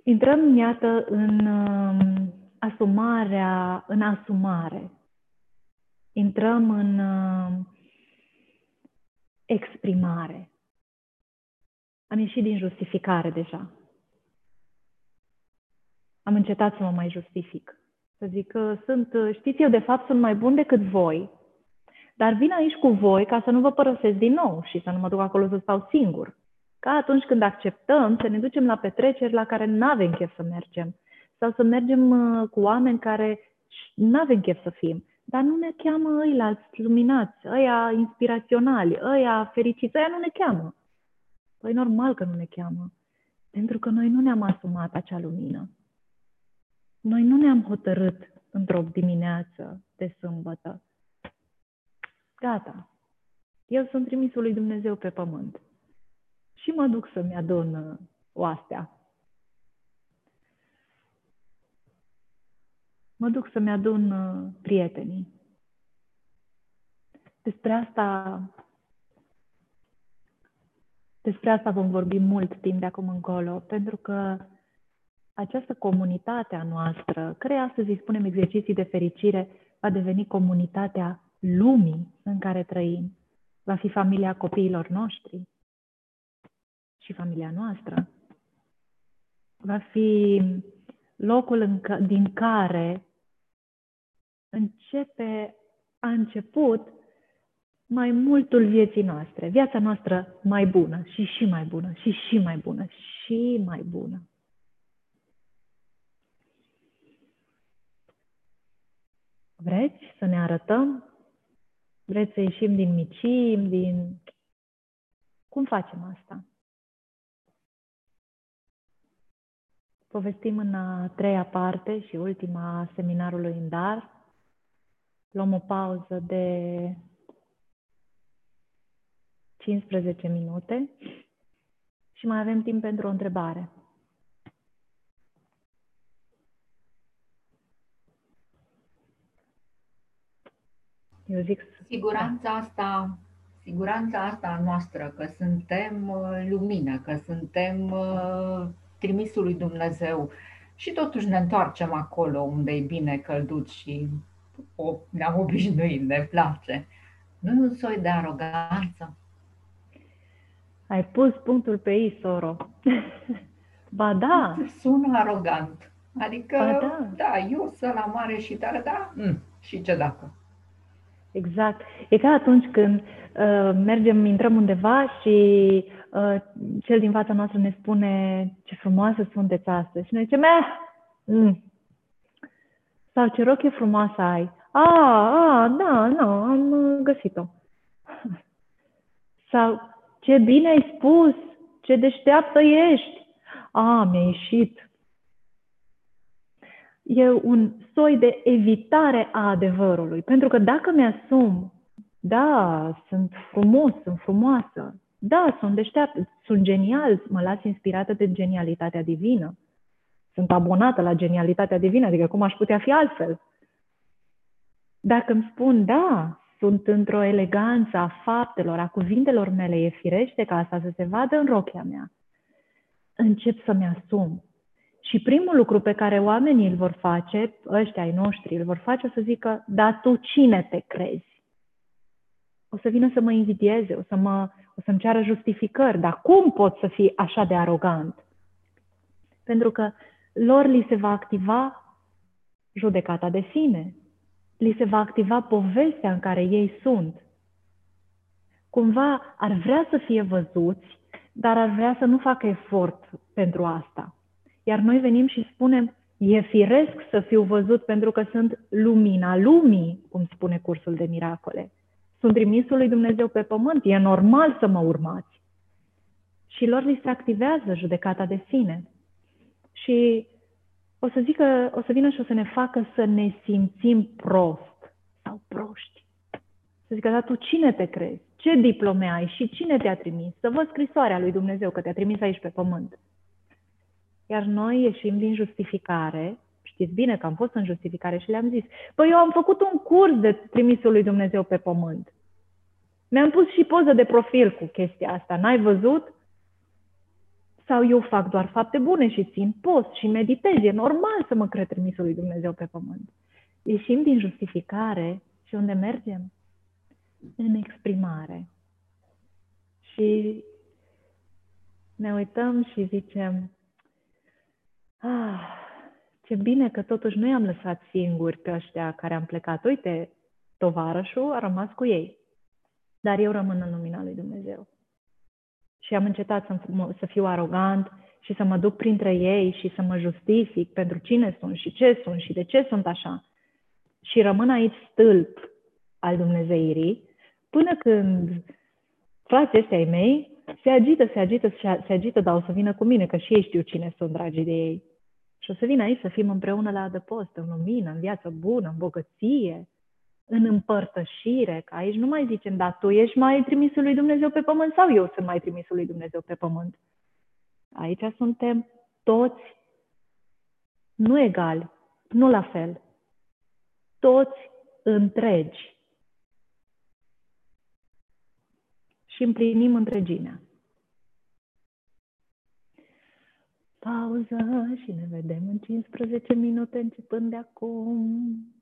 Intrăm, iată, în uh, asumarea, în asumare. Intrăm în uh, exprimare. Am ieșit din justificare deja. Am încetat să mă mai justific. Să zic că sunt, știți, eu de fapt sunt mai bun decât voi, dar vin aici cu voi ca să nu vă părăsesc din nou și să nu mă duc acolo să stau singur ca atunci când acceptăm să ne ducem la petreceri la care nu avem chef să mergem sau să mergem uh, cu oameni care nu avem chef să fim, dar nu ne cheamă ăilalți luminați, ăia inspiraționali, ăia fericiți, ăia nu ne cheamă. Păi normal că nu ne cheamă, pentru că noi nu ne-am asumat acea lumină. Noi nu ne-am hotărât într-o dimineață de sâmbătă. Gata. Eu sunt trimisul lui Dumnezeu pe pământ și mă duc să-mi adun uh, oastea. Mă duc să-mi adun uh, prietenii. Despre asta, despre asta vom vorbi mult timp de acum încolo, pentru că această comunitate a noastră, care astăzi îi spunem exerciții de fericire, va deveni comunitatea lumii în care trăim. Va fi familia copiilor noștri, și familia noastră. Va fi locul în ca, din care începe, a început mai multul vieții noastre, viața noastră mai bună și și mai bună și și mai bună și mai bună. Vreți să ne arătăm? Vreți să ieșim din micim, din... Cum facem asta? Povestim în a treia parte și ultima a seminarului în dar. Luăm o pauză de 15 minute și mai avem timp pentru o întrebare. Eu zic... Siguranța asta, siguranța asta noastră, că suntem uh, lumină, că suntem uh, trimisul lui Dumnezeu, și totuși ne întoarcem acolo unde e bine călduț și o, ne-am obișnuit, ne place. Nu e un soi de aroganță? Ai pus punctul pe ei, soro. *laughs* ba da, Sună arogant. Adică, Ba da. da, eu sunt la mare și tare, da, mm, și ce dacă? exact. E ca atunci când uh, mergem, intrăm undeva și uh, cel din fața noastră ne spune ce frumoasă sunteți astăzi. Și noi zicem, eh, mm. Sau ce rochie frumoasă ai. A, a, da, nu, am uh, găsit-o. *laughs* Sau ce bine ai spus, ce deșteaptă ești. A, mi-a ieșit. E un soi de evitare a adevărului. Pentru că dacă mi-asum, da, sunt frumos, sunt frumoasă, da, sunt deșteaptă, sunt genial, mă las inspirată de genialitatea divină. Sunt abonată la genialitatea divină, adică cum aș putea fi altfel? Dacă îmi spun, da, sunt într-o eleganță a faptelor, a cuvintelor mele, e firește ca asta să se vadă în rochia mea. Încep să-mi asum. Și primul lucru pe care oamenii îl vor face, ăștia ai noștri, îl vor face o să zică, dar tu cine te crezi? O să vină să mă invidieze, o, să mă, o să-mi ceară justificări, dar cum pot să fii așa de arogant? Pentru că lor li se va activa judecata de sine, li se va activa povestea în care ei sunt. Cumva ar vrea să fie văzuți, dar ar vrea să nu facă efort pentru asta. Iar noi venim și spunem, e firesc să fiu văzut pentru că sunt lumina lumii, cum spune cursul de miracole. Sunt trimisul lui Dumnezeu pe pământ, e normal să mă urmați. Și lor li se activează judecata de sine. Și o să zică, o să vină și o să ne facă să ne simțim prost sau proști. Să zică, dar tu cine te crezi? Ce diplome ai și cine te-a trimis? Să văd scrisoarea lui Dumnezeu că te-a trimis aici pe pământ. Iar noi ieșim din justificare, știți bine că am fost în justificare și le-am zis, păi eu am făcut un curs de trimisul lui Dumnezeu pe pământ. Mi-am pus și poză de profil cu chestia asta, n-ai văzut? Sau eu fac doar fapte bune și țin post și meditez, e normal să mă cred trimisul lui Dumnezeu pe pământ. Ieșim din justificare și unde mergem? În exprimare. Și ne uităm și zicem, Ah, ce bine că totuși nu i-am lăsat singuri pe ăștia care am plecat. Uite, tovarășul a rămas cu ei. Dar eu rămân în lumina lui Dumnezeu. Și am încetat să, să fiu arogant și să mă duc printre ei și să mă justific pentru cine sunt și ce sunt și de ce sunt așa. Și rămân aici stâlp al Dumnezeirii până când frații ăștia ai mei se agită, se agită, se agită, dar o să vină cu mine, că și ei știu cine sunt dragii de ei. Și o să vină aici să fim împreună la adăpost, în lumină, în viață bună, în bogăție, în împărtășire, că aici nu mai zicem, da, tu ești mai trimisul lui Dumnezeu pe pământ sau eu sunt mai trimisul lui Dumnezeu pe pământ. Aici suntem toți nu egali, nu la fel, toți întregi. și împlinim întregimea. Pauză și ne vedem în 15 minute începând de acum.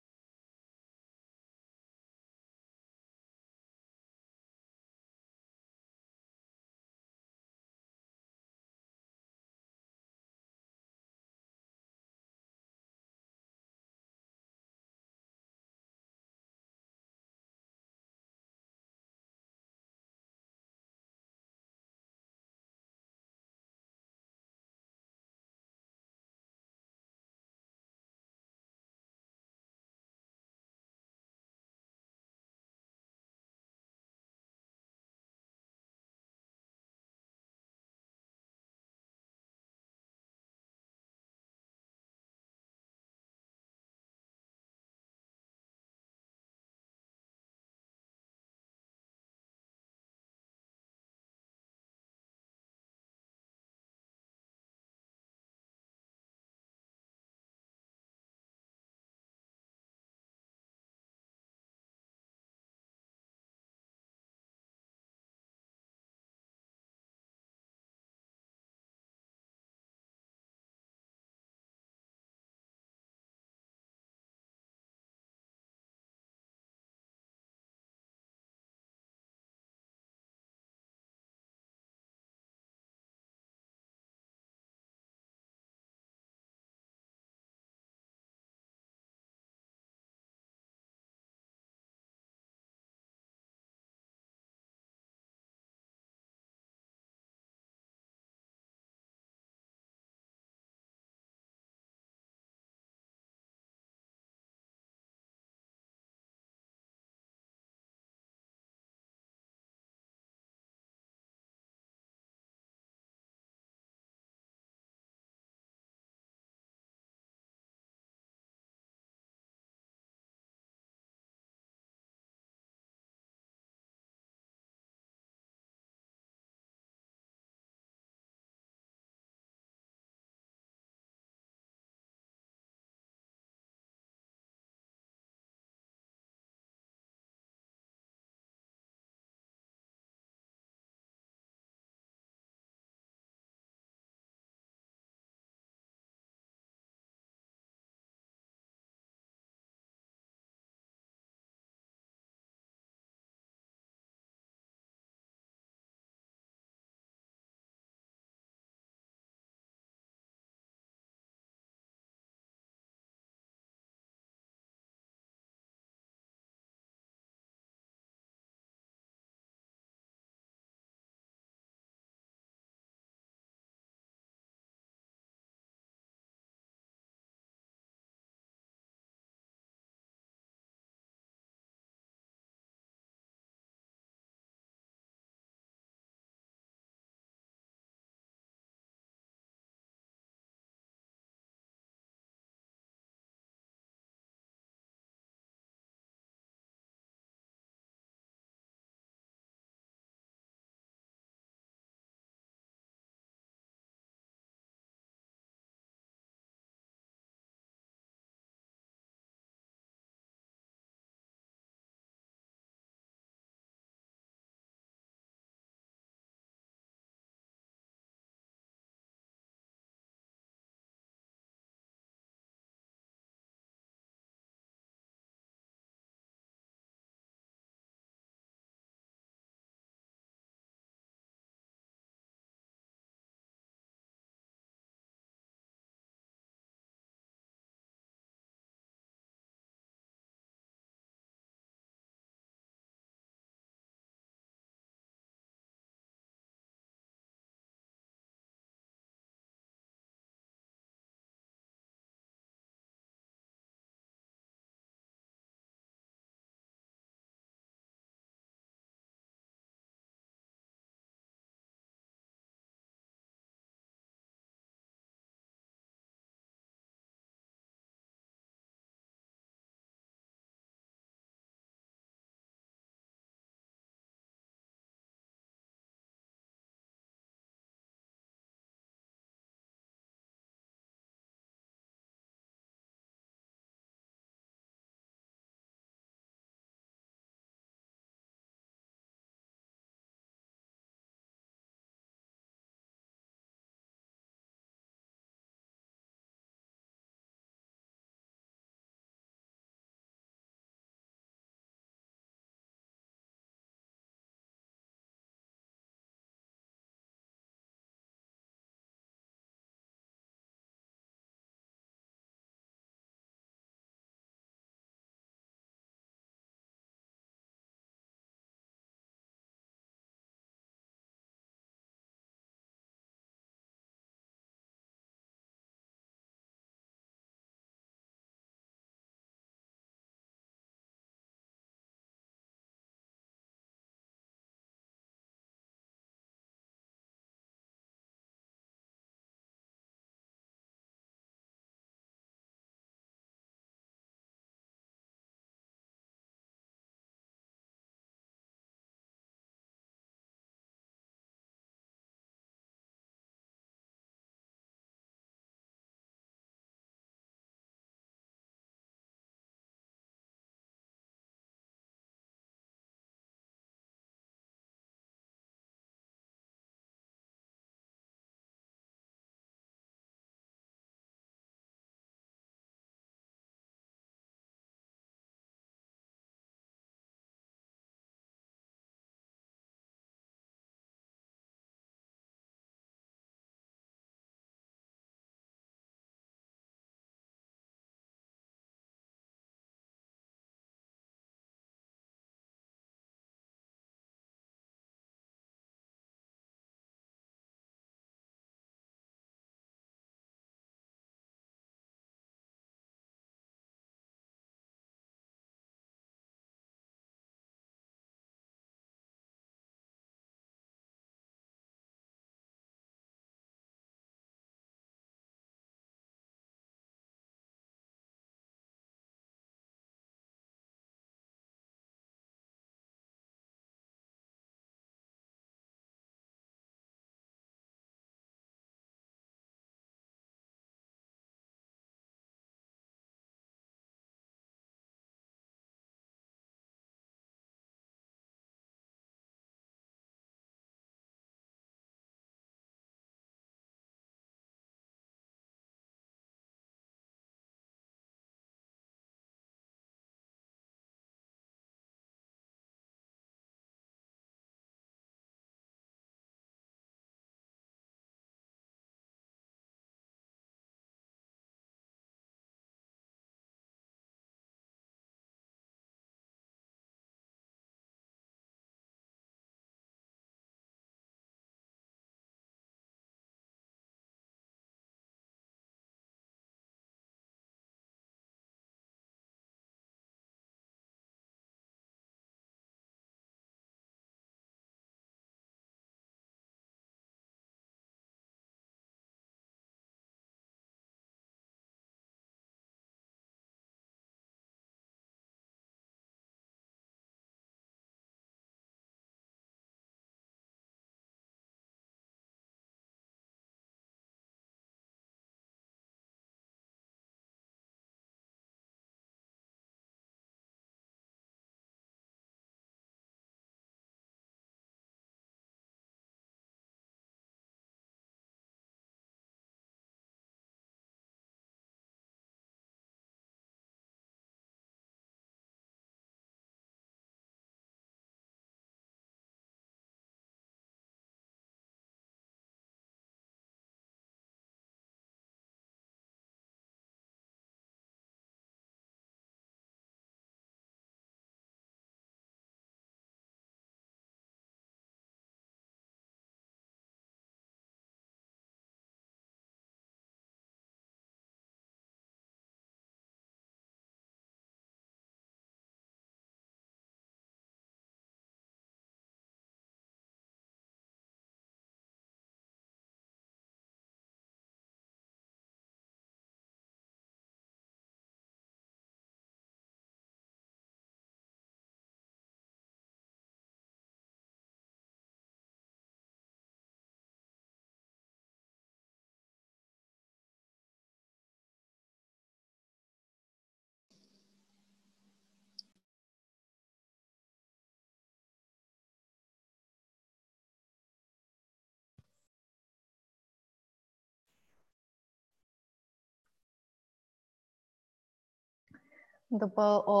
După o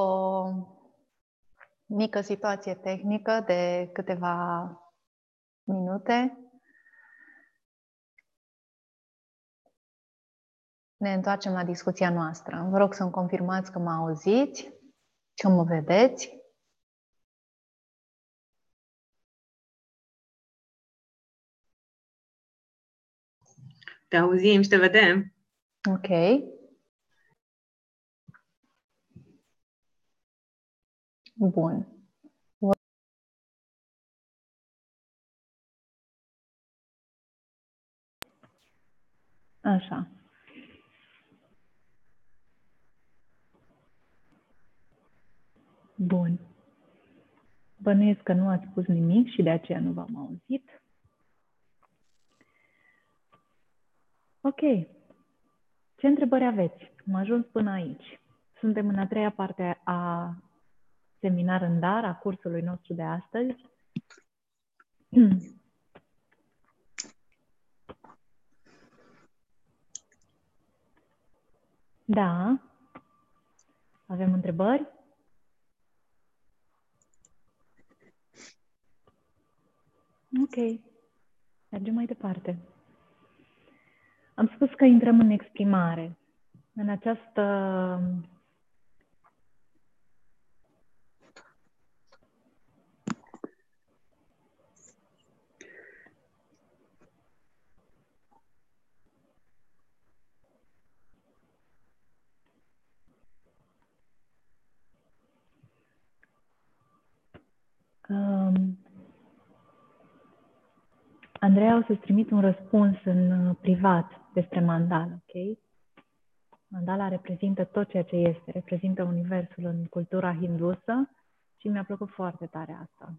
mică situație tehnică de câteva minute, ne întoarcem la discuția noastră. Vă rog să-mi confirmați că mă auziți, că mă vedeți. Te auzim și te vedem. Ok. Bun. Așa. Bun. Bănuiesc că nu ați spus nimic și de aceea nu v-am auzit. Ok. Ce întrebări aveți? Am ajuns până aici. Suntem în a treia parte a seminar în dar, a cursului nostru de astăzi. *clears throat* Da. Avem întrebări? Ok. Mergem mai departe. Am spus că intrăm în exprimare. În această Um, Andreea o să-ți trimit un răspuns în uh, privat despre mandala, ok? Mandala reprezintă tot ceea ce este, reprezintă universul în cultura hindusă și mi-a plăcut foarte tare asta.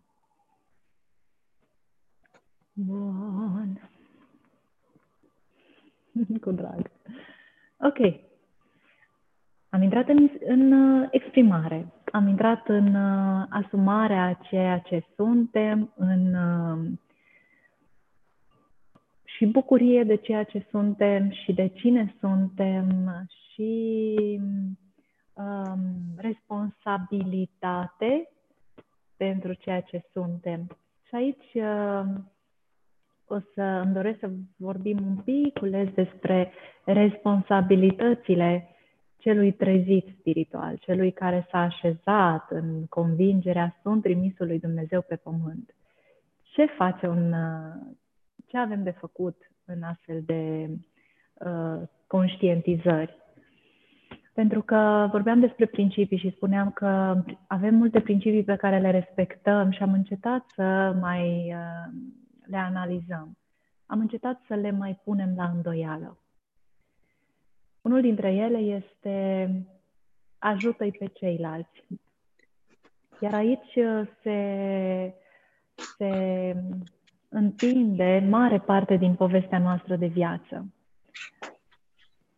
Bun. *laughs* Cu drag. Ok. Am intrat în, în uh, exprimare, am intrat în uh, asumarea ceea ce suntem, în uh, și bucurie de ceea ce suntem și de cine suntem și um, responsabilitate pentru ceea ce suntem. Și aici uh, o să îmi doresc să vorbim un pic despre responsabilitățile celui trezit spiritual, celui care s-a așezat în convingerea sunt trimisul lui Dumnezeu pe pământ. Ce face un ce avem de făcut în astfel de uh, conștientizări. Pentru că vorbeam despre principii și spuneam că avem multe principii pe care le respectăm și am încetat să mai uh, le analizăm. Am încetat să le mai punem la îndoială. Unul dintre ele este ajută-i pe ceilalți. Iar aici uh, se, se întinde mare parte din povestea noastră de viață.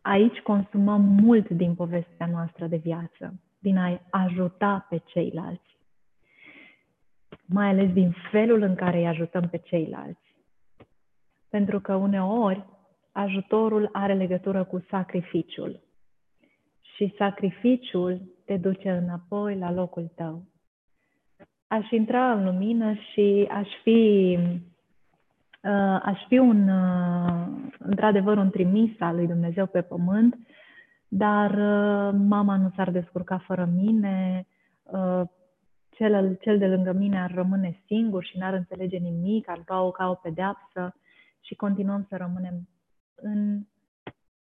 Aici consumăm mult din povestea noastră de viață, din a ajuta pe ceilalți, mai ales din felul în care îi ajutăm pe ceilalți. Pentru că uneori ajutorul are legătură cu sacrificiul și sacrificiul te duce înapoi la locul tău. Aș intra în lumină și aș fi uh, aș fi un, uh, într-adevăr un trimis al lui Dumnezeu pe pământ, dar uh, mama nu s-ar descurca fără mine, uh, cel, cel de lângă mine ar rămâne singur și n-ar înțelege nimic, ar lua o ca o pedeapsă și continuăm să rămânem în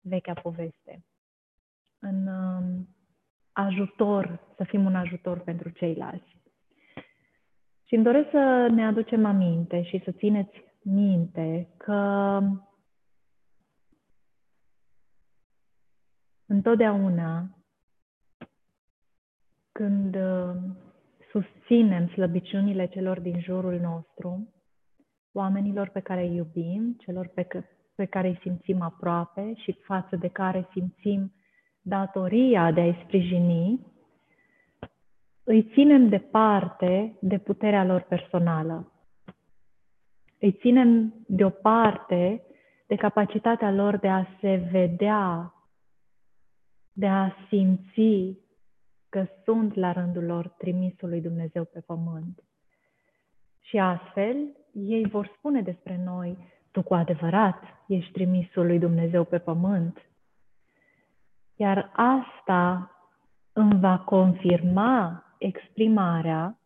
vechea poveste, în uh, ajutor, să fim un ajutor pentru ceilalți. Și îmi doresc să ne aducem aminte și să țineți minte că întotdeauna când uh, susținem slăbiciunile celor din jurul nostru, oamenilor pe care îi iubim, celor pe, pe care îi simțim aproape și față de care simțim datoria de a-i sprijini, îi ținem departe de puterea lor personală îi ținem deoparte de capacitatea lor de a se vedea, de a simți că sunt la rândul lor trimisul lui Dumnezeu pe pământ. Și astfel, ei vor spune despre noi, tu cu adevărat ești trimisul lui Dumnezeu pe pământ. Iar asta îmi va confirma exprimarea,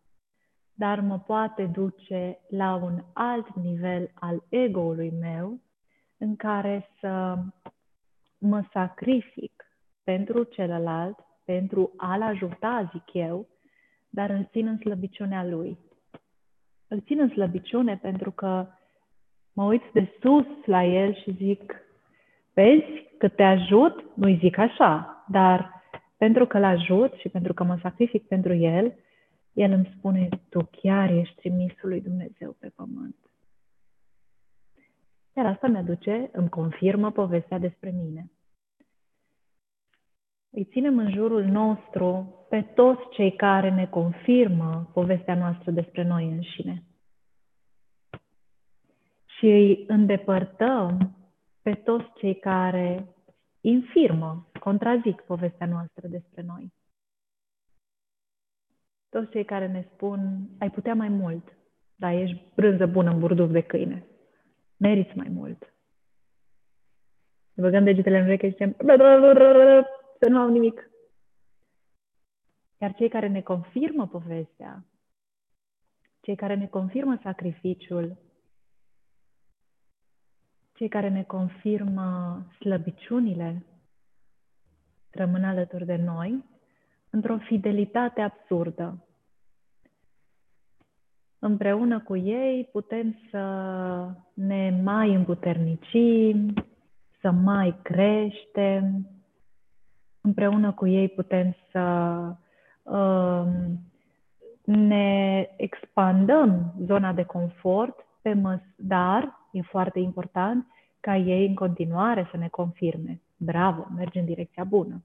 dar mă poate duce la un alt nivel al ego-ului meu, în care să mă sacrific pentru celălalt, pentru a-l ajuta, zic eu, dar îl țin în slăbiciunea lui. Îl țin în slăbiciune pentru că mă uit de sus la el și zic, vezi că te ajut, nu-i zic așa, dar pentru că l-ajut și pentru că mă sacrific pentru el, el îmi spune, tu chiar ești trimisul lui Dumnezeu pe pământ. Iar asta mi-aduce, îmi confirmă povestea despre mine. Îi ținem în jurul nostru pe toți cei care ne confirmă povestea noastră despre noi înșine. Și îi îndepărtăm pe toți cei care infirmă, contrazic povestea noastră despre noi. Toți cei care ne spun, ai putea mai mult, dar ești brânză bună în burduf de câine. Meriți mai mult. Ne băgăm degetele în ureche și zicem, să nu au nimic. Iar cei care ne confirmă povestea, cei care ne confirmă sacrificiul, cei care ne confirmă slăbiciunile, rămân alături de noi într-o fidelitate absurdă. Împreună cu ei putem să ne mai împuternicim, să mai creștem, împreună cu ei putem să uh, ne expandăm zona de confort, pe măs- dar e foarte important ca ei în continuare să ne confirme. Bravo, mergi în direcția bună.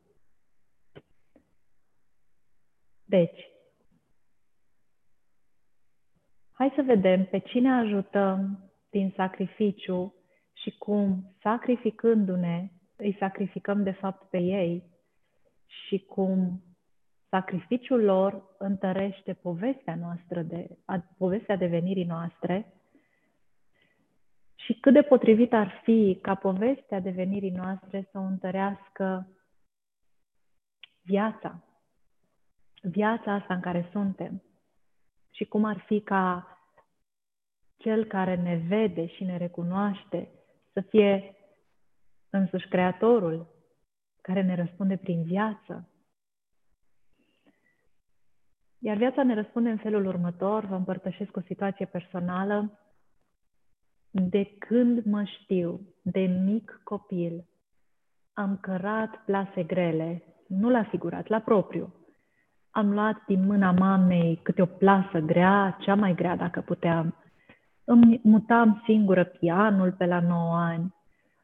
Deci, hai să vedem pe cine ajutăm din sacrificiu și cum, sacrificându-ne, îi sacrificăm de fapt pe ei și cum sacrificiul lor întărește povestea noastră, de, povestea devenirii noastre și cât de potrivit ar fi ca povestea devenirii noastre să o întărească viața, viața asta în care suntem și cum ar fi ca cel care ne vede și ne recunoaște să fie însuși Creatorul care ne răspunde prin viață. Iar viața ne răspunde în felul următor, vă împărtășesc o situație personală. De când mă știu, de mic copil, am cărat plase grele, nu la figurat, la propriu. Am luat din mâna mamei câte o plasă grea, cea mai grea dacă puteam. Îmi mutam singură pianul pe la 9 ani,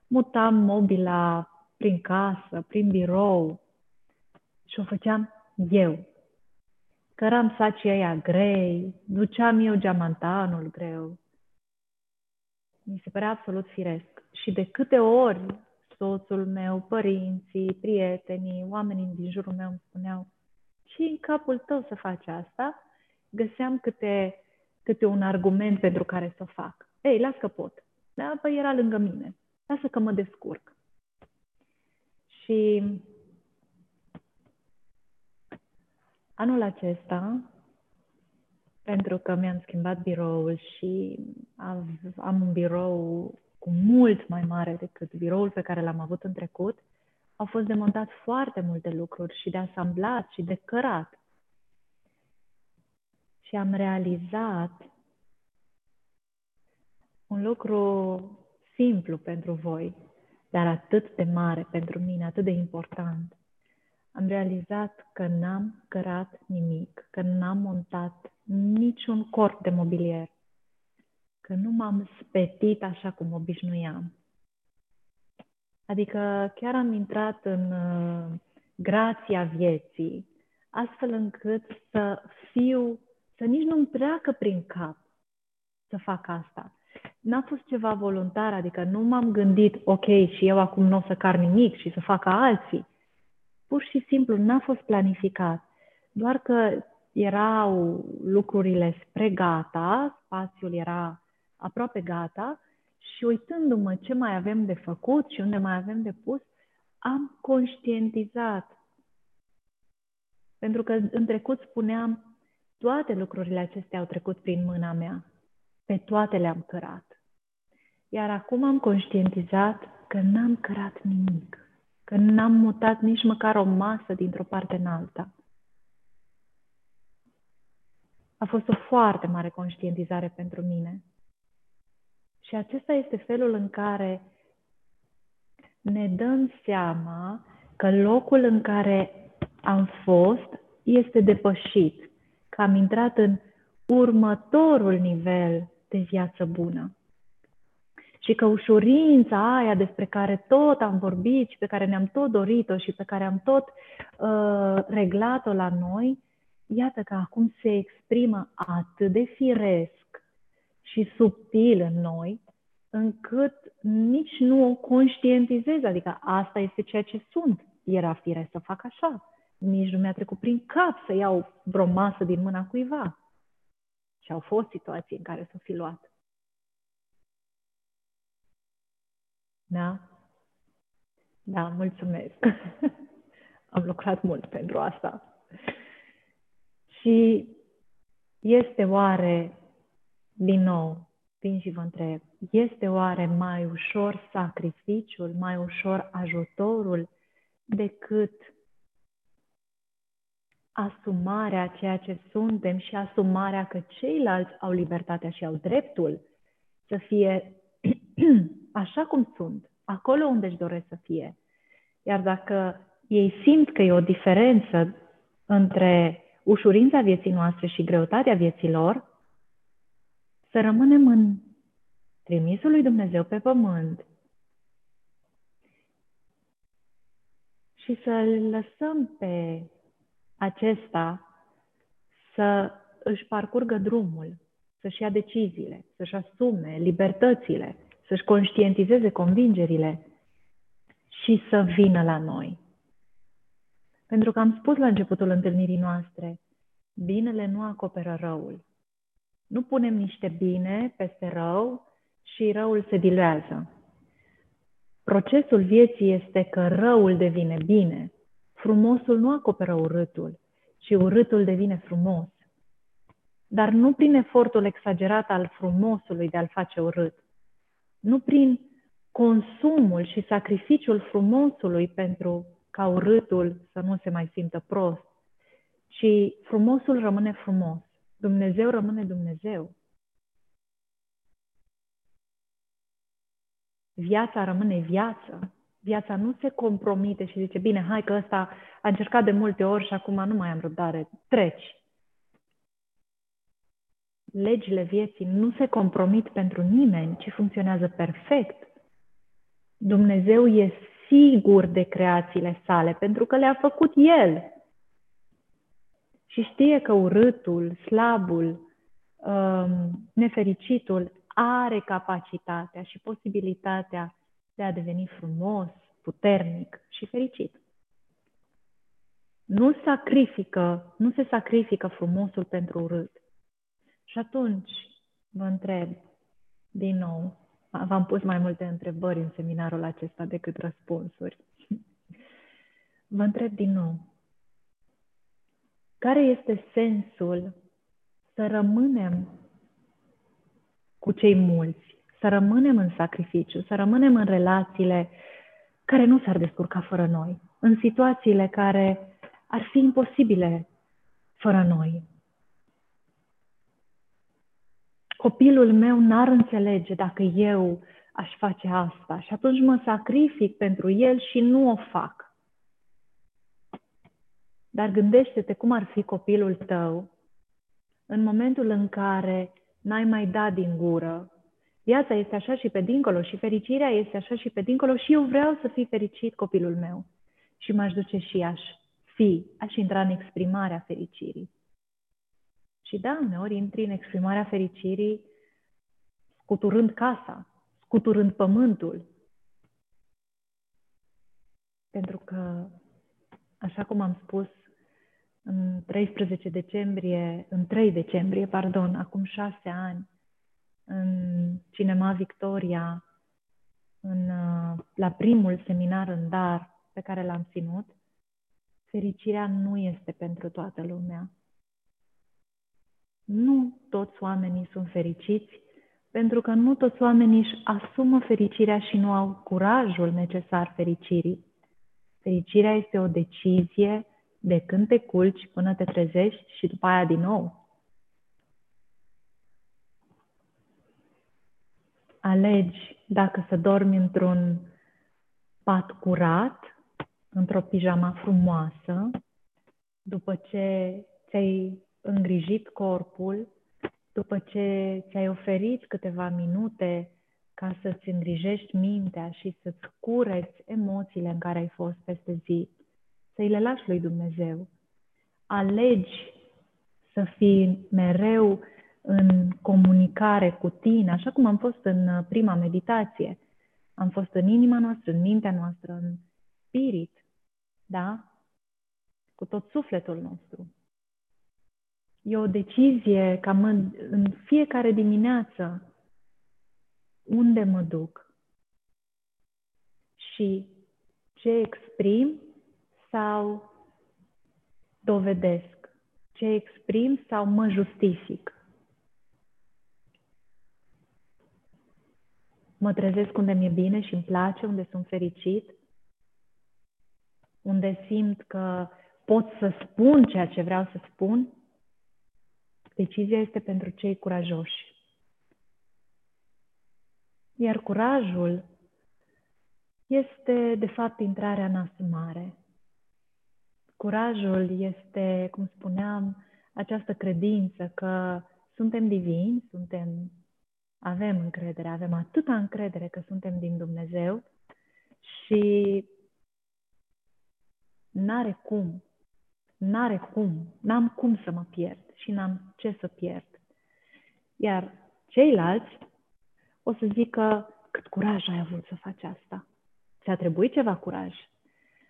mutam mobila prin casă, prin birou și o făceam eu. Căram sacii aia grei, duceam eu geamantanul greu. Mi se părea absolut firesc. Și de câte ori soțul meu, părinții, prietenii, oamenii din jurul meu îmi spuneau și în capul tău să faci asta, găseam câte, câte un argument pentru care să o fac. Ei, las că pot. Da, păi era lângă mine. Lasă că mă descurc. Și anul acesta, pentru că mi-am schimbat biroul și am un birou cu mult mai mare decât biroul pe care l-am avut în trecut, au fost demontat foarte multe lucruri și de asamblat și de cărat. Și am realizat un lucru simplu pentru voi, dar atât de mare pentru mine, atât de important. Am realizat că n-am cărat nimic, că n-am montat niciun corp de mobilier, că nu m-am spetit așa cum obișnuiam. Adică chiar am intrat în uh, grația vieții, astfel încât să fiu, să nici nu-mi treacă prin cap să fac asta n-a fost ceva voluntar, adică nu m-am gândit, ok, și eu acum nu o să car nimic și să facă alții. Pur și simplu n-a fost planificat. doar că erau lucrurile spre gata, spațiul era aproape gata și uitându-mă ce mai avem de făcut și unde mai avem de pus, am conștientizat. Pentru că în trecut spuneam, toate lucrurile acestea au trecut prin mâna mea. Pe toate le-am cărat. Iar acum am conștientizat că n-am cărat nimic. Că n-am mutat nici măcar o masă dintr-o parte în alta. A fost o foarte mare conștientizare pentru mine. Și acesta este felul în care ne dăm seama că locul în care am fost este depășit, că am intrat în următorul nivel de viață bună. Și că ușurința aia despre care tot am vorbit și pe care ne-am tot dorit-o și pe care am tot uh, reglat-o la noi, iată că acum se exprimă atât de firesc și subtil în noi, încât nici nu o conștientizez, adică asta este ceea ce sunt. Era firesc să fac așa. Nici nu mi-a trecut prin cap să iau vreo masă din mâna cuiva. Și au fost situații în care să fi luat. Da? Da, mulțumesc. *laughs* Am lucrat mult pentru asta. Și este oare, din nou, vin și vă întreb, este oare mai ușor sacrificiul, mai ușor ajutorul decât asumarea ceea ce suntem și asumarea că ceilalți au libertatea și au dreptul să fie *clears throat* așa cum sunt, acolo unde își doresc să fie. Iar dacă ei simt că e o diferență între ușurința vieții noastre și greutatea vieții lor, să rămânem în trimisul lui Dumnezeu pe pământ și să-L lăsăm pe acesta să își parcurgă drumul, să-și ia deciziile, să-și asume libertățile, să-și conștientizeze convingerile și să vină la noi. Pentru că am spus la începutul întâlnirii noastre, binele nu acoperă răul. Nu punem niște bine peste rău și răul se diluează. Procesul vieții este că răul devine bine. Frumosul nu acoperă urâtul, ci urâtul devine frumos. Dar nu prin efortul exagerat al frumosului de a-l face urât. Nu prin consumul și sacrificiul frumosului pentru ca urâtul să nu se mai simtă prost, ci frumosul rămâne frumos. Dumnezeu rămâne Dumnezeu. Viața rămâne viață. Viața nu se compromite și zice, bine, hai că ăsta a încercat de multe ori și acum nu mai am răbdare. Treci. Legile vieții nu se compromit pentru nimeni, ci funcționează perfect. Dumnezeu e sigur de creațiile sale, pentru că le-a făcut El. Și știe că urâtul, slabul, um, nefericitul are capacitatea și posibilitatea de a deveni frumos, puternic și fericit. Nu sacrifică, nu se sacrifică frumosul pentru urât. Și atunci vă întreb din nou, v-am pus mai multe întrebări în seminarul acesta decât răspunsuri. *laughs* Vă întreb din nou, care este sensul să rămânem cu cei mulți, să rămânem în sacrificiu, să rămânem în relațiile care nu s-ar descurca fără noi, în situațiile care ar fi imposibile fără noi. Copilul meu n-ar înțelege dacă eu aș face asta și atunci mă sacrific pentru el și nu o fac. Dar gândește-te cum ar fi copilul tău în momentul în care n-ai mai dat din gură. Viața este așa și pe dincolo și fericirea este așa și pe dincolo și eu vreau să fii fericit copilul meu. Și m-aș duce și aș fi, aș intra în exprimarea fericirii. Și da, uneori intri în exprimarea fericirii scuturând casa, scuturând pământul. Pentru că, așa cum am spus în 13 decembrie, în 3 decembrie, pardon, acum șase ani, în Cinema Victoria, în, uh, la primul seminar în dar pe care l-am ținut, fericirea nu este pentru toată lumea. Nu toți oamenii sunt fericiți, pentru că nu toți oamenii își asumă fericirea și nu au curajul necesar fericirii. Fericirea este o decizie de când te culci până te trezești și după aia din nou. Alegi dacă să dormi într-un pat curat, într-o pijama frumoasă, după ce ți-ai îngrijit corpul, după ce ți-ai oferit câteva minute ca să-ți îngrijești mintea și să-ți cureți emoțiile în care ai fost peste zi, să-i le lași lui Dumnezeu. Alegi să fii mereu în comunicare cu tine, așa cum am fost în prima meditație. Am fost în inima noastră, în mintea noastră, în spirit, da? Cu tot sufletul nostru. E o decizie cam în, în fiecare dimineață unde mă duc și ce exprim sau dovedesc, ce exprim sau mă justific. Mă trezesc unde mi-e bine și îmi place, unde sunt fericit, unde simt că pot să spun ceea ce vreau să spun. Decizia este pentru cei curajoși. Iar curajul este, de fapt, intrarea în asumare. Curajul este, cum spuneam, această credință că suntem divini, suntem, avem încredere, avem atâta încredere că suntem din Dumnezeu și n-are cum, n-are cum, n-am cum să mă pierd și n-am ce să pierd. Iar ceilalți o să zică cât curaj ai avut să faci asta. Ți-a trebuit ceva curaj.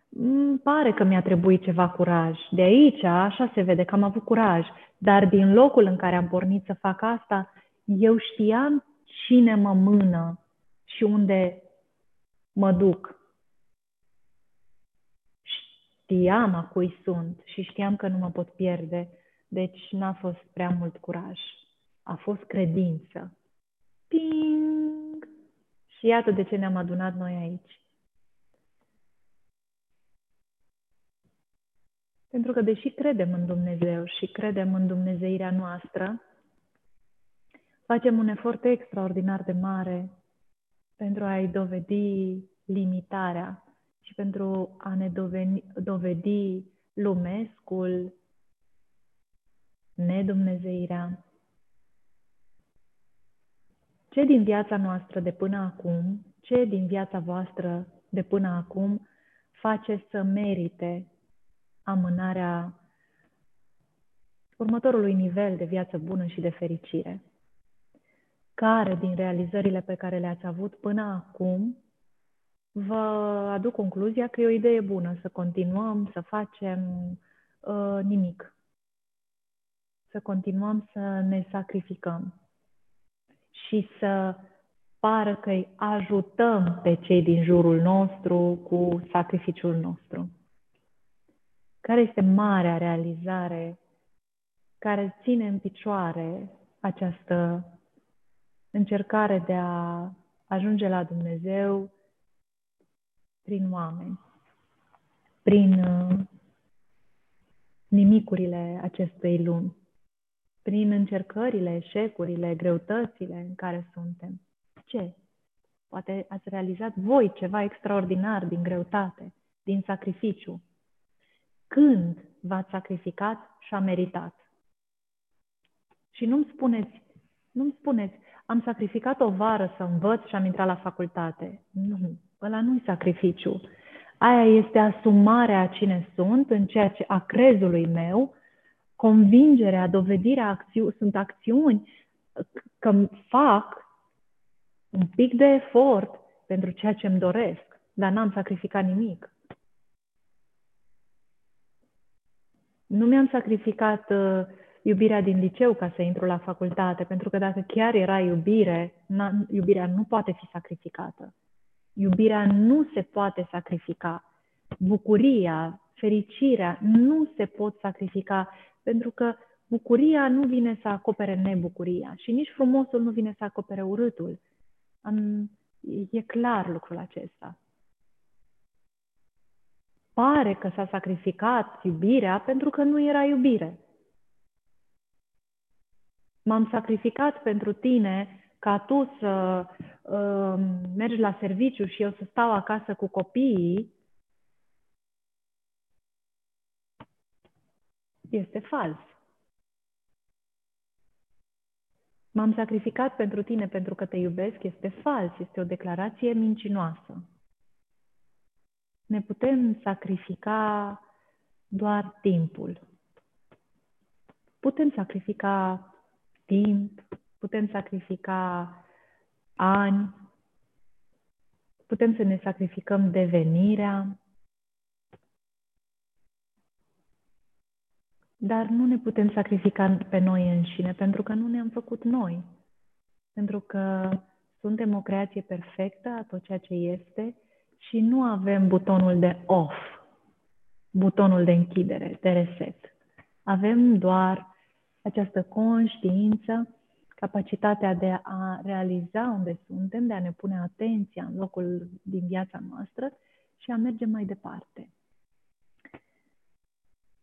Îmi pare că mi-a trebuit ceva curaj. De aici, așa se vede că am avut curaj. Dar din locul în care am pornit să fac asta, eu știam cine mă mână și unde mă duc. Știam a cui sunt și știam că nu mă pot pierde, deci n-a fost prea mult curaj. A fost credință. Ping! Și iată de ce ne-am adunat noi aici. Pentru că deși credem în Dumnezeu și credem în Dumnezeirea noastră, facem un efort extraordinar de mare pentru a-i dovedi limitarea și pentru a ne doveni, dovedi lumescul, nedumnezeirea. Ce din viața noastră de până acum, ce din viața voastră de până acum face să merite amânarea următorului nivel de viață bună și de fericire? Care din realizările pe care le-ați avut până acum vă aduc concluzia că e o idee bună să continuăm să facem uh, nimic, să continuăm să ne sacrificăm și să pară că îi ajutăm pe cei din jurul nostru cu sacrificiul nostru. Care este marea realizare care ține în picioare această încercare de a ajunge la Dumnezeu prin oameni, prin uh, nimicurile acestei lumi, prin încercările, eșecurile, greutățile în care suntem. Ce? Poate ați realizat voi ceva extraordinar din greutate, din sacrificiu. Când v-ați sacrificat și a meritat? Și nu-mi spuneți, nu-mi spuneți, am sacrificat o vară să învăț și am intrat la facultate. Nu, ăla nu-i sacrificiu. Aia este asumarea a cine sunt, în ceea ce a crezului meu, convingerea, dovedirea, acțiu- sunt acțiuni că fac un pic de efort pentru ceea ce îmi doresc, dar n-am sacrificat nimic. Nu mi-am sacrificat uh, iubirea din liceu ca să intru la facultate, pentru că dacă chiar era iubire, iubirea nu poate fi sacrificată. Iubirea nu se poate sacrifica. Bucuria, fericirea nu se pot sacrifica, pentru că bucuria nu vine să acopere nebucuria și nici frumosul nu vine să acopere urâtul. Am, e clar lucrul acesta. Pare că s-a sacrificat iubirea pentru că nu era iubire. M-am sacrificat pentru tine ca tu să uh, mergi la serviciu și eu să stau acasă cu copiii, este fals. M-am sacrificat pentru tine pentru că te iubesc, este fals, este o declarație mincinoasă. Ne putem sacrifica doar timpul. Putem sacrifica timp, putem sacrifica ani, putem să ne sacrificăm devenirea, dar nu ne putem sacrifica pe noi înșine, pentru că nu ne-am făcut noi. Pentru că suntem o creație perfectă a tot ceea ce este și nu avem butonul de off, butonul de închidere, de reset. Avem doar această conștiință, capacitatea de a realiza unde suntem, de a ne pune atenția în locul din viața noastră și a merge mai departe.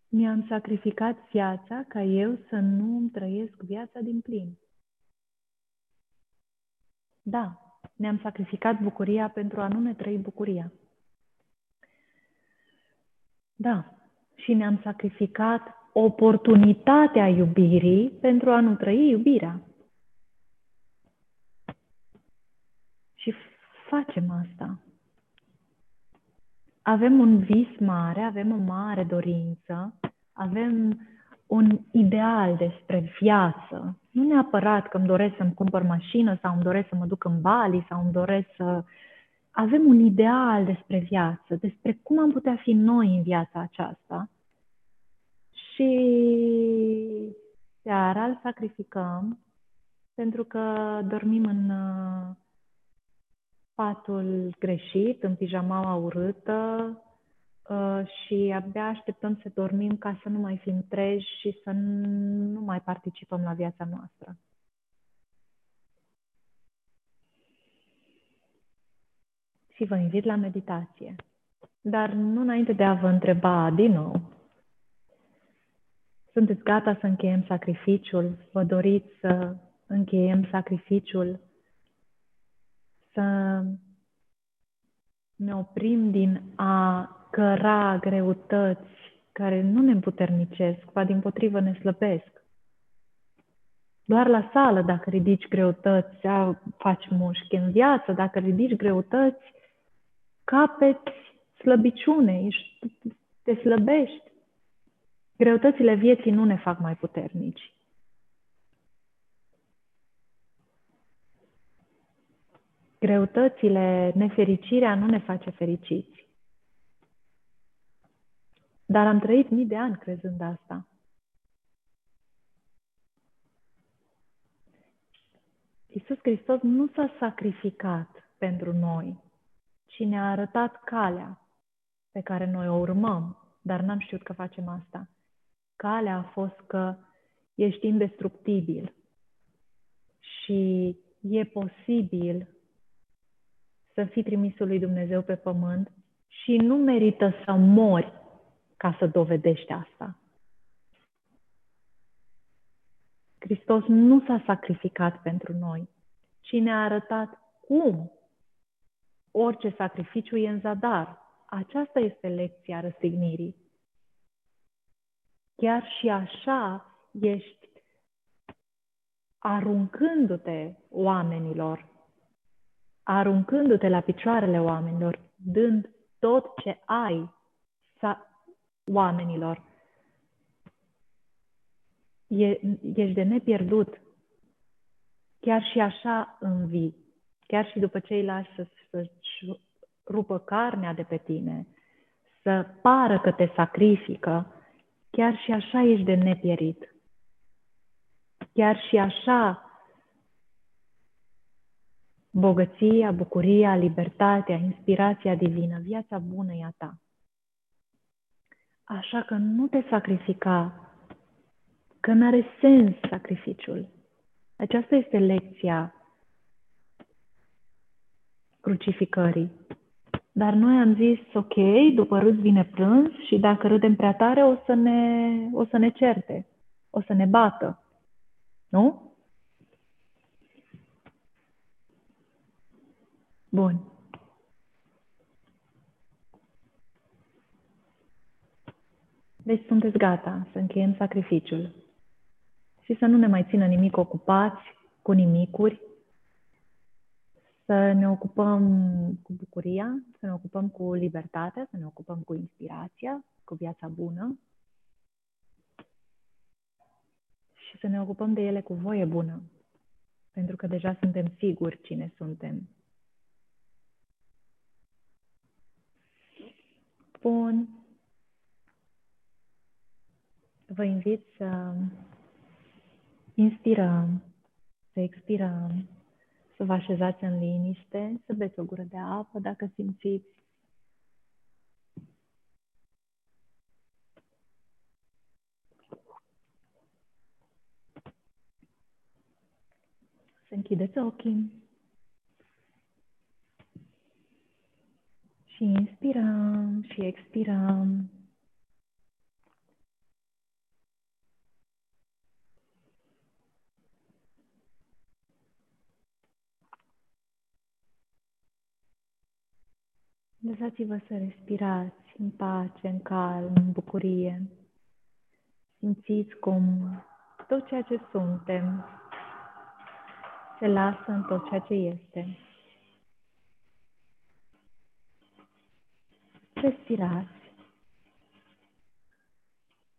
Mi-am sacrificat viața ca eu să nu îmi trăiesc viața din plin. Da, ne-am sacrificat bucuria pentru a nu ne trăi bucuria. Da, și ne-am sacrificat oportunitatea iubirii pentru a nu trăi iubirea. Și facem asta. Avem un vis mare, avem o mare dorință, avem un ideal despre viață. Nu neapărat că îmi doresc să-mi cumpăr mașină sau îmi doresc să mă duc în Bali sau îmi doresc să... Avem un ideal despre viață, despre cum am putea fi noi în viața aceasta. Și seara îl sacrificăm pentru că dormim în uh, patul greșit, în pijamaua urâtă uh, și abia așteptăm să dormim ca să nu mai fim treji și să nu mai participăm la viața noastră. Și vă invit la meditație. Dar nu înainte de a vă întreba din nou sunteți gata să încheiem sacrificiul? Vă doriți să încheiem sacrificiul? Să ne oprim din a căra greutăți care nu ne împuternicesc, ba din potrivă ne slăbesc. Doar la sală, dacă ridici greutăți, a, faci mușchi. În viață, dacă ridici greutăți, capeți slăbiciune, ești, te slăbești. Greutățile vieții nu ne fac mai puternici. Greutățile, nefericirea nu ne face fericiți. Dar am trăit mii de ani crezând asta. Iisus Hristos nu s-a sacrificat pentru noi, ci ne-a arătat calea pe care noi o urmăm, dar n-am știut că facem asta. Calea a fost că ești indestructibil și e posibil să fii trimisul lui Dumnezeu pe pământ și nu merită să mori ca să dovedești asta. Hristos nu s-a sacrificat pentru noi, ci ne-a arătat cum orice sacrificiu e în zadar. Aceasta este lecția răstignirii. Chiar și așa ești aruncându-te oamenilor, aruncându-te la picioarele oamenilor, dând tot ce ai sa- oamenilor. E, ești de nepierdut. Chiar și așa învii. Chiar și după ce îi lași să, să-și rupă carnea de pe tine, să pară că te sacrifică, chiar și așa ești de nepierit. Chiar și așa bogăția, bucuria, libertatea, inspirația divină, viața bună e a ta. Așa că nu te sacrifica, că nu are sens sacrificiul. Aceasta este lecția crucificării. Dar noi am zis, ok, după râs vine prânz și dacă râdem prea tare o să ne, o să ne certe, o să ne bată. Nu? Bun. Deci sunteți gata să încheiem sacrificiul și să nu ne mai țină nimic ocupați cu nimicuri, să ne ocupăm cu bucuria, să ne ocupăm cu libertatea, să ne ocupăm cu inspirația, cu viața bună și să ne ocupăm de ele cu voie bună, pentru că deja suntem siguri cine suntem. Bun. Vă invit să inspirăm, să expirăm, să vă așezați în liniște, să beți o gură de apă dacă simțiți. Să închideți ochii. Și inspirăm și expirăm. Lăsați-vă să respirați în pace, în calm, în bucurie. Simțiți cum tot ceea ce suntem se lasă în tot ceea ce este. Respirați.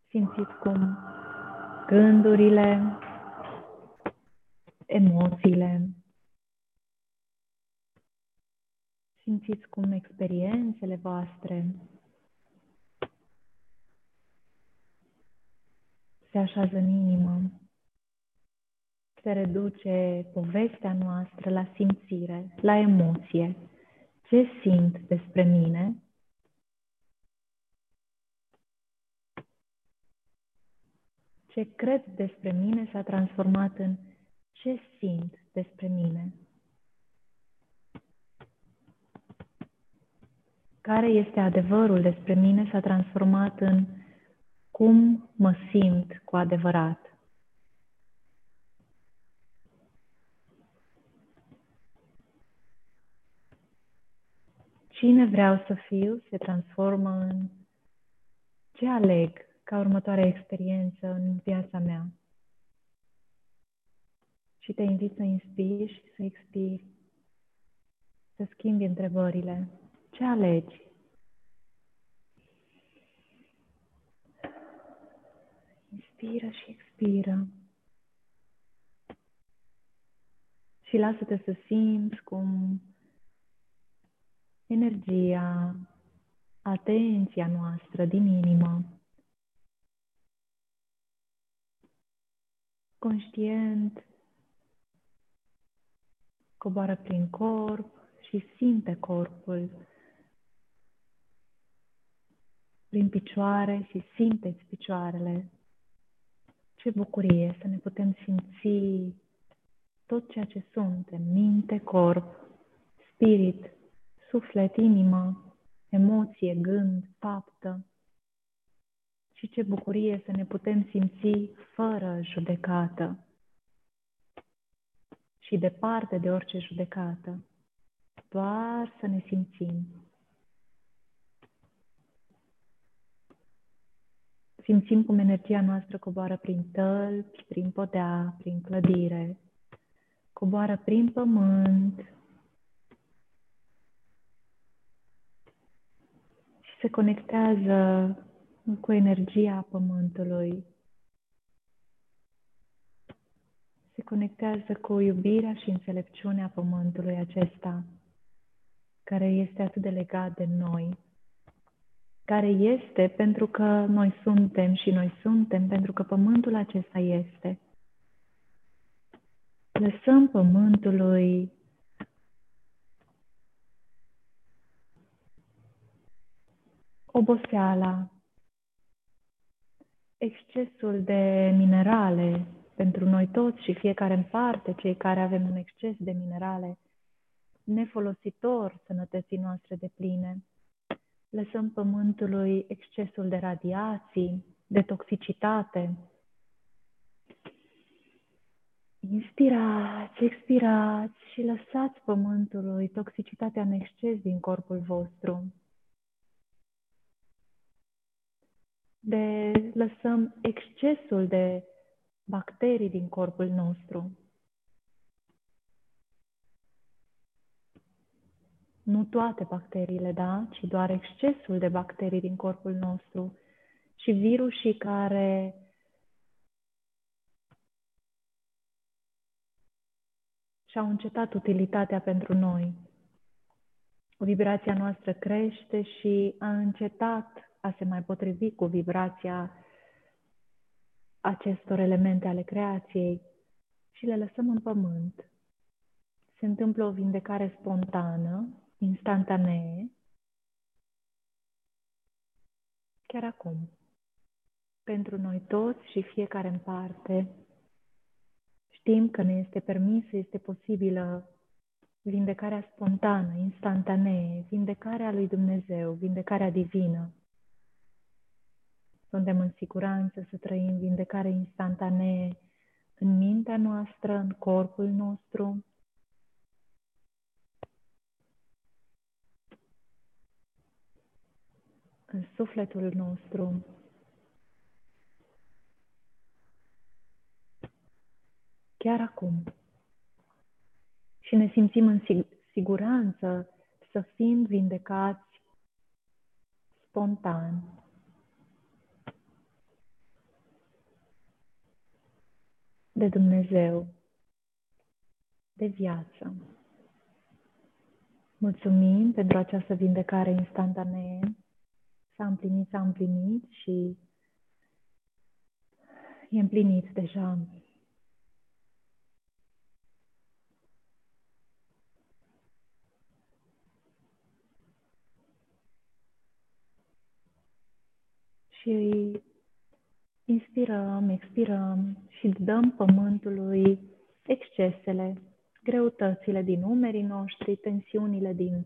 Simțiți cum gândurile, emoțiile, Simțiți cum experiențele voastre se așează în inimă, se reduce povestea noastră la simțire, la emoție. Ce simt despre mine? Ce cred despre mine s-a transformat în ce simt despre mine. care este adevărul despre mine s-a transformat în cum mă simt cu adevărat. Cine vreau să fiu se transformă în ce aleg ca următoarea experiență în viața mea. Și te invit să inspiri și să expiri, să schimbi întrebările. Ce alegi? Inspiră și expiră. Și lasă-te să simți cum energia, atenția noastră din inimă, conștient, coboară prin corp și simte corpul prin picioare și simteți picioarele. Ce bucurie să ne putem simți tot ceea ce suntem, minte, corp, spirit, suflet, inimă, emoție, gând, faptă. Și ce bucurie să ne putem simți fără judecată și departe de orice judecată. Doar să ne simțim. Simțim cum energia noastră coboară prin tălpi, prin podea, prin clădire, coboară prin pământ și se conectează cu energia pământului. Se conectează cu iubirea și înțelepciunea pământului acesta, care este atât de legat de noi care este pentru că noi suntem și noi suntem pentru că pământul acesta este. Lăsăm pământului oboseala, excesul de minerale pentru noi toți și fiecare în parte, cei care avem un exces de minerale nefolositor sănătății noastre de pline. Lăsăm pământului excesul de radiații, de toxicitate. Inspirați, expirați și lăsați pământului toxicitatea în exces din corpul vostru. De lăsăm excesul de bacterii din corpul nostru. Nu toate bacteriile, da, ci doar excesul de bacterii din corpul nostru și virusii care și-au încetat utilitatea pentru noi. Vibrația noastră crește și a încetat a se mai potrivi cu vibrația acestor elemente ale creației și le lăsăm în pământ. Se întâmplă o vindecare spontană, instantanee, chiar acum, pentru noi toți și fiecare în parte. Știm că ne este permisă, este posibilă vindecarea spontană, instantanee, vindecarea lui Dumnezeu, vindecarea divină. Suntem în siguranță să trăim vindecare instantanee în mintea noastră, în corpul nostru. În sufletul nostru. Chiar acum. Și ne simțim în siguranță să fim vindecați spontan. De Dumnezeu, de viață. Mulțumim pentru această vindecare instantanee. S-a împlinit, s-a împlinit și e împlinit deja. Și Inspirăm, expirăm și dăm pământului excesele, greutățile din umerii noștri, tensiunile din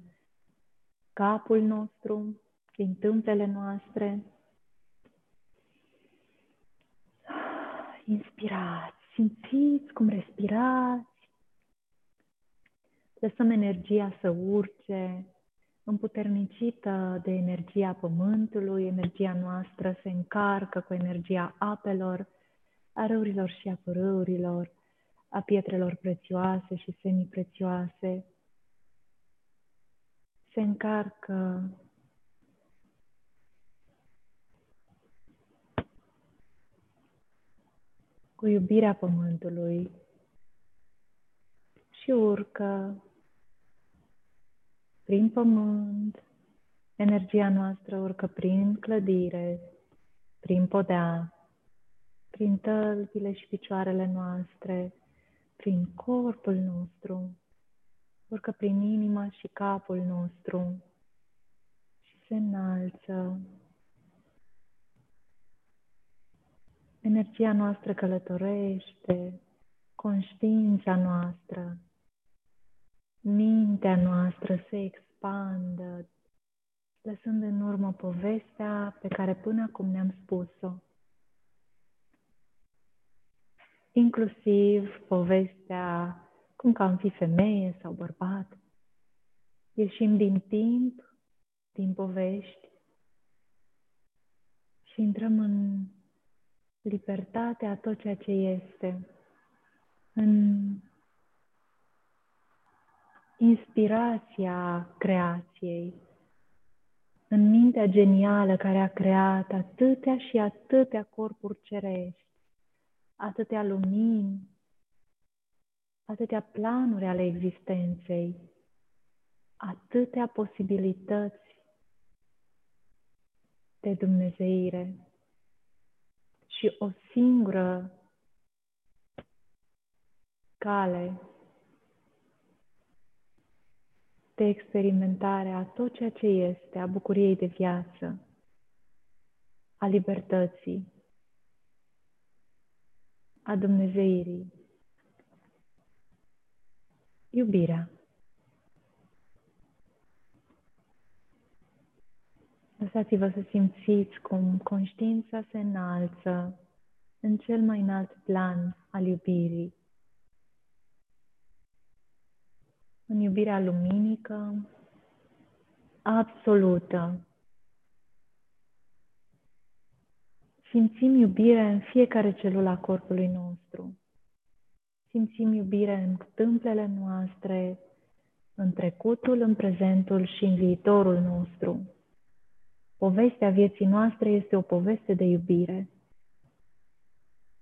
capul nostru, din tâmplele noastre. Inspirați, simțiți cum respirați. Lăsăm energia să urce împuternicită de energia pământului, energia noastră se încarcă cu energia apelor, a râurilor și a părâurilor, a pietrelor prețioase și semiprețioase. Se încarcă. Cu iubirea pământului și urcă prin pământ, energia noastră urcă prin clădire, prin podea, prin tălpile și picioarele noastre, prin corpul nostru, urcă prin inima și capul nostru și se înalță. Energia noastră călătorește, conștiința noastră mintea noastră se expandă, lăsând în urmă povestea pe care până acum ne-am spus-o. Inclusiv povestea cum că am fi femeie sau bărbat. Ieșim din timp, din povești și intrăm în libertatea tot ceea ce este, în inspirația creației, în mintea genială care a creat atâtea și atâtea corpuri cerești, atâtea lumini, atâtea planuri ale existenței, atâtea posibilități de dumnezeire. Și o singură cale de experimentare a tot ceea ce este, a bucuriei de viață, a libertății, a Dumnezeirii, iubirea. Lăsați-vă să simțiți cum conștiința se înalță în cel mai înalt plan al iubirii. În iubirea luminică, absolută. Simțim iubire în fiecare celulă a corpului nostru. Simțim iubire în tâmplele noastre, în trecutul, în prezentul și în viitorul nostru. Povestea vieții noastre este o poveste de iubire.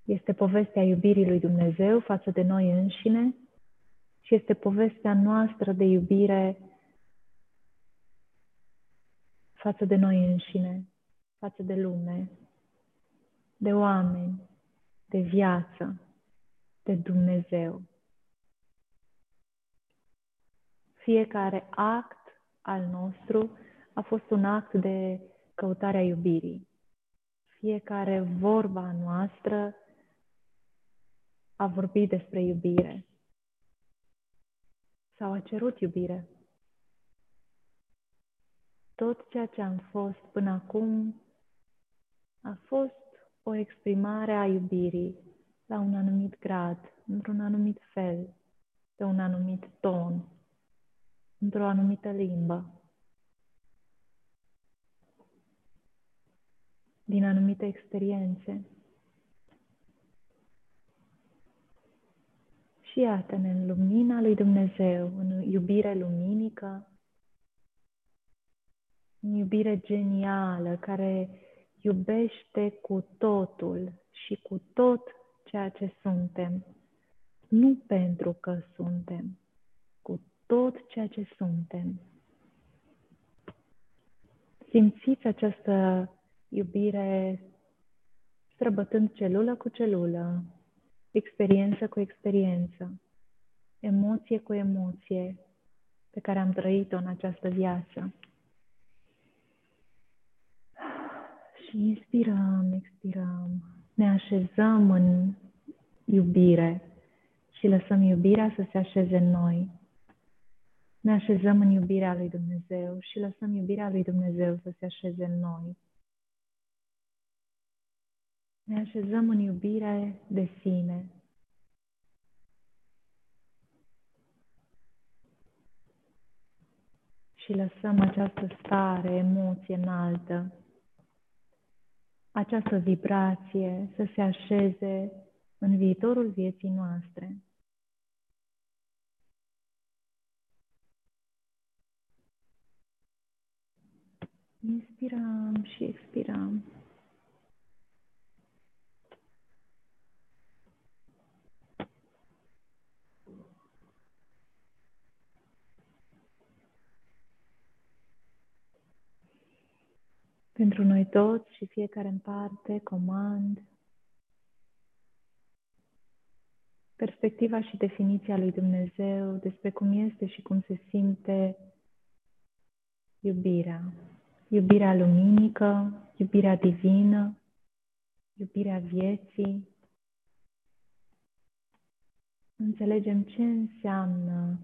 Este povestea iubirii lui Dumnezeu față de noi înșine și este povestea noastră de iubire față de noi înșine, față de lume, de oameni, de viață, de Dumnezeu. Fiecare act al nostru a fost un act de căutare a iubirii. Fiecare vorba noastră a vorbit despre iubire sau a cerut iubire. Tot ceea ce am fost până acum a fost o exprimare a iubirii la un anumit grad, într-un anumit fel, pe un anumit ton, într-o anumită limbă. din anumite experiențe. Și iată-ne în lumina lui Dumnezeu, în iubire luminică, în iubire genială care iubește cu totul și cu tot ceea ce suntem. Nu pentru că suntem, cu tot ceea ce suntem. Simțiți această iubire străbătând celulă cu celulă, experiență cu experiență, emoție cu emoție pe care am trăit-o în această viață. Și inspirăm, expirăm, ne așezăm în iubire și lăsăm iubirea să se așeze în noi. Ne așezăm în iubirea lui Dumnezeu și lăsăm iubirea lui Dumnezeu să se așeze în noi. Ne așezăm în iubire de sine. Și lăsăm această stare, emoție înaltă, această vibrație să se așeze în viitorul vieții noastre. Inspirăm și expirăm. Pentru noi toți și fiecare în parte, comand, perspectiva și definiția lui Dumnezeu despre cum este și cum se simte iubirea. Iubirea luminică, iubirea divină, iubirea vieții. Înțelegem ce înseamnă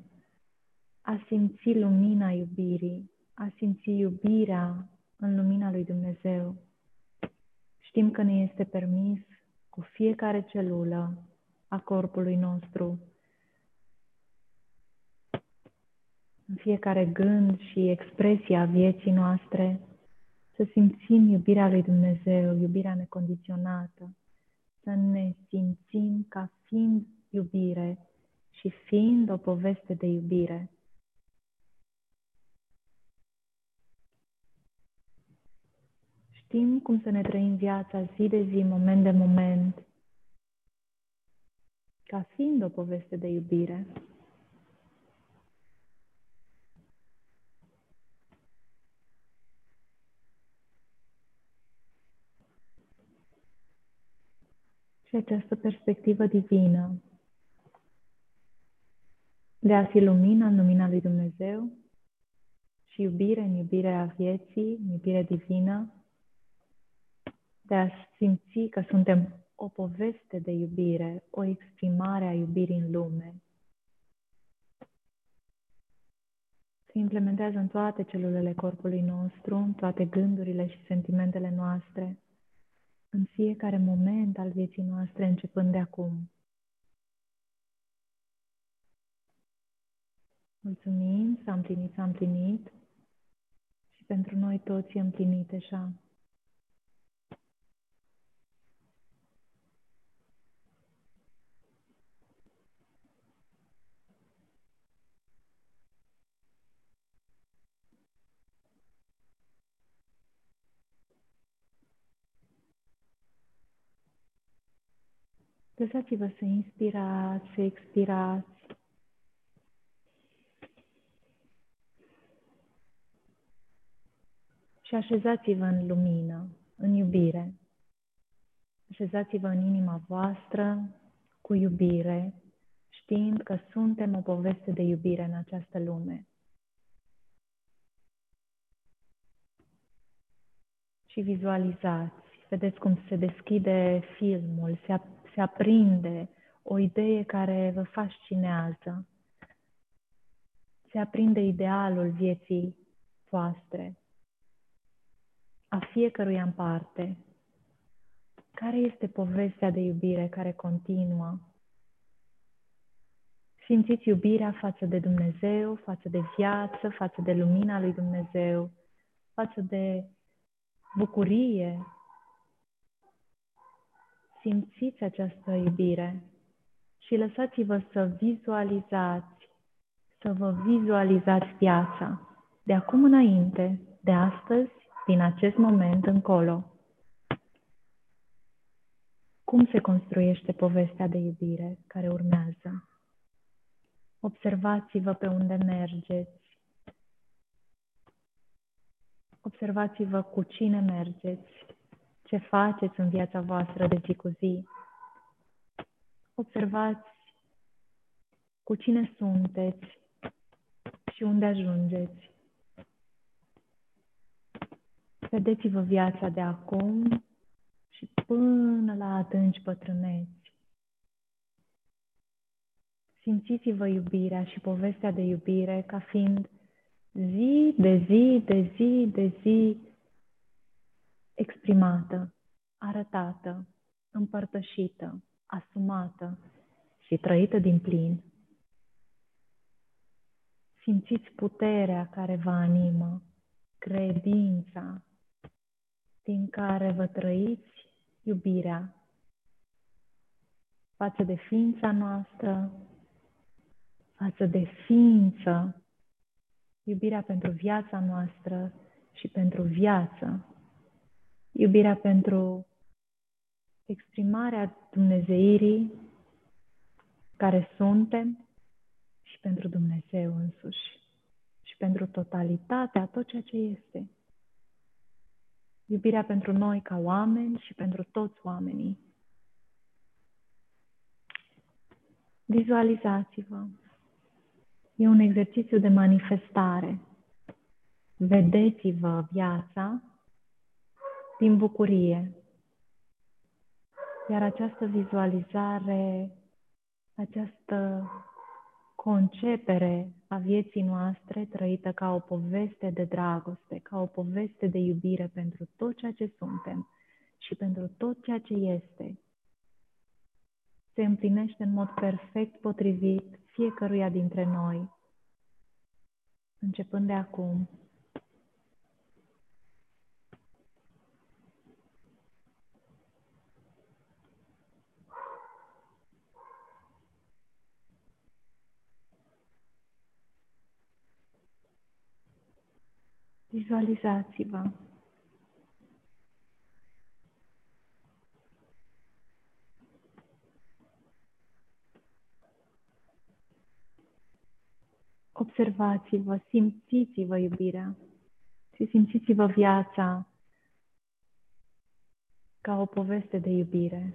a simți lumina iubirii, a simți iubirea în lumina lui Dumnezeu. Știm că ne este permis cu fiecare celulă a corpului nostru, în fiecare gând și expresia a vieții noastre, să simțim iubirea lui Dumnezeu, iubirea necondiționată, să ne simțim ca fiind iubire și fiind o poveste de iubire. știm cum să ne trăim viața zi de zi, moment de moment, ca fiind o poveste de iubire. Și această perspectivă divină de a fi lumina în lumina lui Dumnezeu și iubire în iubirea vieții, în iubirea divină, de a simți că suntem o poveste de iubire, o exprimare a iubirii în lume. Se implementează în toate celulele corpului nostru, în toate gândurile și sentimentele noastre, în fiecare moment al vieții noastre, începând de acum. Mulțumim, s-a împlinit, s-a împlinit și pentru noi toți e împlinit așa. Lăsați-vă să inspirați, să expirați. Și așezați-vă în lumină, în iubire. Așezați-vă în inima voastră cu iubire, știind că suntem o poveste de iubire în această lume. Și vizualizați, vedeți cum se deschide filmul, se se aprinde o idee care vă fascinează. Se aprinde idealul vieții voastre, a fiecăruia în parte. Care este povestea de iubire care continuă? Simțiți iubirea față de Dumnezeu, față de viață, față de lumina lui Dumnezeu, față de bucurie, simțiți această iubire și lăsați-vă să vizualizați, să vă vizualizați viața de acum înainte, de astăzi, din acest moment încolo. Cum se construiește povestea de iubire care urmează? Observați-vă pe unde mergeți. Observați-vă cu cine mergeți ce faceți în viața voastră de zi cu zi. Observați cu cine sunteți și unde ajungeți. Vedeți-vă viața de acum și până la adânci bătrâneți. Simțiți-vă iubirea și povestea de iubire ca fiind zi de zi de zi de zi exprimată, arătată, împărtășită, asumată și trăită din plin. Simțiți puterea care vă animă, credința din care vă trăiți iubirea față de ființa noastră, față de ființă, iubirea pentru viața noastră și pentru viață iubirea pentru exprimarea Dumnezeirii care suntem și pentru Dumnezeu însuși și pentru totalitatea, tot ceea ce este. Iubirea pentru noi ca oameni și pentru toți oamenii. Vizualizați-vă. E un exercițiu de manifestare. Vedeți-vă viața din bucurie. Iar această vizualizare, această concepere a vieții noastre trăită ca o poveste de dragoste, ca o poveste de iubire pentru tot ceea ce suntem și pentru tot ceea ce este, se împlinește în mod perfect potrivit fiecăruia dintre noi, începând de acum Vizualizați-vă. Observați-vă, simțiți-vă iubirea și simțiți-vă viața ca o poveste de iubire.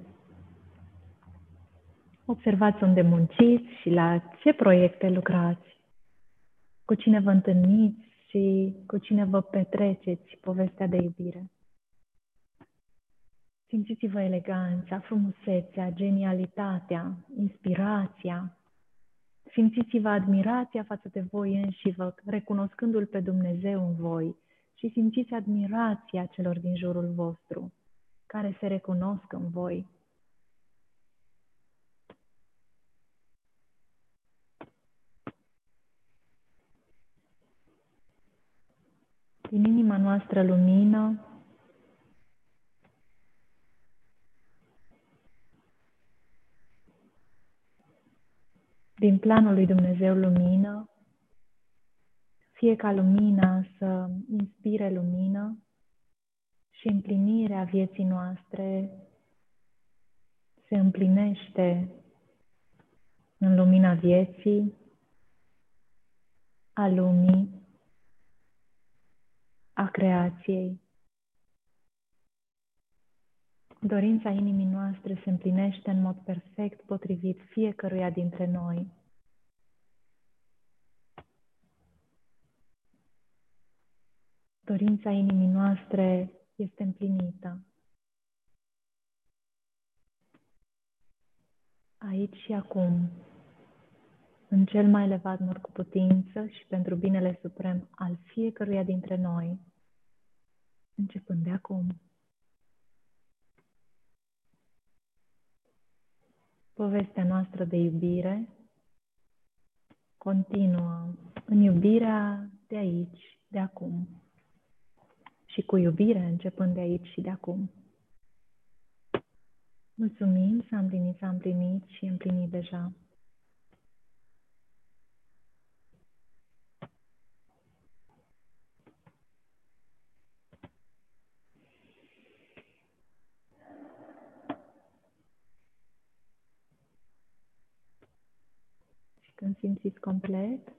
Observați unde munciți și la ce proiecte lucrați, cu cine vă întâlniți și cu cine vă petreceți povestea de iubire. Simțiți-vă eleganța, frumusețea, genialitatea, inspirația. Simțiți-vă admirația față de voi înșivă, recunoscându-L pe Dumnezeu în voi și simțiți admirația celor din jurul vostru, care se recunosc în voi. Din inima noastră lumină, din planul lui Dumnezeu lumină, fie ca lumina să inspire lumină și împlinirea vieții noastre se împlinește în lumina vieții, a lumii, a creației. Dorința inimii noastre se împlinește în mod perfect potrivit fiecăruia dintre noi. Dorința inimii noastre este împlinită. Aici și acum, în cel mai elevat mod cu putință și pentru binele suprem al fiecăruia dintre noi, începând de acum. Povestea noastră de iubire continuă în iubirea de aici, de acum și cu iubire începând de aici și de acum. Mulțumim, s-a împlinit, s-a împlinit și împlinit deja. Și când simțiți complet,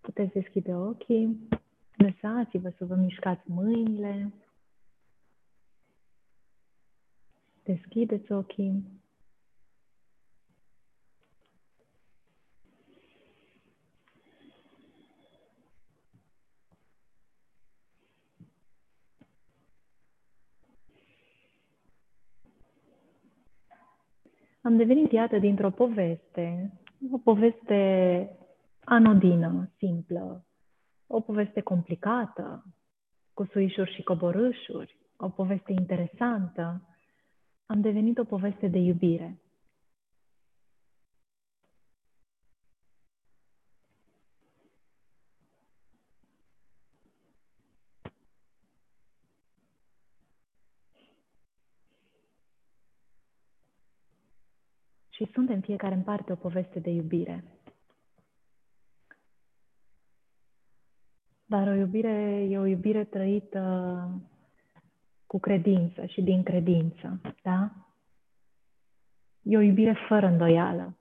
puteți deschide ochii, lăsați-vă să vă mișcați mâinile, deschideți ochii. Am devenit, iată, dintr-o poveste, o poveste anodină, simplă, o poveste complicată, cu suișuri și coborâșuri, o poveste interesantă, am devenit o poveste de iubire. Și suntem fiecare în parte o poveste de iubire. Dar o iubire e o iubire trăită cu credință și din credință, da? E o iubire fără îndoială.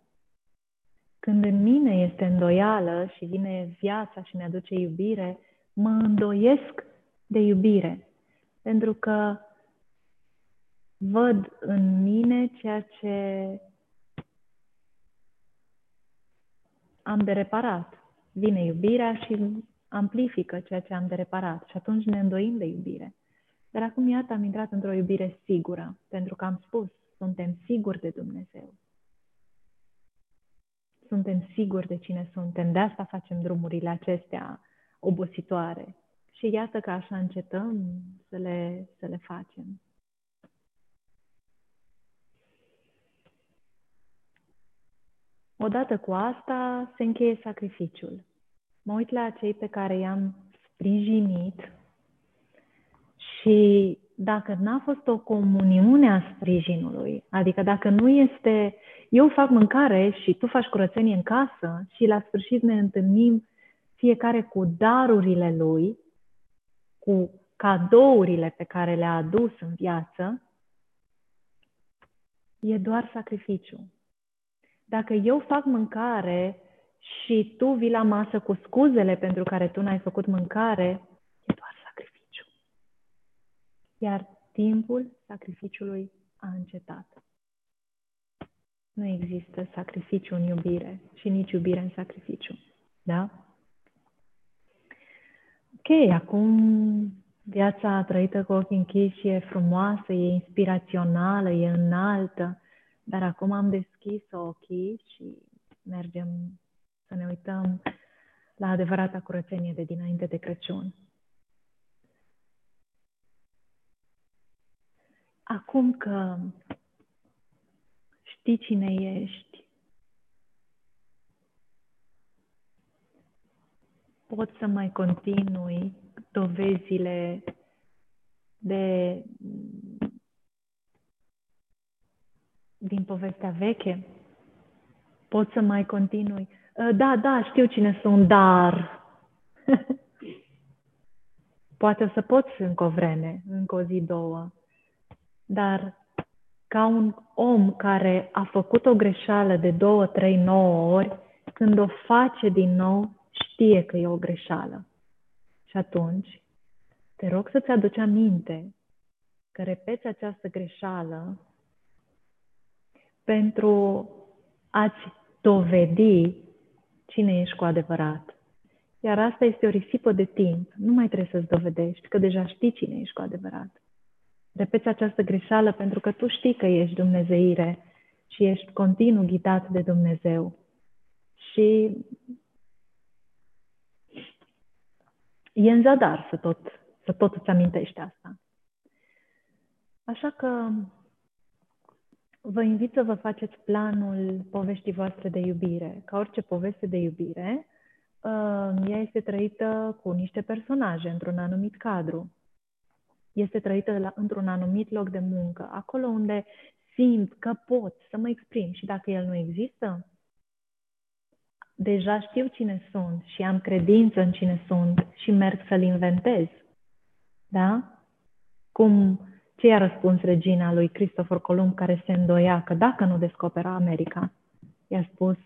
Când în mine este îndoială și vine viața și mi-aduce iubire, mă îndoiesc de iubire. Pentru că văd în mine ceea ce am de reparat. Vine iubirea și amplifică ceea ce am de reparat și atunci ne îndoim de iubire. Dar acum, iată, am intrat într-o iubire sigură, pentru că am spus, suntem siguri de Dumnezeu. Suntem siguri de cine suntem, de asta facem drumurile acestea obositoare. Și iată că așa încetăm să le, să le facem. Odată cu asta se încheie sacrificiul mă uit la cei pe care i-am sprijinit și dacă n-a fost o comuniune a sprijinului, adică dacă nu este, eu fac mâncare și tu faci curățenie în casă și la sfârșit ne întâlnim fiecare cu darurile lui, cu cadourile pe care le-a adus în viață, e doar sacrificiu. Dacă eu fac mâncare și tu vii la masă cu scuzele pentru care tu n-ai făcut mâncare, e doar sacrificiu. iar timpul sacrificiului a încetat. Nu există sacrificiu în iubire și nici iubire în sacrificiu. Da? Ok, acum viața trăită cu ochii închiși e frumoasă, e inspirațională, e înaltă, dar acum am deschis ochii și mergem să ne uităm la adevărata curățenie de dinainte de Crăciun. Acum că știi cine ești, poți să mai continui dovezile de din povestea veche? Poți să mai continui? Ă, da, da, știu cine sunt, dar... *laughs* Poate o să poți încă o vreme, încă o zi, două. Dar ca un om care a făcut o greșeală de două, trei, nouă ori, când o face din nou, știe că e o greșeală. Și atunci, te rog să-ți aduci aminte că repeți această greșeală pentru a-ți dovedi cine ești cu adevărat. Iar asta este o risipă de timp. Nu mai trebuie să-ți dovedești, că deja știi cine ești cu adevărat. Repeți această greșeală pentru că tu știi că ești Dumnezeire și ești continuu ghidat de Dumnezeu. Și e în zadar să tot, să tot îți amintești asta. Așa că vă invit să vă faceți planul poveștii voastre de iubire. Ca orice poveste de iubire, uh, ea este trăită cu niște personaje într-un anumit cadru. Este trăită la, într-un anumit loc de muncă, acolo unde simt că pot să mă exprim și dacă el nu există, deja știu cine sunt și am credință în cine sunt și merg să-l inventez. Da? Cum ce i-a răspuns regina lui Christopher Columb care se îndoia că dacă nu descopera America, i-a spus,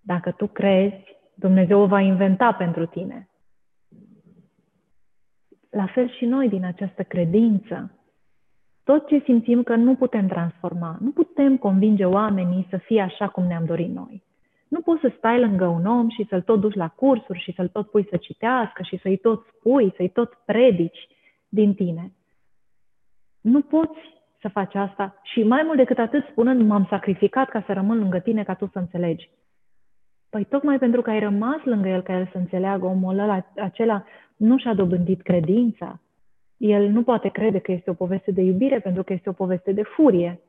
dacă tu crezi, Dumnezeu o va inventa pentru tine. La fel și noi din această credință. Tot ce simțim că nu putem transforma, nu putem convinge oamenii să fie așa cum ne-am dorit noi. Nu poți să stai lângă un om și să-l tot duci la cursuri și să-l tot pui să citească și să-i tot spui, să-i tot predici din tine. Nu poți să faci asta și mai mult decât atât spunând m-am sacrificat ca să rămân lângă tine ca tu să înțelegi. Păi tocmai pentru că ai rămas lângă el ca el să înțeleagă omul ăla, acela nu și-a dobândit credința. El nu poate crede că este o poveste de iubire pentru că este o poveste de furie,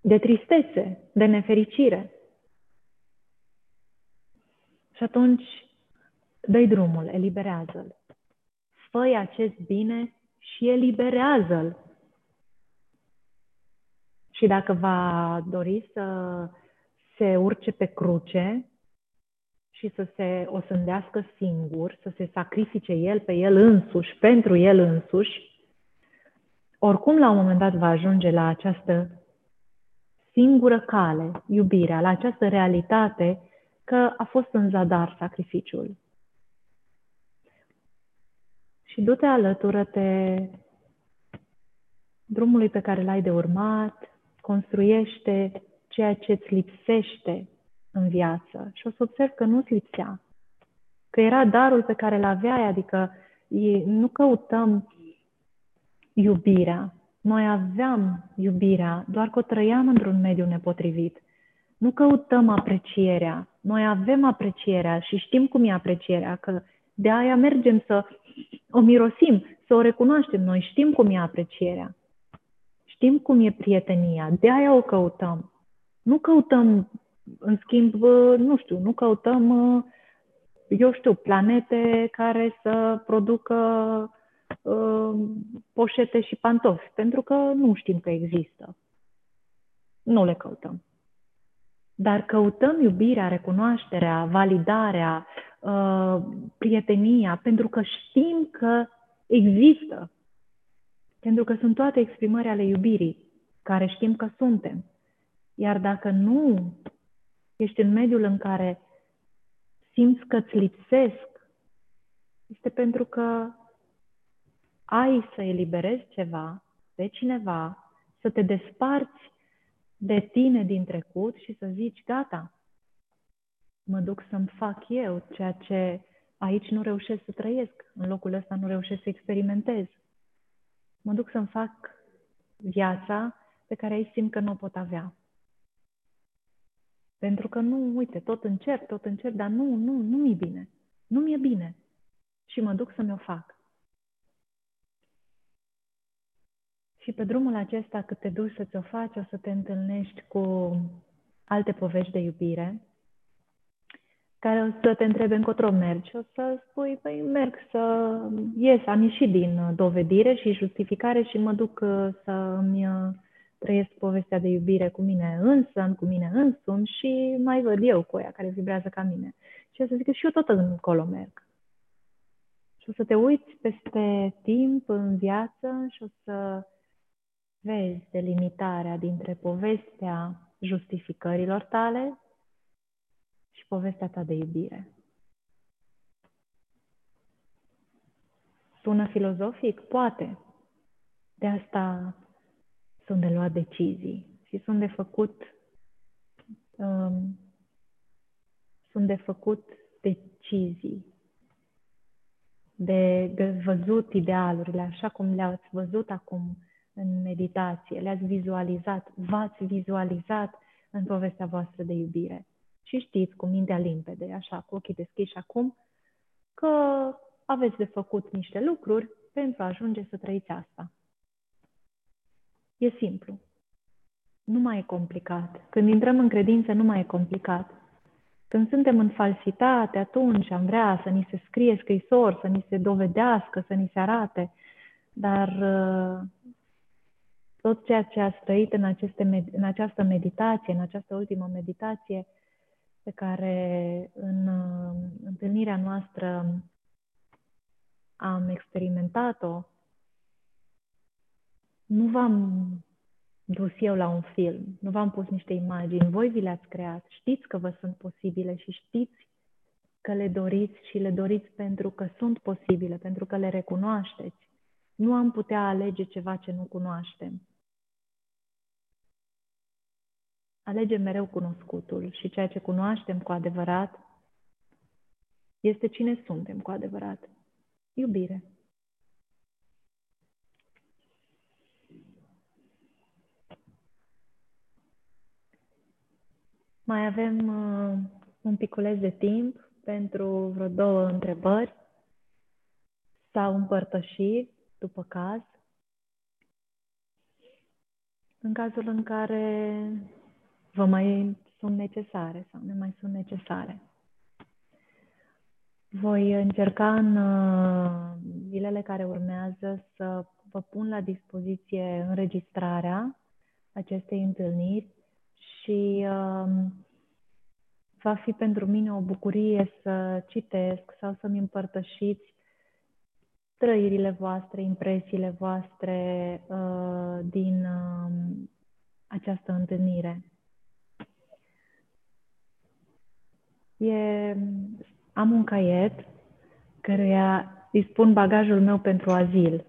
de tristețe, de nefericire. Și atunci dă drumul, eliberează-l. fă acest bine și eliberează-l. Și dacă va dori să se urce pe cruce și să se osândească singur, să se sacrifice el pe el însuși, pentru el însuși, oricum la un moment dat va ajunge la această singură cale, iubirea, la această realitate că a fost în zadar sacrificiul și du-te alătură-te drumului pe care l-ai de urmat, construiește ceea ce îți lipsește în viață și o să observ că nu-ți lipsea, că era darul pe care îl aveai, adică nu căutăm iubirea. Noi aveam iubirea, doar că o trăiam într-un mediu nepotrivit. Nu căutăm aprecierea. Noi avem aprecierea și știm cum e aprecierea, că de aia mergem să o mirosim, să o recunoaștem. Noi știm cum e aprecierea. Știm cum e prietenia. De aia o căutăm. Nu căutăm, în schimb, nu știu, nu căutăm, eu știu, planete care să producă uh, poșete și pantofi, pentru că nu știm că există. Nu le căutăm. Dar căutăm iubirea, recunoașterea, validarea, Uh, prietenia, pentru că știm că există. Pentru că sunt toate exprimări ale iubirii, care știm că suntem. Iar dacă nu ești în mediul în care simți că îți lipsesc, este pentru că ai să eliberezi ceva de cineva, să te desparți de tine din trecut și să zici, gata, mă duc să-mi fac eu ceea ce aici nu reușesc să trăiesc, în locul ăsta nu reușesc să experimentez. Mă duc să-mi fac viața pe care ai simt că nu o pot avea. Pentru că nu, uite, tot încerc, tot încerc, dar nu, nu, nu mi-e bine. Nu mi-e bine. Și mă duc să mi-o fac. Și pe drumul acesta, cât te duci să ți-o faci, o să te întâlnești cu alte povești de iubire, care o să te întrebe încotro mergi. O să spui, păi merg să ies, am ieșit din dovedire și justificare și mă duc uh, să îmi uh, trăiesc povestea de iubire cu mine însă, cu mine însumi și mai văd eu cu ea care vibrează ca mine. Și o să zic că și eu tot încolo merg. Și o să te uiți peste timp în viață și o să vezi delimitarea dintre povestea justificărilor tale și povestea ta de iubire. Sună filozofic? Poate. De asta sunt de luat decizii și sunt de făcut um, sunt de făcut decizii, de, de văzut idealurile așa cum le-ați văzut acum în meditație, le-ați vizualizat, v-ați vizualizat în povestea voastră de iubire. Și știți cu mintea limpede, așa, cu ochii deschiși acum, că aveți de făcut niște lucruri pentru a ajunge să trăiți asta. E simplu. Nu mai e complicat. Când intrăm în credință, nu mai e complicat. Când suntem în falsitate, atunci am vrea să ni se scrie scrisori, să ni se dovedească, să ni se arate. Dar uh, tot ceea ce a trăit în, aceste, în această meditație, în această ultimă meditație, pe care în uh, întâlnirea noastră am experimentat-o, nu v-am dus eu la un film, nu v-am pus niște imagini, voi vi le-ați creat, știți că vă sunt posibile și știți că le doriți și le doriți pentru că sunt posibile, pentru că le recunoașteți. Nu am putea alege ceva ce nu cunoaștem. Alegem mereu cunoscutul și ceea ce cunoaștem cu adevărat este cine suntem cu adevărat. Iubire. Mai avem uh, un piculeț de timp pentru vreo două întrebări sau împărtășiri, după caz. În cazul în care vă mai sunt necesare sau ne mai sunt necesare. Voi încerca în uh, zilele care urmează să vă pun la dispoziție înregistrarea acestei întâlniri și uh, va fi pentru mine o bucurie să citesc sau să-mi împărtășiți trăirile voastre, impresiile voastre uh, din uh, această întâlnire. E, am un caiet căruia îi spun bagajul meu pentru azil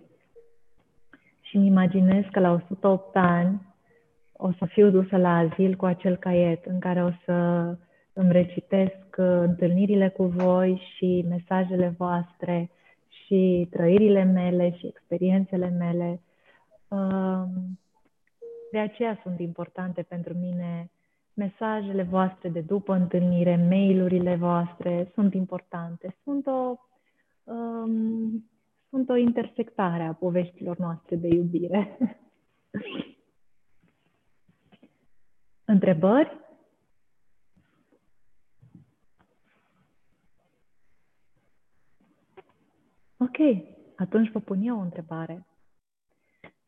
și îmi imaginez că la 108 ani o să fiu dusă la azil cu acel caiet în care o să îmi recitesc uh, întâlnirile cu voi și mesajele voastre și trăirile mele și experiențele mele. Um, de aceea sunt importante pentru mine mesajele voastre de după întâlnire, mail-urile voastre sunt importante. Sunt o, um, sunt o intersectare a poveștilor noastre de iubire. *laughs* Întrebări? Ok, atunci vă pun eu o întrebare.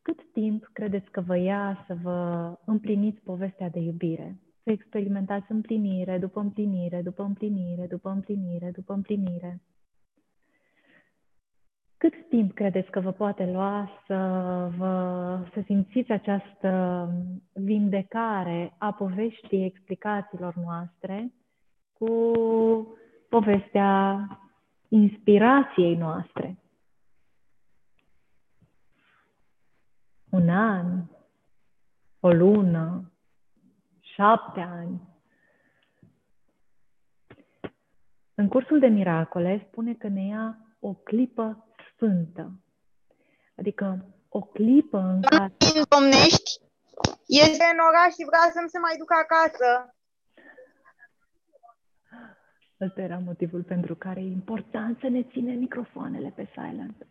Cât timp credeți că vă ia să vă împliniți povestea de iubire? Să experimentați împlinire după împlinire, după împlinire, după împlinire, după împlinire. Cât timp credeți că vă poate lua să, vă, să simțiți această vindecare a poveștii explicațiilor noastre cu povestea inspirației noastre? an, o lună, șapte ani. În cursul de miracole spune că ne ia o clipă sfântă. Adică o clipă în care... domnești, este în oraș și vrea să-mi se mai duc acasă. Ăsta era motivul pentru care e important să ne ținem microfoanele pe silent.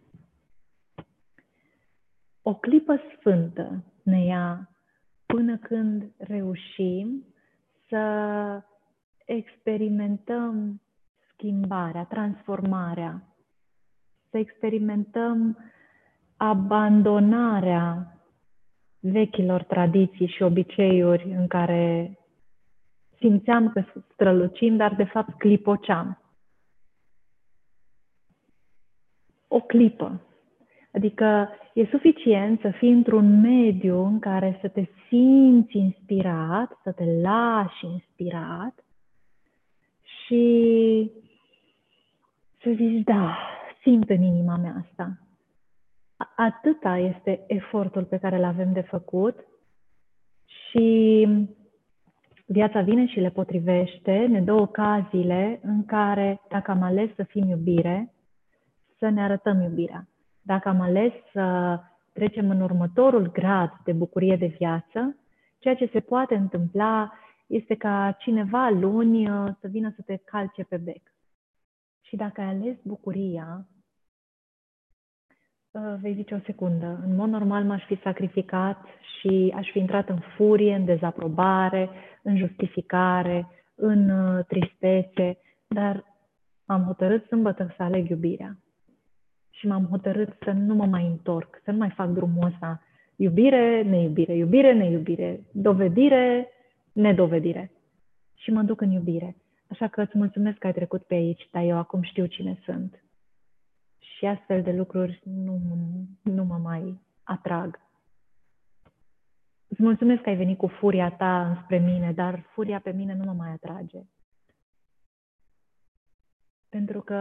O clipă sfântă ne ia până când reușim să experimentăm schimbarea, transformarea, să experimentăm abandonarea vechilor tradiții și obiceiuri în care simțeam că strălucim, dar de fapt clipoceam. O clipă. Adică e suficient să fii într-un mediu în care să te simți inspirat, să te lași inspirat și să zici, da, simt în inima mea asta. Atâta este efortul pe care îl avem de făcut și viața vine și le potrivește, ne dă ocaziile în care, dacă am ales să fim iubire, să ne arătăm iubirea. Dacă am ales să trecem în următorul grad de bucurie de viață, ceea ce se poate întâmpla este ca cineva luni să vină să te calce pe bec. Și dacă ai ales bucuria, uh, vei zice o secundă. În mod normal m-aș fi sacrificat și aș fi intrat în furie, în dezaprobare, în justificare, în uh, tristețe, dar am hotărât sâmbătă să aleg iubirea. Și m-am hotărât să nu mă mai întorc, să nu mai fac drumul ăsta. Iubire, neiubire, iubire, neiubire, dovedire, nedovedire. Și mă duc în iubire. Așa că îți mulțumesc că ai trecut pe aici, dar eu acum știu cine sunt. Și astfel de lucruri nu, nu mă mai atrag. Îți mulțumesc că ai venit cu furia ta spre mine, dar furia pe mine nu mă mai atrage. Pentru că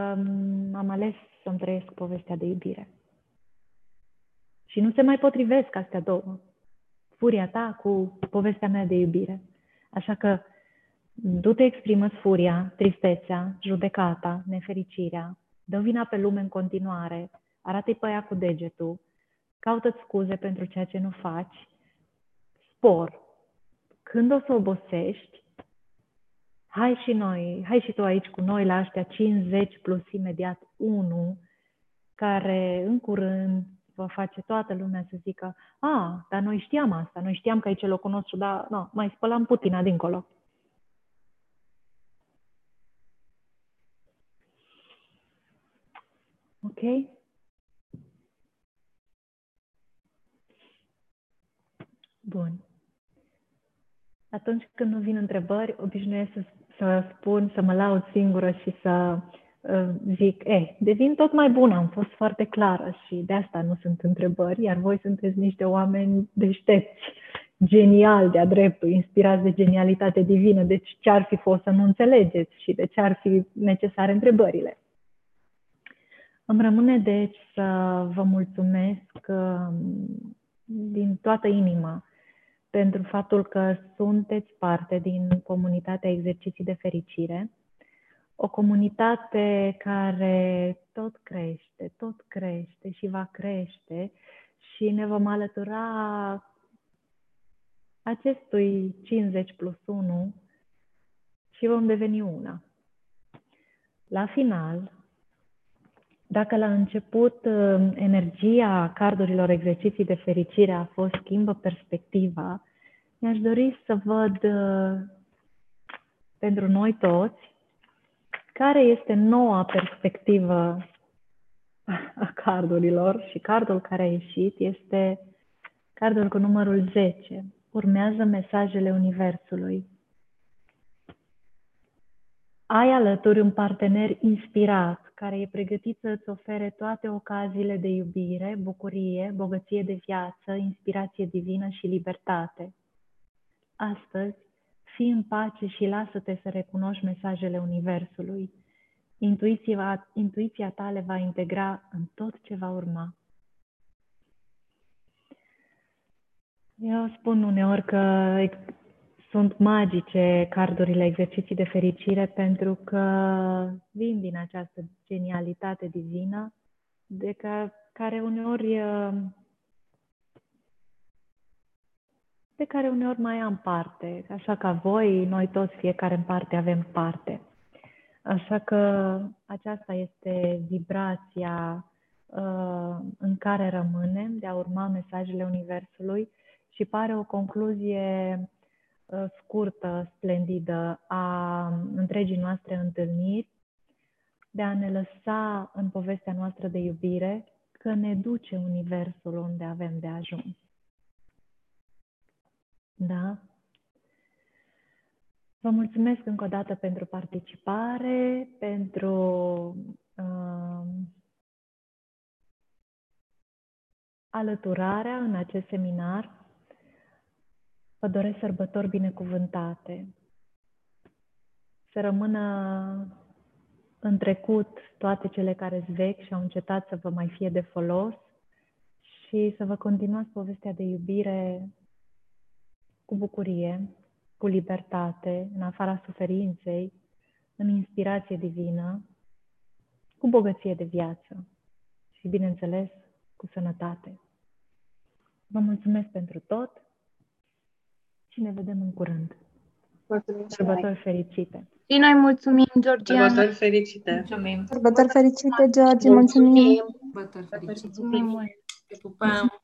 am ales să-mi trăiesc povestea de iubire. Și nu se mai potrivesc astea două. Furia ta cu povestea mea de iubire. Așa că du-te, exprimă furia, tristețea, judecata, nefericirea, dă vina pe lume în continuare, arată-i pe ea cu degetul, caută scuze pentru ceea ce nu faci, spor. Când o să obosești, hai și noi, hai și tu aici cu noi la ăștia 50 plus imediat 1, care în curând va face toată lumea să zică, a, dar noi știam asta, noi știam că aici e locul nostru, dar no, mai spălam Putina dincolo. Ok? Bun. Atunci când nu vin întrebări, obișnuiesc să, să spun, să mă laud singură și să uh, zic, e, eh, devin tot mai bună, am fost foarte clară și de asta nu sunt întrebări, iar voi sunteți niște oameni deștepți, genial de-a dreptul, inspirați de genialitate divină, deci ce ar fi fost să nu înțelegeți și de ce ar fi necesare întrebările. Îmi rămâne deci să vă mulțumesc um, din toată inima pentru faptul că sunteți parte din comunitatea Exerciții de Fericire, o comunitate care tot crește, tot crește și va crește și ne vom alătura acestui 50 plus 1 și vom deveni una. La final, dacă la început uh, energia cardurilor exerciții de fericire a fost schimbă perspectiva, mi-aș dori să văd uh, pentru noi toți care este noua perspectivă a cardurilor și cardul care a ieșit este cardul cu numărul 10. Urmează mesajele Universului. Ai alături un partener inspirat care e pregătit să îți ofere toate ocaziile de iubire, bucurie, bogăție de viață, inspirație divină și libertate. Astăzi, fii în pace și lasă-te să recunoști mesajele Universului. Intuiția, intuiția ta le va integra în tot ce va urma. Eu spun uneori că ex- sunt magice cardurile exerciții de fericire pentru că vin din această genialitate divină de ca, care uneori uh, de care uneori mai am parte. Așa ca voi, noi toți, fiecare în parte, avem parte. Așa că aceasta este vibrația uh, în care rămânem de a urma mesajele Universului și pare o concluzie uh, scurtă, splendidă a întregii noastre întâlniri, de a ne lăsa în povestea noastră de iubire că ne duce Universul unde avem de ajuns. Da? Vă mulțumesc încă o dată pentru participare, pentru uh, alăturarea în acest seminar. Vă doresc sărbători binecuvântate. Să rămână în trecut toate cele care sunt vechi și au încetat să vă mai fie de folos și să vă continuați povestea de iubire cu bucurie, cu libertate, în afara suferinței, în inspirație divină, cu bogăție de viață și, bineînțeles, cu sănătate. Vă mulțumesc pentru tot și ne vedem în curând. Sărbători fericite! Și noi mulțumim, Georgiana. Sărbători fericite! Mulțumim! Sărbători fericite, George, mulțumim! Sărbători fericite! Mulțumim mult! Te pupăm!